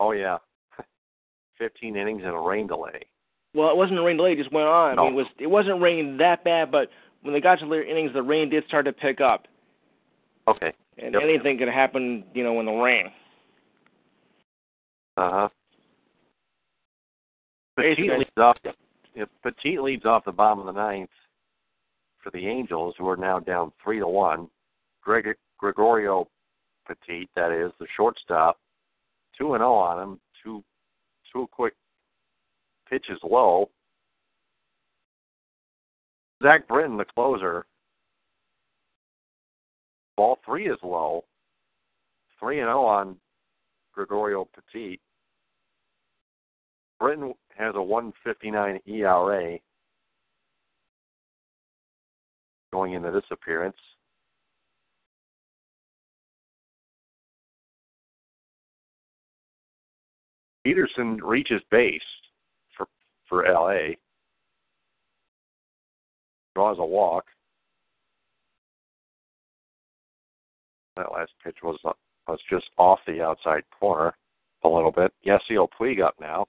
Oh yeah. Fifteen innings and a rain delay. Well, it wasn't a rain delay; it just went on. I mean, it was it wasn't raining that bad, but when they got to the later innings, the rain did start to pick up, Okay. and Yep. anything could happen, you know, in the rain. Uh huh. Basically- leads off. Yeah, Petit leads off the bottom of the ninth for the Angels, who are now down three to one. Greg, Gregorio Petit, that is the shortstop, two and zero on him. Two two quick pitches low. Zach Britton, the closer. Ball three is low. Three and zero on Gregorio Petit. Britton has a 159 ERA going into this appearance. Peterson reaches base for for LA. Draws a walk. That last pitch was was just off the outside corner a little bit. Yasiel Puig up now.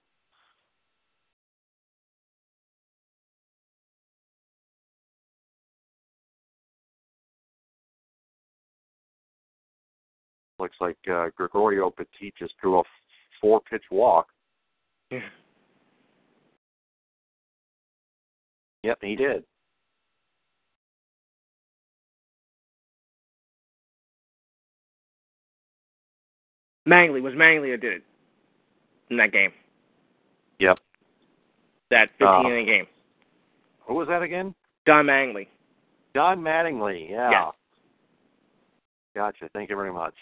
Looks like uh, Gregorio Petit just threw a four pitch walk. Yeah. Yep, he did. Mangley was Mangley that did it in that game. Yep. That uh, 15 Oh. inning game. Who was that again? Don Mangley. Don Mattingly. Yeah. Gotcha. Thank you very much.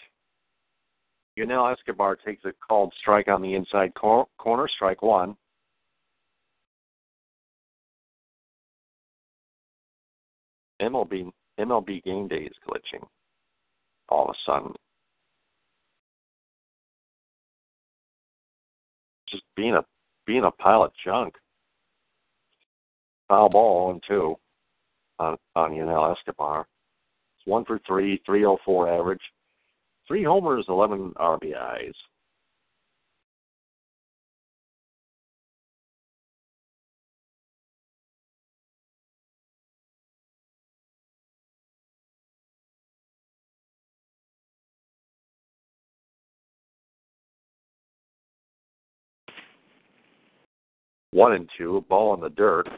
Yunel Escobar takes a called strike on the inside cor- corner, strike one. MLB MLB game day is glitching. All of a sudden, just being a being a pile of junk. Foul ball and two on on Yunel Escobar. It's one for three, three oh four average. Three homers, eleven RBIs. One and two, ball in the dirt.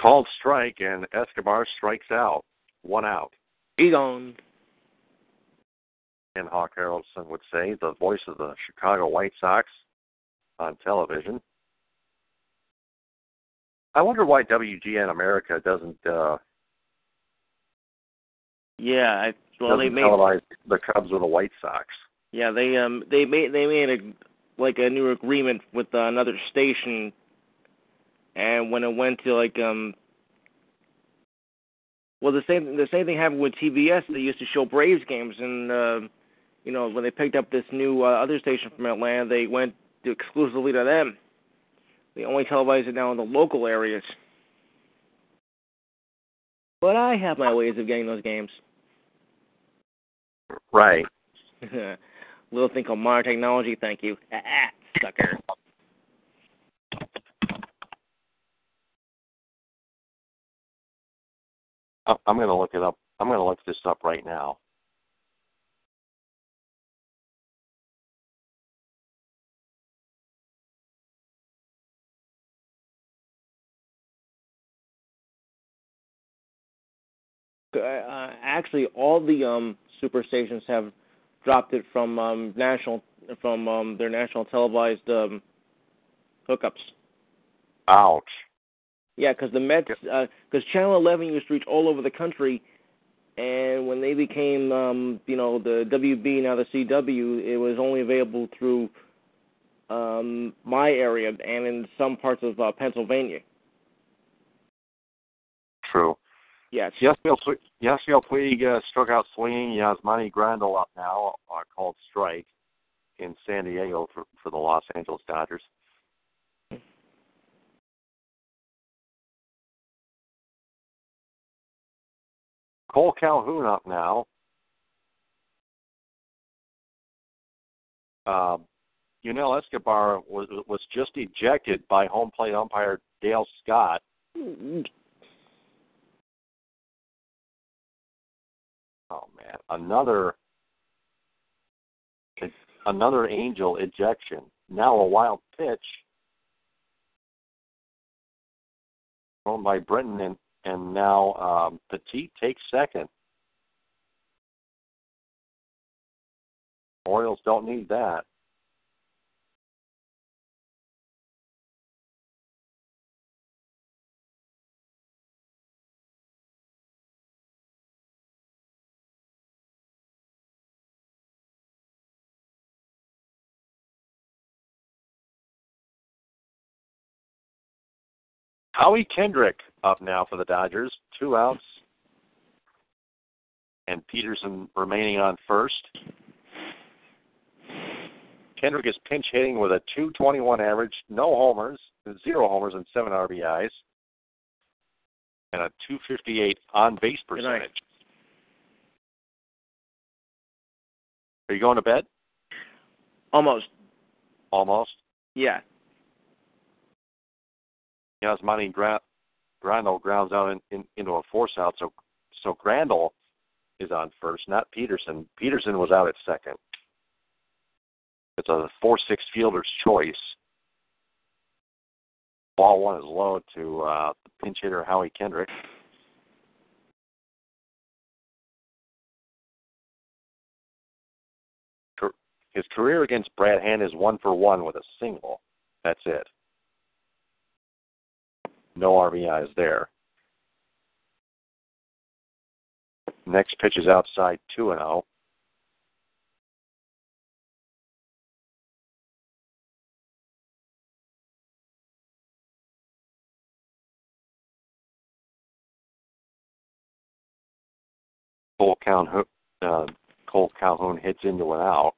Called strike, and Escobar strikes out. One out. Egon. And Hawk Harrelson would say, the voice of the Chicago White Sox on television. I wonder why WGN America doesn't uh Yeah, I, well they doesn't made televise the Cubs or the White Sox. yeah they um they made they made a like a new agreement with uh, another station, and when it went to like um well the same the same thing happened with TBS. They used to show Braves games, and uh, you know when they picked up this new uh, other station from Atlanta, they went to exclusively to them. They only televise it now in the local areas. But I have my ways of getting those games. Right. Little thing called modern technology, thank you. Ah, ah, sucker. I'm going to look it up. I'm going to look this up right now. Uh, actually, all the um super stations have dropped it from um national from um their national televised um hookups. Ouch. Yeah, because the Mets, because Channel 11 used to reach all over the country, and when they became, um, you know, the WB now the CW, it was only available through um my area and in some parts of uh, Pennsylvania. True. Yes. Yasiel, Yasiel Puig uh, struck out swinging. Yasmani Grandal up now, uh, called strike in San Diego for, for the Los Angeles Dodgers. Cole Calhoun up now. Uh, Yunel Escobar was was just ejected by home plate umpire Dale Scott. Oh man, another another angel ejection. Now a wild pitch thrown by Britton, and and now um, Petit takes second. Orioles don't need that. Howie Kendrick up now for the Dodgers. Two outs. And Peterson remaining on first. Kendrick is pinch hitting with a 221 average, no homers, zero homers, and seven RBIs. And a 258 on base percentage. Are you going to bed? Almost. Almost. Yeah. Yasmani Gra- Grandal grounds out in, in, into a force out, so so Grandal is on first, not Peterson. Peterson was out at second. It's a four-six fielder's choice. Ball one is low to uh, pinch hitter Howie Kendrick. His career against Brad Hand is one for one with a single. That's it. No RBIs there. Next pitch is outside 2 and 0. Cole Calhoun, uh, Cole Calhoun hits into an out.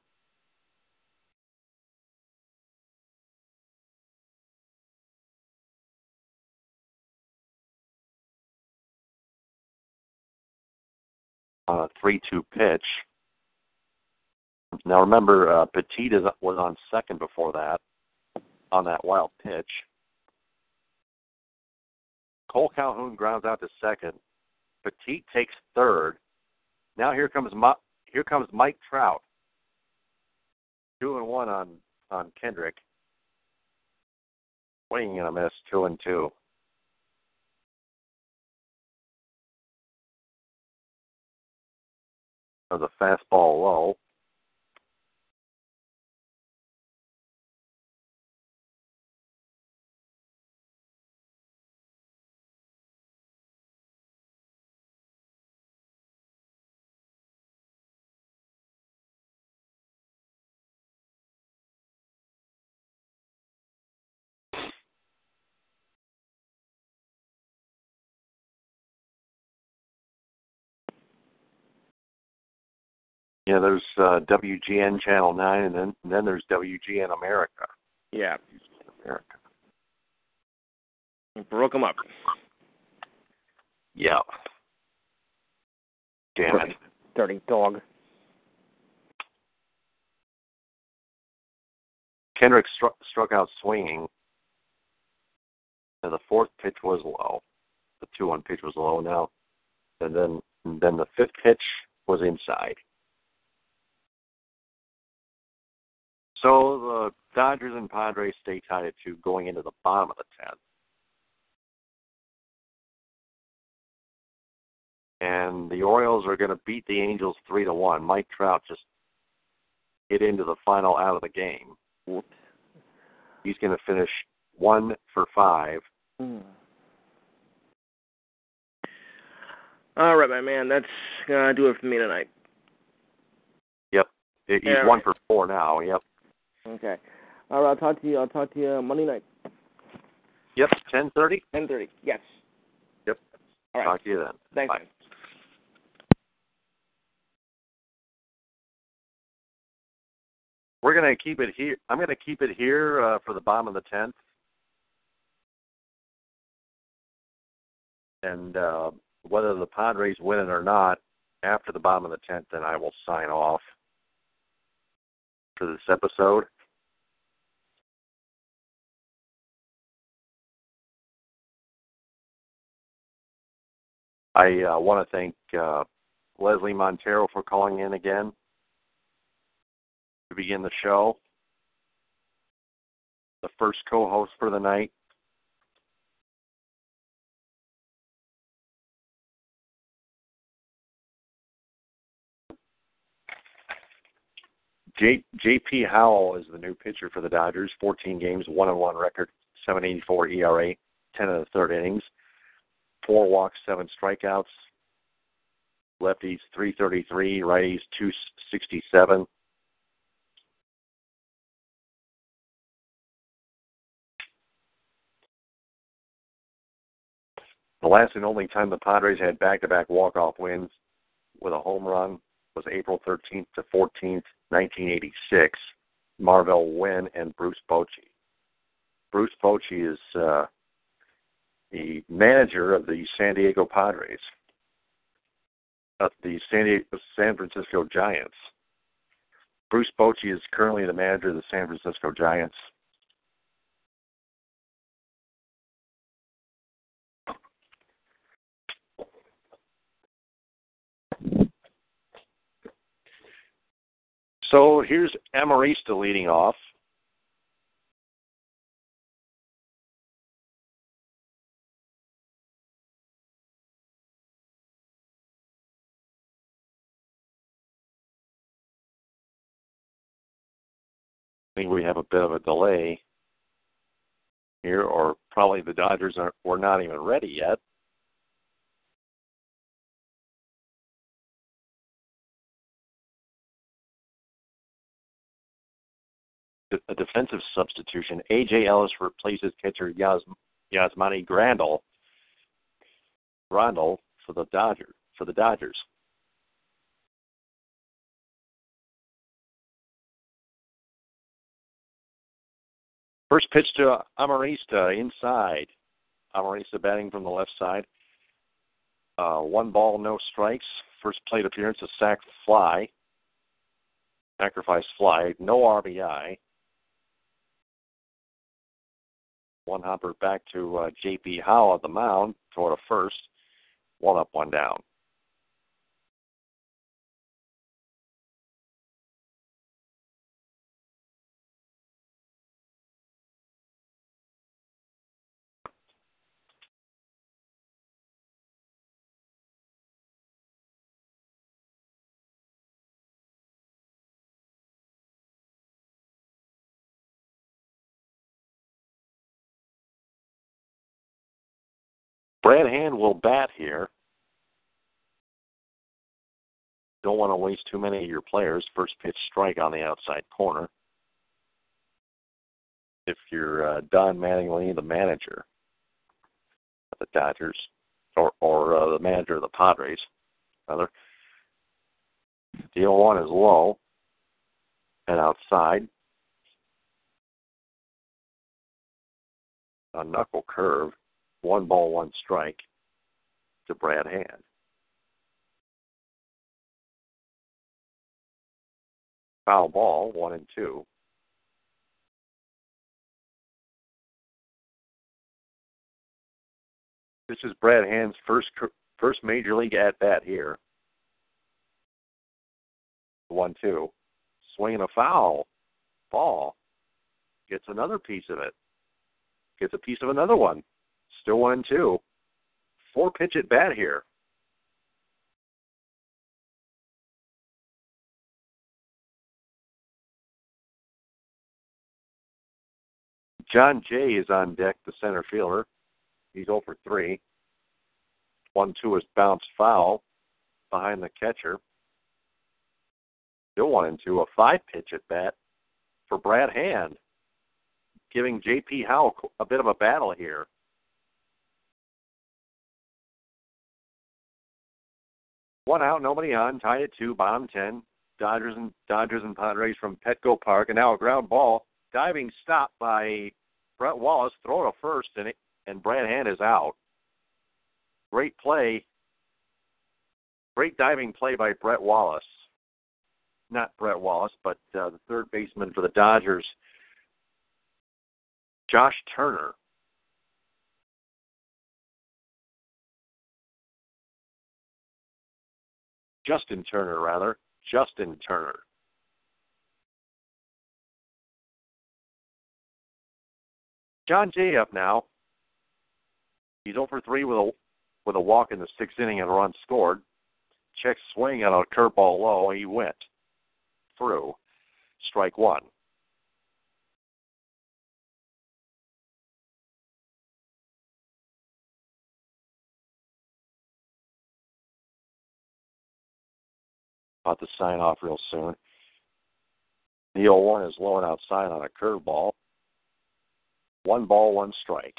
A three-two pitch. Now remember, uh, Petit is, was on second before that on that wild pitch. Cole Calhoun grounds out to second. Petit takes third. Now here comes here comes Mike Trout. Two and one on on Kendrick. Swinging and a miss, two and two. Of the fastball low. Yeah, there's uh, WGN Channel 9, and then then there's WGN America. Yeah. America. Broke him up. Yeah. Damn it. Dirty dog. Kendrick struck, struck out swinging. And the fourth pitch was low. The two-one pitch was low now, and then and then the fifth pitch was inside. So the Dodgers and Padres stay tied at two going into the bottom of the tenth. And the Orioles are going to beat the Angels three to one. Mike Trout just get into the final out of the game. He's going to finish one for five. Hmm. All right, my man. That's gonna do it for me tonight. Yep, he's one for four now. Yep, Okay. All right. I'll talk to you. I'll talk to you Monday night, yep. Ten thirty. ten thirty. Yes. Yep. All right. Talk to you then. Thanks. Bye. man. We're going to keep it here. I'm going to keep it here uh, for the bottom of the tenth. And uh, whether the Padres win it or not, after the bottom of the tenth, then I will sign off for this episode. I uh, want to thank uh, Leslie Montero for calling in again to begin the show. The first co-host for the night. J, J.P. Howell is the new pitcher for the Dodgers. 14 games, one and one record, 7.84 ERA, 10 of the third innings, four walks, seven strikeouts. Lefties 333, righties 267. The last and only time the Padres had back-to-back walk-off wins with a home run was April 13th to 14th, 1986. Marvell Wynne and Bruce Bochy. Bruce Bochy is uh, the manager of the San Diego Padres, uh, the San, Diego, San Francisco Giants. Bruce Bochy is currently the manager of the San Francisco Giants. So here's Amarista leading off. I think we have a bit of a delay here, or probably the Dodgers are were not even ready yet. A defensive substitution. A.J. Ellis replaces catcher Yas, Yasmani Grandal, for the Dodgers. For the Dodgers. First pitch to Amarista inside. Amarista batting from the left side. Uh, one ball, no strikes. First plate appearance, a sac fly. Sacrifice fly, no RBI. One hopper back to uh, J.P. Howell at the mound toward a first. One up, one down. Brad Hand will bat here. Don't want to waste too many of your players. First pitch strike on the outside corner. If you're uh, Don Mattingly, the manager of the Dodgers, or or uh, the manager of the Padres, rather, the 0-1 is low and outside. A knuckle curve, one ball, one strike to Brad Hand. Foul ball, one and two. This is Brad Hand's first first major league at bat here. One two, swinging a foul ball, gets another piece of it, gets a piece of another one. Still one two. Four pitch at bat here. Jon Jay is on deck, the center fielder. He's over 3. 1 2 is bounced foul behind the catcher. Still 1 and 2. A five pitch at bat for Brad Hand, giving J.P. Howell a bit of a battle here. One out, nobody on, tied at two, bottom ten. Dodgers and Dodgers and Padres from Petco Park, and now a ground ball, diving stop by Brett Wallace, throw to first, and it, and Brad Hand is out. Great play. Great diving play by Brett Wallace. Not Brett Wallace, but uh, the third baseman for the Dodgers, Josh Turner. Justin Turner, rather. Justin Turner. Jon Jay up now. He's over three with a with a walk in the sixth inning and a run scored. Check swing on a curveball low. He went through. Strike one. About to sign off real soon. The 0 1 is low and outside on a curveball. One ball, one strike.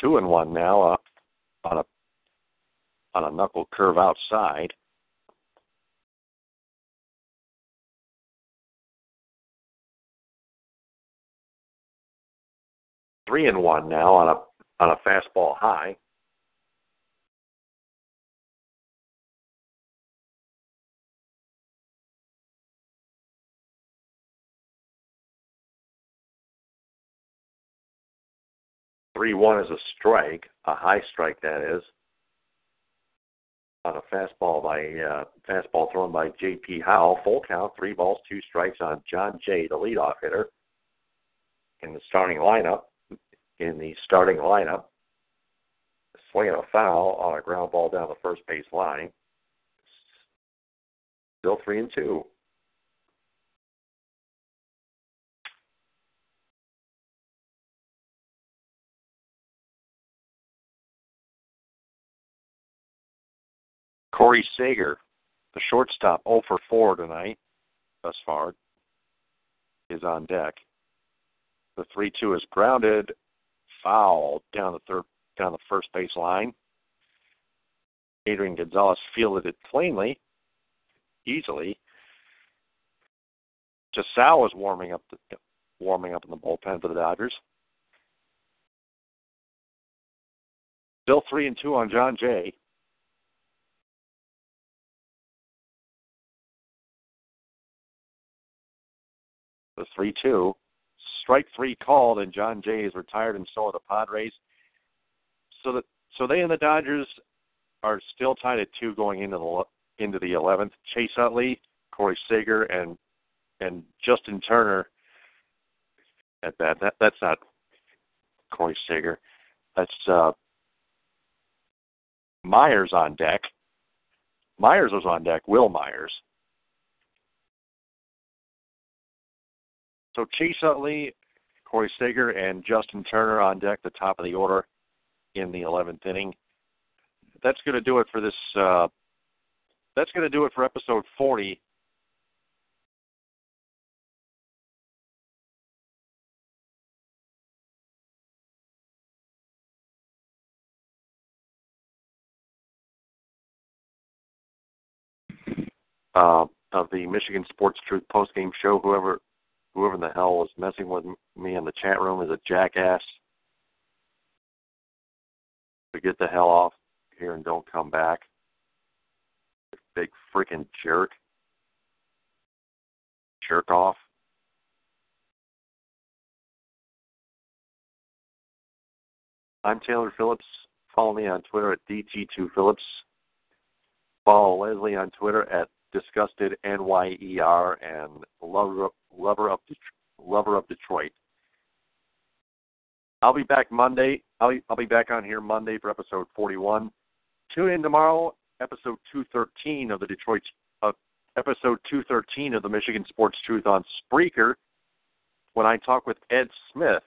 Two and one now uh, on a on a knuckle curve outside. Three and one now on a on a fastball high. Three one is a strike, a high strike that is. On a fastball by uh, fastball thrown by J.P. Howell, full count, three balls, two strikes on Jon Jay, the leadoff hitter, in the starting lineup in the starting lineup, swinging a foul on a ground ball down the first base line. Still three and two. Corey Seager, the shortstop, 0 for 4 tonight, thus far, is on deck. The 3 2 is grounded foul down the third down the first base line. Adrian Gonzalez fielded it cleanly, easily. Jasal was warming up the warming up in the bullpen for the Dodgers. Still three and two on Jon Jay. The three two strike three called, and Jon Jay is retired, and so are the Padres. So that so they and the Dodgers are still tied at two going into the into the eleventh. Chase Utley, Corey Seager, and and Justin Turner. At that, that that's not Corey Seager. That's uh, Myers on deck. Myers was on deck. Wil Myers. So Chase Utley, Corey Seager, and Justin Turner on deck, the top of the order in the 11th inning. That's going to do it for this. Uh, that's going to do it for episode 40. Uh, of the Michigan Sports Truth postgame show. Whoever, whoever the hell was messing with me in the chat room is a jackass. So get the hell off here and don't come back. Big freaking jerk. Jerk off. I'm Taylor Phillips. Follow me on Twitter at DT2Phillips. Follow Leslie on Twitter at Disgusted NYER and Lover, Lover, of, Lover of Detroit. I'll be back Monday. I'll be, I'll be back on here Monday for episode 41. Tune in tomorrow, episode 213 of the Detroit, uh, episode 213 of the Michigan Sports Truth on Spreaker, when I talk with Ed Smith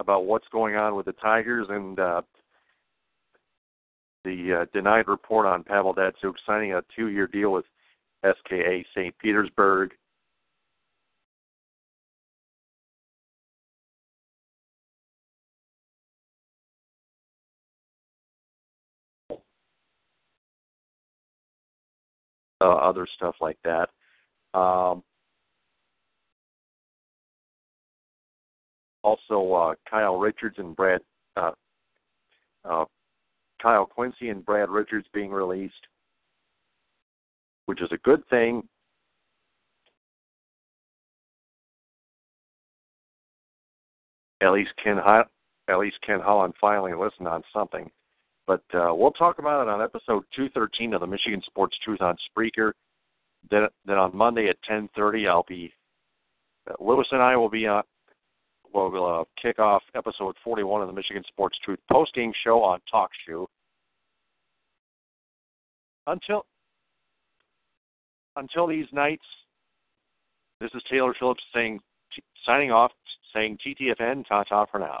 about what's going on with the Tigers and uh, the uh, denied report on Pavel Datsyuk signing a two-year deal with SKA St. Petersburg. Uh, other stuff like that. Um, also, uh, Kyle Richards and Brad uh, uh, Kyle Quincey and Brad Richards being released, which is a good thing. At least Ken, at least Ken Holland finally listened on something. But uh, we'll talk about it on episode 213 of the Michigan Sports Truth on Spreaker. Then, then on Monday at 10:30, I'll be uh, Lewis and I will be on. We'll uh, kick off episode 41 of the Michigan Sports Truth post-game show on Talk Show. Until until these nights, this is Taylor Phillips saying, signing off, saying TTFN, ta ta for now.